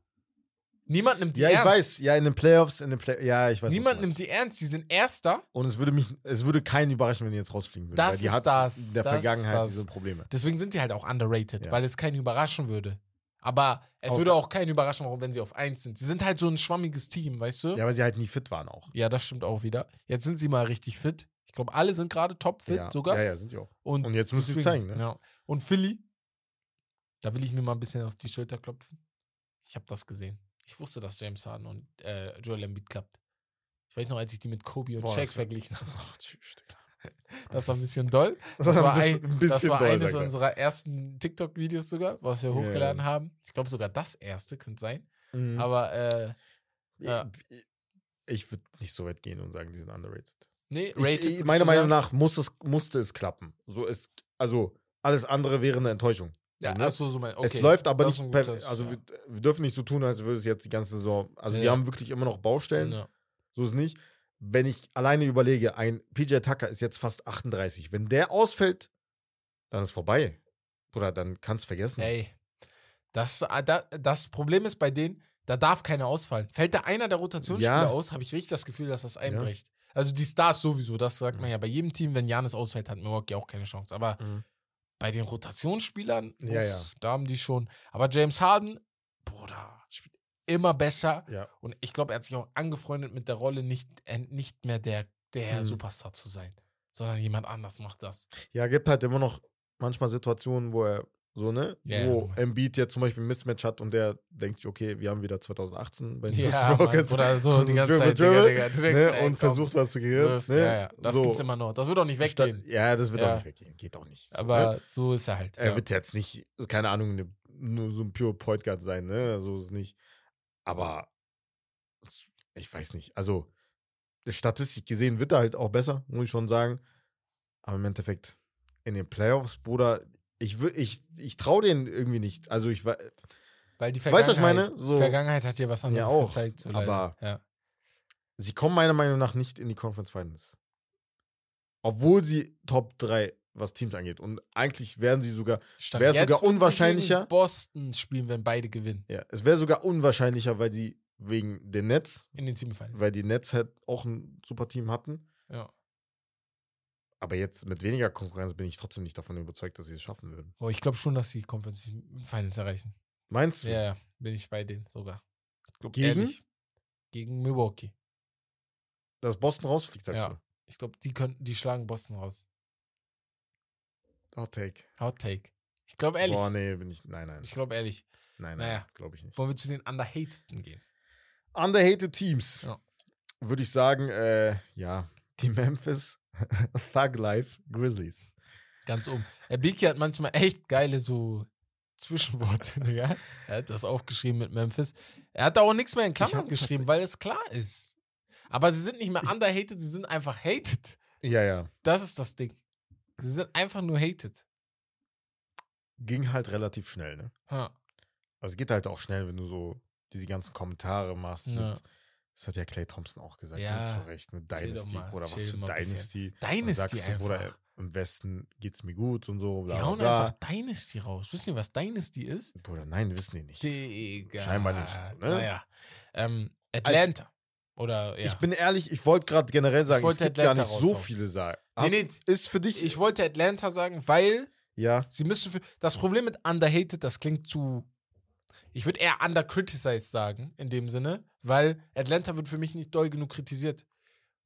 niemand nimmt die Ja, ich ernst. weiß. Ja, in den Playoffs, in den Play ja, ich weiß. Niemand nimmt die ernst. Die sind Erster. Und es würde mich, es würde keinen überraschen, wenn die jetzt rausfliegen würden. Das weil die ist hat das, in der das ist Vergangenheit diese Probleme. Deswegen sind die halt auch underrated, Ja. weil es keinen überraschen würde. Aber es Auf- würde auch keinen überraschen, warum, wenn sie auf 1 sind. Sie sind halt so ein schwammiges Team, weißt du? Ja, weil sie halt nie fit waren auch. Ja, das stimmt auch wieder. Jetzt sind sie mal richtig fit. Ich glaube, alle sind gerade topfit ja. sogar. Ja, ja, sind sie auch. Und, Und jetzt müssen sie zeigen, ne? Ja. Und Philly, da will ich mir mal ein bisschen auf die Schulter klopfen. Ich habe das gesehen. Ich wusste, dass James Harden und äh, Joel Embiid klappt. Ich weiß noch, als ich die mit Kobe und Shaq verglichen (laughs) habe. Ach, tschüss, Digga. Das war ein bisschen doll. Das Das war ein ein, das war doll, eines mal. unserer ersten TikTok-Videos sogar, was wir hochgeladen ja. haben. Ich glaube sogar das erste, könnte sein. Mhm. Aber äh, ja. Ich, ich würde nicht so weit gehen und sagen, die sind underrated. nee, Ich, rated. ich, würdest meiner Meinung nach muss es, musste es klappen. So ist, also alles andere wäre eine Enttäuschung. Ja, So, ne? achso, so mein, okay. Es läuft aber Das nicht ein per, gutes, also ja. wir, wir dürfen nicht so tun, als würde es jetzt die ganze Saison. Also die Ja. haben wirklich immer noch Baustellen. Ja. So ist es nicht. Wenn ich alleine überlege, ein PJ Tucker ist jetzt fast 38. Wenn der ausfällt, dann ist vorbei. Oder dann kannst du vergessen. Ey, das, da, das Problem ist bei denen, da darf keiner ausfallen. Fällt da einer der Rotationsspieler Ja. aus, habe ich richtig das Gefühl, dass das einbricht. Also die Stars sowieso, das sagt man ja bei jedem Team, wenn Janis ausfällt, hat Milwaukee auch keine Chance. Aber Mhm. bei den Rotationsspielern, Ja, uff, ja. da haben die schon. Aber James Harden, Bruder, immer besser. Ja. Und ich glaube, er hat sich auch angefreundet mit der Rolle, nicht, äh, nicht mehr der, der Mhm. Superstar zu sein, sondern jemand anders macht das. Ja, gibt halt immer noch manchmal Situationen, wo er so, ne? Ja, wo normal. Embiid jetzt zum Beispiel ein Mismatch hat und der denkt sich, okay, wir haben wieder 2018 bei den Ja, Mann, Rockets. oder so Und (laughs) die ganze dribble, Zeit, Digga, dribble, Digga, denkst, ne? ey, und komm, versucht was zu kreieren. Ne? Ja, ja, das so. gibt's immer noch. Das wird auch nicht weggehen. Ja, das wird Ja. auch nicht weggehen. Geht auch nicht. So, Aber ne? so ist er halt. Er wird jetzt nicht, keine Ahnung, ne, nur so ein Pure Point Guard sein, ne? So ist es nicht. Aber ich weiß nicht. Also, statistisch gesehen wird er halt auch besser, muss ich schon sagen. Aber im Endeffekt, in den Playoffs, Bruder, ich, ich, ich traue denen irgendwie nicht. Also, ich war. Weil die Weißt du, was ich Vergangenheit, meine? So- Vergangenheit hat dir was anderes Ja, auch, gezeigt. So aber- ja. Sie kommen meiner Meinung nach nicht in die Conference Finals. Obwohl sie Top 3, was Teams angeht. Und eigentlich wären sie sogar, Wär's jetzt sogar unwahrscheinlicher? Gegen Boston spielen, wenn beide gewinnen. ja, es wäre sogar unwahrscheinlicher, weil sie wegen den Nets, In den Semifinals. weil die Nets halt auch ein super Team hatten. Ja. Aber jetzt mit weniger Konkurrenz bin ich trotzdem nicht davon überzeugt, dass sie es schaffen würden. Aber ich glaube schon, dass sie Conference Finals erreichen. Meinst du? Ja, ja, bin ich bei denen sogar. Ich glaub, Gegen? Ehrlich, gegen Milwaukee. Dass Boston rausfliegt, sagst Ja. Ich glaube, die könnten, die schlagen Boston raus. Hot Take. Hot Take. Ich glaube ehrlich. Boah, nee, bin ich. Nein, nein. Ich glaube ehrlich. Nein, nein, naja. glaube ich nicht. Wollen wir zu den Underhateden gehen? Underhated Teams. Ja. Würde ich sagen, äh, ja, die Memphis (laughs) Thug Life Grizzlies. Ganz oben. Der Biki hat manchmal echt geile so Zwischenwort, Digga. Er hat das aufgeschrieben mit Memphis. Er hat da auch nichts mehr in Klammern geschrieben, weil es klar ist. Aber sie sind nicht mehr underhated, sie sind einfach hated. Ja, ja. Das ist das Ding. Sie sind einfach nur hated. Ging halt relativ schnell, ne? Ha. Also es geht halt auch schnell, wenn du so diese ganzen Kommentare machst. Ja. Mit, das hat ja Clay Thompson auch gesagt, Ja. ja. zu Recht, mit Dynasty. mal, Oder was für. Dynasty. Dynasty sagst du, einfach. Bruder, im Westen geht's mir gut und so. Die Bla, hauen bla, einfach Dynasty raus. Wissen ihr, was Dynasty ist? Bruder, nein, wissen die nicht. Digga. Scheinbar nicht, so, ne? Naja. Ähm, Atlanta. Oder, ja. Ich bin ehrlich, ich wollte gerade generell sagen, es wollte gibt gar Atlanta nicht so raushauen. viele sagen. Nee, nee. Ist für dich. ich wollte Atlanta sagen, weil ja, sie müssen für. Das Problem mit underhated, das klingt zu. Ich würde eher undercriticized sagen, in dem Sinne, weil Atlanta wird für mich nicht doll genug kritisiert.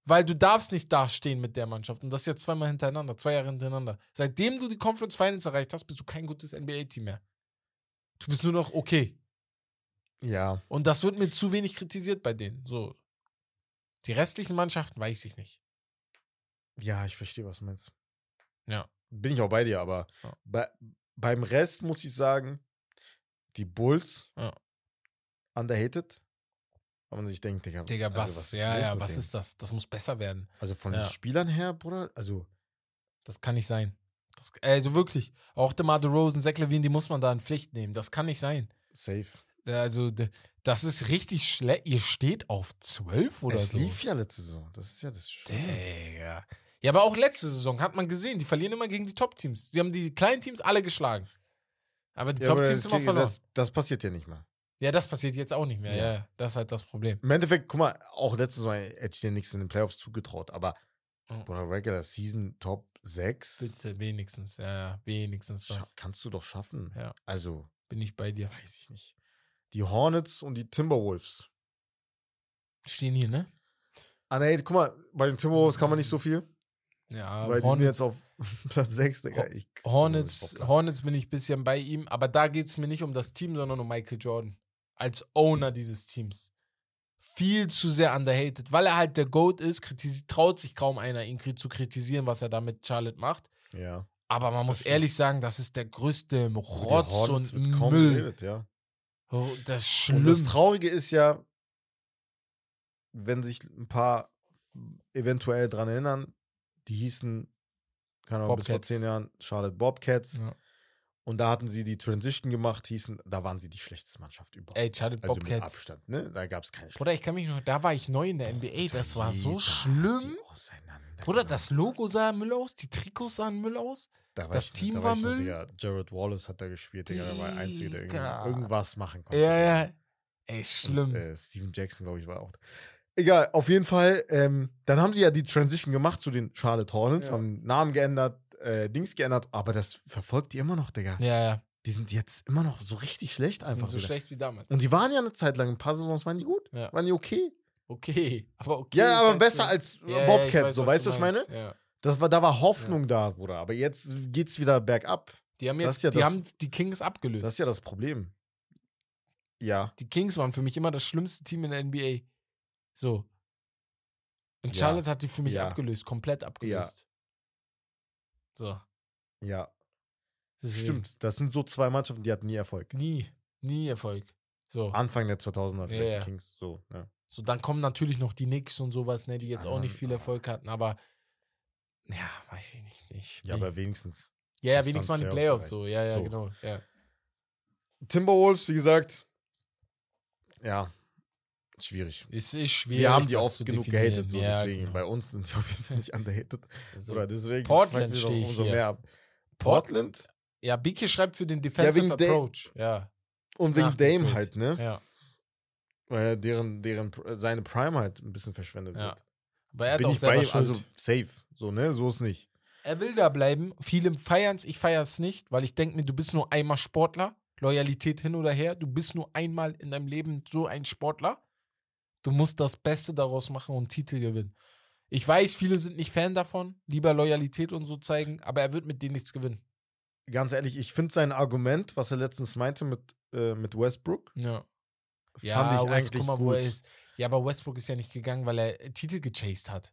Weil du darfst nicht dastehen mit der Mannschaft. Und das jetzt zweimal hintereinander, zwei Jahre hintereinander. Seitdem du die Conference Finals erreicht hast, bist du kein gutes NBA-Team mehr. Du bist nur noch okay. ja. Und das wird mir zu wenig kritisiert bei denen. So. Die restlichen Mannschaften weiß ich nicht. Ja, ich verstehe, was du meinst. Ja. Bin ich auch bei dir, aber Ja. bei, beim Rest muss ich sagen, die Bulls Ja. underhated. Weil man sich denkt, Digga, Digga, also was? ist ja, ja, was denen? ist das? Das muss besser werden. Also von Ja. den Spielern her, Bruder, also Das kann nicht sein. Das, also wirklich. Auch DeMar DeRozan, Zach Levine, die muss man da in Pflicht nehmen. Das kann nicht sein. safe. Also, de- das ist richtig schlecht. Ihr steht auf 12 oder es so. lief ja letzte Saison. Das ist ja das Schlimme. Digga. Ja, aber auch letzte Saison hat man gesehen, die verlieren immer gegen die Top-Teams. Sie haben die kleinen Teams alle geschlagen. Aber die Ja, Top-Teams das, immer verloren. das, das passiert ja nicht mehr. ja, das passiert jetzt auch nicht mehr. Ja. Ja. das ist halt das Problem. Im Endeffekt, guck mal, auch letzte Saison hätte ich dir nichts in den Playoffs zugetraut, aber Mhm. Bruder, Regular Season Top 6 Bitte, wenigstens. Ja, wenigstens das. kannst du doch schaffen. Ja. Also, Bin ich bei dir. weiß ich nicht. Die Hornets und die Timberwolves. Stehen hier, ne? Ah, nee, guck mal, bei den Timberwolves kann man nicht so viel, Ja, weil die sind Hornets- jetzt auf (laughs) Platz 6, Digga. Ich, Hornets, Hornets bin ich ein bisschen bei ihm, aber da geht es mir nicht um das Team, sondern um Michael Jordan. Als Owner dieses Teams. Viel zu sehr underhated, weil er halt der GOAT ist, traut sich kaum einer, ihn zu kritisieren, was er da mit Charlotte macht. Ja. Aber man muss ehrlich sagen, das ist der größte Rotz Hornets und Müll. geredet, ja. Oh, das ist Und schlimm. das Traurige ist ja, wenn sich ein paar eventuell dran erinnern, die hießen, keine Ahnung, bis vor zehn Jahren Charlotte Bobcats. Ja. Und da hatten sie die Transition gemacht, hießen, da waren sie die schlechteste Mannschaft überhaupt. Ey, Charlotte also mit Bobcats. Abstand, ne? Da gab es keine Bruder, ich kann mich noch, da war ich neu in der NBA, das war so schlimm. Bruder, genommen. das Logo sah Müll aus, die Trikots sahen Müll aus. Da das ich Team da war ich Müll. Digga, Jared Wallace hat da gespielt, Digga. Der war der Einzige, der irgendwas machen konnte. Ja, ja. Ey, Und, schlimm. äh, Steven Jackson, glaube ich, war auch. Egal, auf jeden Fall. Ähm, dann haben sie ja die Transition gemacht zu den Charlotte Hornets, Ja. haben Namen geändert, äh, Dings geändert, aber das verfolgt die immer noch, Digga. ja, ja. Die sind jetzt immer noch so richtig schlecht Sind einfach. so wieder. schlecht wie damals. Und die waren ja eine Zeit lang, ein paar Saisons waren die gut. Ja. Waren die okay? Okay, aber okay. ja, aber halt besser als Ja, ja, Bobcats, ich so was weißt du was ich meine? Ja. Das war, da war Hoffnung da, Bruder. Aber jetzt geht's wieder bergab. Die haben jetzt, ja die das- haben die Kings abgelöst. Das ist ja das Problem. Ja. die Kings waren für mich immer das schlimmste Team in der NBA. So. Und Ja. Charlotte hat die für mich Ja. abgelöst, komplett abgelöst. So. Ja. deswegen. Stimmt. Das sind so zwei Mannschaften, die hatten nie Erfolg. Nie, nie Erfolg. So. Anfang der 2000er vielleicht Ja, die Kings. So, ja. So, dann kommen natürlich noch die Knicks und sowas, ne, die jetzt auch nicht viel Erfolg hatten, aber ja, weiß ich nicht. Ich, Ja, aber wenigstens. ja, ja, wenigstens waren die Playoffs Playoffs so, ja, ja, So. genau. Ja. Timberwolves, wie gesagt, ja, schwierig. Es ist schwierig. Wir haben die oft genug gehatet, so ja, deswegen. genau. Bei uns sind die auf jeden Fall nicht underhated. Also, Oder deswegen Portland stehe ich umso hier. mehr ab. Portland ja, Biki schreibt für den Defensive der- Approach. Ja, und wegen Dame halt, ne? ja. Weil deren, deren, seine Prime halt ein bisschen verschwendet Ja. wird. Aber er hat Bin auch ich bei ihm, Schuld. also safe. So, ne? So ist nicht. Er will da bleiben. Viele feiern es, ich feiere es nicht, weil ich denke mir, du bist nur einmal Sportler. Loyalität hin oder her. Du bist nur einmal in deinem Leben so ein Sportler. Du musst das Beste daraus machen und Titel gewinnen. Ich weiß, viele sind nicht Fan davon, lieber Loyalität und so zeigen, aber er wird mit denen nichts gewinnen. Ganz ehrlich, ich finde sein Argument, was er letztens meinte mit, äh, mit Westbrook, Ja. fand Ja, ich eigentlich mal, gut. Ja, aber Westbrook ist ja nicht gegangen, weil er äh, Titel gechased hat.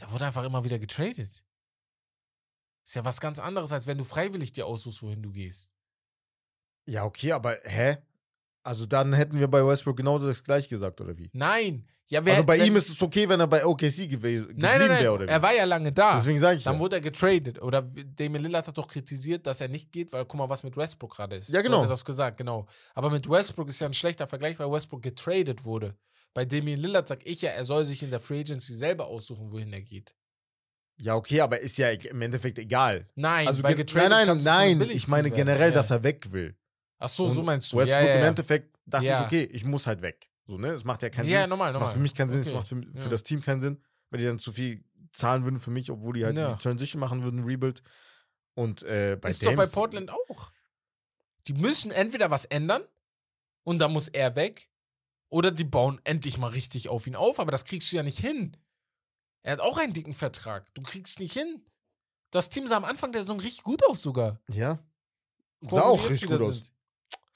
Der wurde einfach immer wieder getradet. Ist ja was ganz anderes, als wenn du freiwillig dir aussuchst, wohin du gehst. Ja, okay, aber hä? Also dann hätten wir bei Westbrook genauso das gleiche gesagt, oder wie? Nein. Ja, also bei wenn, ihm ist es okay, wenn er bei OKC gewe geblieben Nein, nein, nein. wäre, oder wie? er war ja lange da. Deswegen sage ich Dann ja. wurde er getradet. Oder Damian Lillard hat doch kritisiert, dass er nicht geht, weil guck mal, was mit Westbrook gerade ist. Ja, So genau. hat er das gesagt, genau. Aber mit Westbrook ist ja ein schlechter Vergleich, weil Westbrook getradet wurde. Bei Damian Lillard sag ich ja, er soll sich in der Free Agency selber aussuchen, wohin er geht. Ja, okay, aber ist ja im Endeffekt egal. Nein, Also weil ge- getradet nein, nein, nein, ich meine generell, ja. dass er weg will. Ach so, so Und meinst du. Westbrook ja, ja, im ja. Endeffekt dachte Ja. ich, okay, ich muss halt weg. So, ne? Es macht ja keinen Ja, Sinn. normal, Es normal. macht für mich keinen Sinn, es Okay. macht für, für Ja. das Team keinen Sinn, weil die dann zu viel zahlen würden für mich, obwohl die halt Ja. die Transition machen würden, Rebuild. Und äh, bei ist doch bei Dames- Portland auch. Die müssen entweder was ändern und dann muss er weg oder die bauen endlich mal richtig auf ihn auf, aber das kriegst du ja nicht hin. Er hat auch einen dicken Vertrag. Du kriegst nicht hin. Das Team sah am Anfang der Saison richtig gut aus sogar. Ja, Guck sah auch richtig gut aus.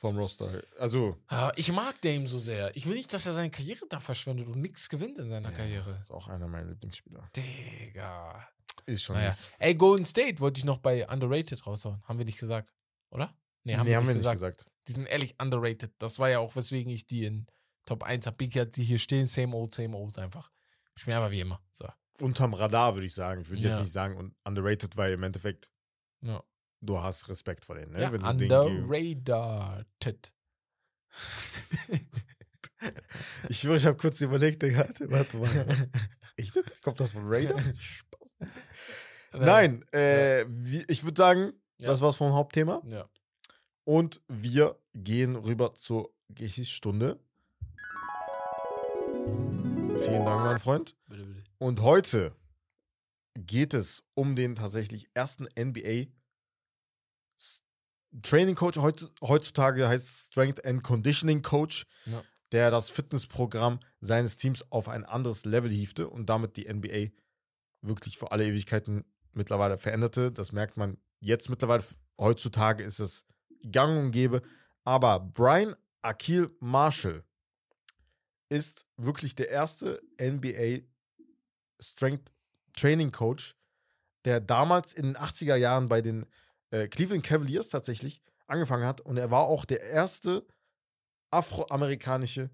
Vom Roster. Also, Ah, Ich mag Dame so sehr. Ich will nicht, dass er seine Karriere da verschwendet und nichts gewinnt in seiner Karriere. ist auch einer meiner Lieblingsspieler. Digga. Ist schon Naja. Ey, Golden State wollte ich noch bei Underrated raushauen. Haben wir nicht gesagt, oder? Nee, haben, wir nicht gesagt. Die sind ehrlich underrated. Das war ja auch, weswegen ich die in Top 1 habe. Big hat die hier stehen, same old, same old einfach. Ich mir aber wie immer. So. Unterm Radar, würde ich sagen. Ich würde Ja. jetzt nicht sagen und underrated, weil im Endeffekt Ja, du hast Respekt vor denen. Ne? ja Wenn den underrated. (laughs) Ich schwöre, ich habe kurz überlegt, Digga. Warte mal. (laughs) Echt jetzt? Kommt das von Raider? (laughs) Spaß. Nein, äh, wie, ich würde sagen, Ja. das war's vom Hauptthema. Ja. Und wir gehen rüber zur Geschichtsstunde. Vielen Dank, mein Freund. Bitte, bitte. Und heute geht es um den tatsächlich ersten NBA Training Coach. Heut, heutzutage heißt Strength and Conditioning Coach, Ja. der das Fitnessprogramm seines Teams auf ein anderes Level hiefte und damit die NBA wirklich für alle Ewigkeiten mittlerweile veränderte. Das merkt man jetzt mittlerweile. Heutzutage ist es gang und gäbe. Aber Brian Akil Marshall ist wirklich der erste NBA Strength Training Coach, der damals in den 80er Jahren bei den äh, Cleveland Cavaliers tatsächlich angefangen hat. Und er war auch der erste afroamerikanische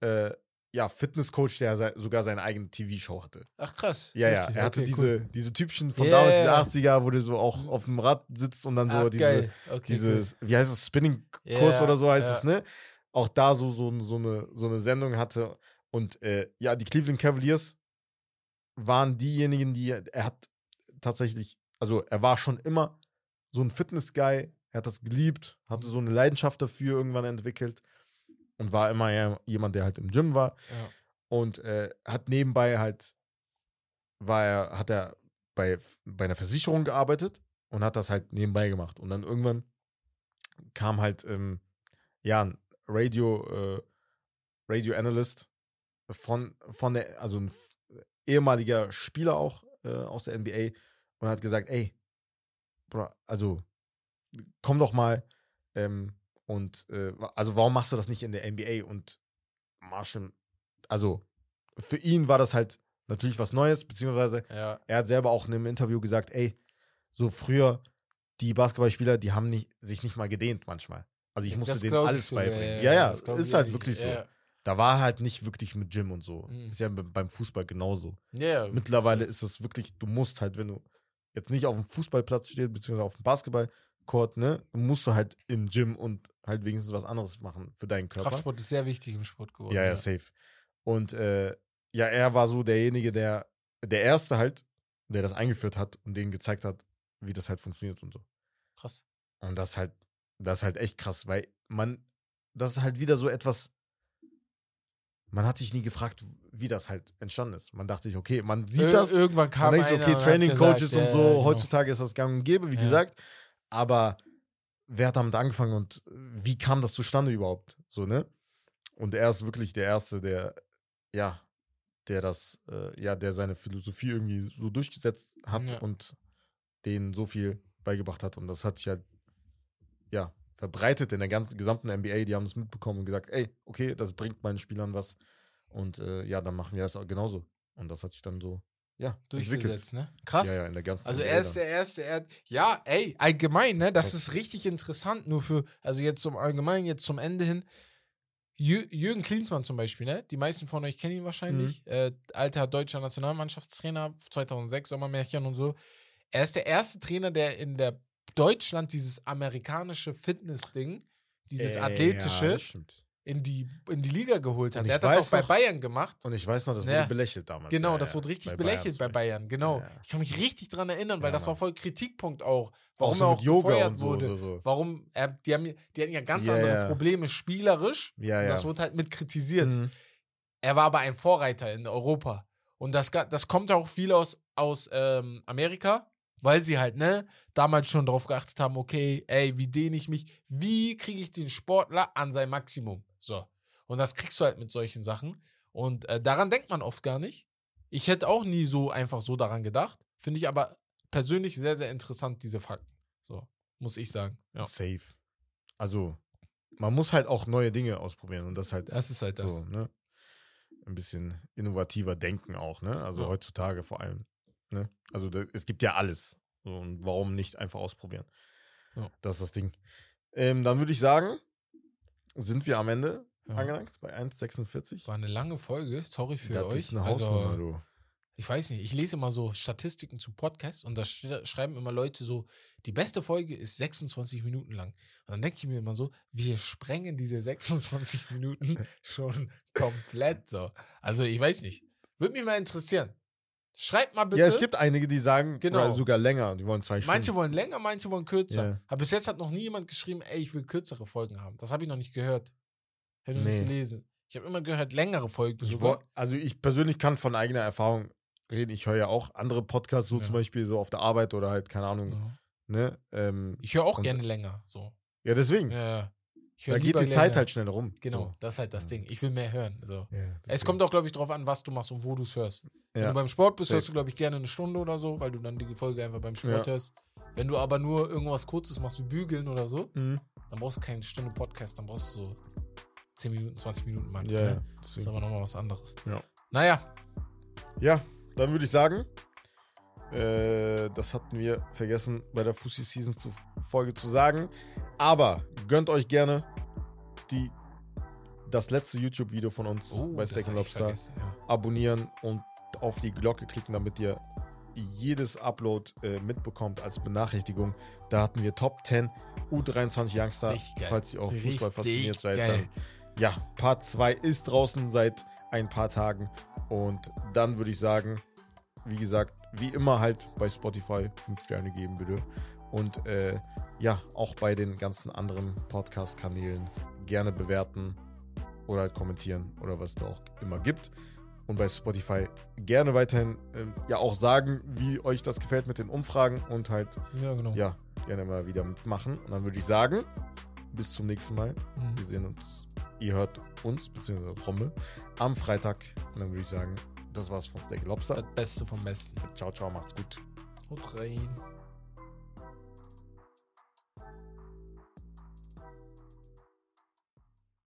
äh, ja, Fitnesscoach, der se sogar seine eigene TV-Show hatte. Ach krass. Ja, ja, er hatte okay, diese, cool. diese Typchen von Ja, damals, diese 80er, wo du so auch Mhm. auf dem Rad sitzt und dann so Ach, diese. Okay, dieses, wie heißt es, Spinning-Kurs Ja, oder so heißt ja. es, ne? Auch da so, so, so, eine, so eine Sendung hatte. Und äh, ja, die Cleveland Cavaliers waren diejenigen, die er hat tatsächlich, also er war schon immer so ein Fitness-Guy, er hat das geliebt, hatte so eine Leidenschaft dafür irgendwann entwickelt und war immer jemand, der halt im Gym war. Ja. und äh, hat nebenbei halt, war er, hat er bei, bei einer Versicherung gearbeitet und hat das halt nebenbei gemacht. Und dann irgendwann kam halt, ähm, ja, ein Radio, äh, Radio Analyst von, von der, also ein ehemaliger Spieler auch äh, aus der NBA und hat gesagt, ey, also komm doch mal ähm, und äh, also warum machst du das nicht in der NBA? Und Marshall, also für ihn war das halt natürlich was Neues, beziehungsweise ja. er hat selber auch in einem Interview gesagt, ey, so früher die Basketballspieler, die haben nicht, sich nicht mal gedehnt manchmal. Also ich musste Das denen alles sogar, beibringen. Ja, ja, das glaub ist halt wirklich so. Ja, Da war halt nicht wirklich mit Gym und so. Mhm. Ist ja be- beim Fußball genauso. ja. Mittlerweile ist es wirklich, du musst halt, wenn du jetzt nicht auf dem Fußballplatz stehst, beziehungsweise auf dem Basketballcourt, ne, musst du halt im Gym und halt wenigstens was anderes machen für deinen Körper. Kraftsport ist sehr wichtig im Sport geworden. Ja, ja, safe. Und äh, ja, er war so derjenige, der, der Erste halt, der das eingeführt hat und denen gezeigt hat, wie das halt funktioniert und so. Krass. Und das ist halt, das ist halt echt krass, weil man, das ist halt wieder so etwas, man hat sich nie gefragt, wie das halt entstanden ist. Man dachte sich, okay, man sieht Ir- das, Irgendwann kam man denkt einer okay, Training gesagt, Coaches ja, und so, genau. heutzutage ist das gang und gäbe, wie Ja. gesagt, aber wer hat damit angefangen und wie kam das zustande überhaupt? So, ne? Und er ist wirklich der Erste, der, ja, der das, äh, ja, der seine Philosophie irgendwie so durchgesetzt hat Ja. und denen so viel beigebracht hat. Und das hat sich halt, ja, verbreitet in der ganzen gesamten NBA. Die haben es mitbekommen und gesagt, ey, okay, das bringt meinen Spielern was. Und äh, ja, dann machen wir das auch genauso. Und das hat sich dann so ja, durchgesetzt, ne? Krass. Ja, ja, in der ganzen Also er ist der erste, er, ja, ey, allgemein, ne, das ist richtig interessant, nur für, also jetzt zum Allgemeinen, jetzt zum Ende hin, Jü Jürgen Klinsmann zum Beispiel, ne, die meisten von euch kennen ihn wahrscheinlich, Mhm. äh, alter deutscher Nationalmannschaftstrainer, 2006 Sommermärchen und so, er ist der erste Trainer, der in der Deutschland dieses amerikanische Fitness-Ding, dieses Äh, athletische, Ja, in, die, in die Liga geholt hat. Ich hat das auch bei noch- Bayern gemacht. Und ich weiß noch, das Ja. wurde belächelt damals. Genau, ja, das wurde richtig Bei belächelt zum bei Bayern, genau. Ich kann mich richtig dran erinnern, weil das war voll Kritikpunkt auch, Auch warum so er auch Yoga gefeuert so wurde. so. Warum, er, die, haben, die hatten ja ganz andere. Probleme spielerisch. Ja, Und ja. das wurde halt mit kritisiert. Mhm. Er war aber ein Vorreiter in Europa. Und das, das kommt auch viel aus, aus ähm, Amerika, weil sie halt, ne, damals schon darauf geachtet haben, okay, ey, wie dehne ich mich, wie kriege ich den Sportler an sein Maximum? So. Und das kriegst du halt mit solchen Sachen. Und äh, daran denkt man oft gar nicht. Ich hätte auch nie so einfach so daran gedacht. Finde ich aber persönlich sehr, sehr interessant, diese Fakten. So, muss ich sagen. Ja. Safe. Also, man muss halt auch neue Dinge ausprobieren und das halt Das ist halt das. so, ne? Ein bisschen innovativer denken auch, ne? Also Ja. heutzutage vor allem. Ne? Also da, es gibt ja alles. Und warum nicht einfach ausprobieren? Ja. Das ist das Ding. Ähm, dann würde ich sagen, sind wir am Ende Ja. angelangt bei 1,46. War eine lange Folge. Sorry für das euch. ist eine Hausnummer, also, du. ich weiß nicht, ich lese immer so Statistiken zu Podcasts und da sch- schreiben immer Leute so, die beste Folge ist 26 Minuten lang. Und dann denke ich mir immer so, wir sprengen diese 26 Minuten (laughs) schon komplett so. Also ich weiß nicht. Würde mich mal interessieren. Schreibt mal bitte. Ja, es gibt einige, die sagen, Genau. oder sogar länger, die wollen zwei Stunden. Manche wollen länger, manche wollen kürzer. Ja. Aber bis jetzt hat noch nie jemand geschrieben, ey, ich will kürzere Folgen haben. Das habe ich noch nicht gehört. Hätte ich Nee. nicht gelesen. Ich habe immer gehört, längere Folgen. Ich wo- also ich persönlich kann von eigener Erfahrung reden. Ich höre ja auch andere Podcasts, so Ja. zum Beispiel so auf der Arbeit oder halt, keine Ahnung, Ja. ne? Ähm, Ich höre auch gerne länger. So. ja, deswegen. Ja, ja. Da geht die Zeit halt schneller rum. Genau, So. das ist halt das Ja. Ding. Ich will mehr hören. So. Ja, Es kommt auch, glaube ich, drauf an, was du machst und wo du es hörst. Wenn Ja. du beim Sport bist, hörst du, glaube ich, gerne eine Stunde oder so, weil du dann die Folge einfach beim Sport hörst. Wenn du aber nur irgendwas Kurzes machst, wie Bügeln oder so, Mhm. dann brauchst du keine Stunde Podcast, dann brauchst du so 10 Minuten, 20 Minuten max. Ja, ne? Das ist aber nochmal was anderes. Ja. Naja, ja, dann würde ich sagen, äh, das hatten wir vergessen bei der Fussi Season zu, Folge zu sagen. Aber gönnt euch gerne die, das letzte YouTube-Video von uns bei Oh, das Steak Lobster. ja. abonnieren und auf die Glocke klicken, damit ihr jedes Upload äh, mitbekommt als Benachrichtigung. Da hatten wir Top 10 U23 Youngster. Falls ihr auch Fußball fasziniert seid, geil. dann ja, Part 2 ist draußen seit ein paar Tagen. Und dann würde ich sagen, wie gesagt, wie immer halt bei Spotify 5 Sterne geben bitte. Und äh, ja, auch bei den ganzen anderen Podcast-Kanälen gerne bewerten oder halt kommentieren oder was es da auch immer gibt. Und bei Spotify gerne weiterhin ähm, ja auch sagen, wie euch das gefällt mit den Umfragen und halt Ja, genau. ja gerne mal wieder mitmachen. Und dann würde ich sagen, bis zum nächsten Mal. Mhm. Wir sehen uns, ihr hört uns, beziehungsweise Rommel, am Freitag. Und dann würde ich sagen, das war's von Steak Lobster. Das Beste vom Besten. Ciao, ciao, macht's gut. Haut rein.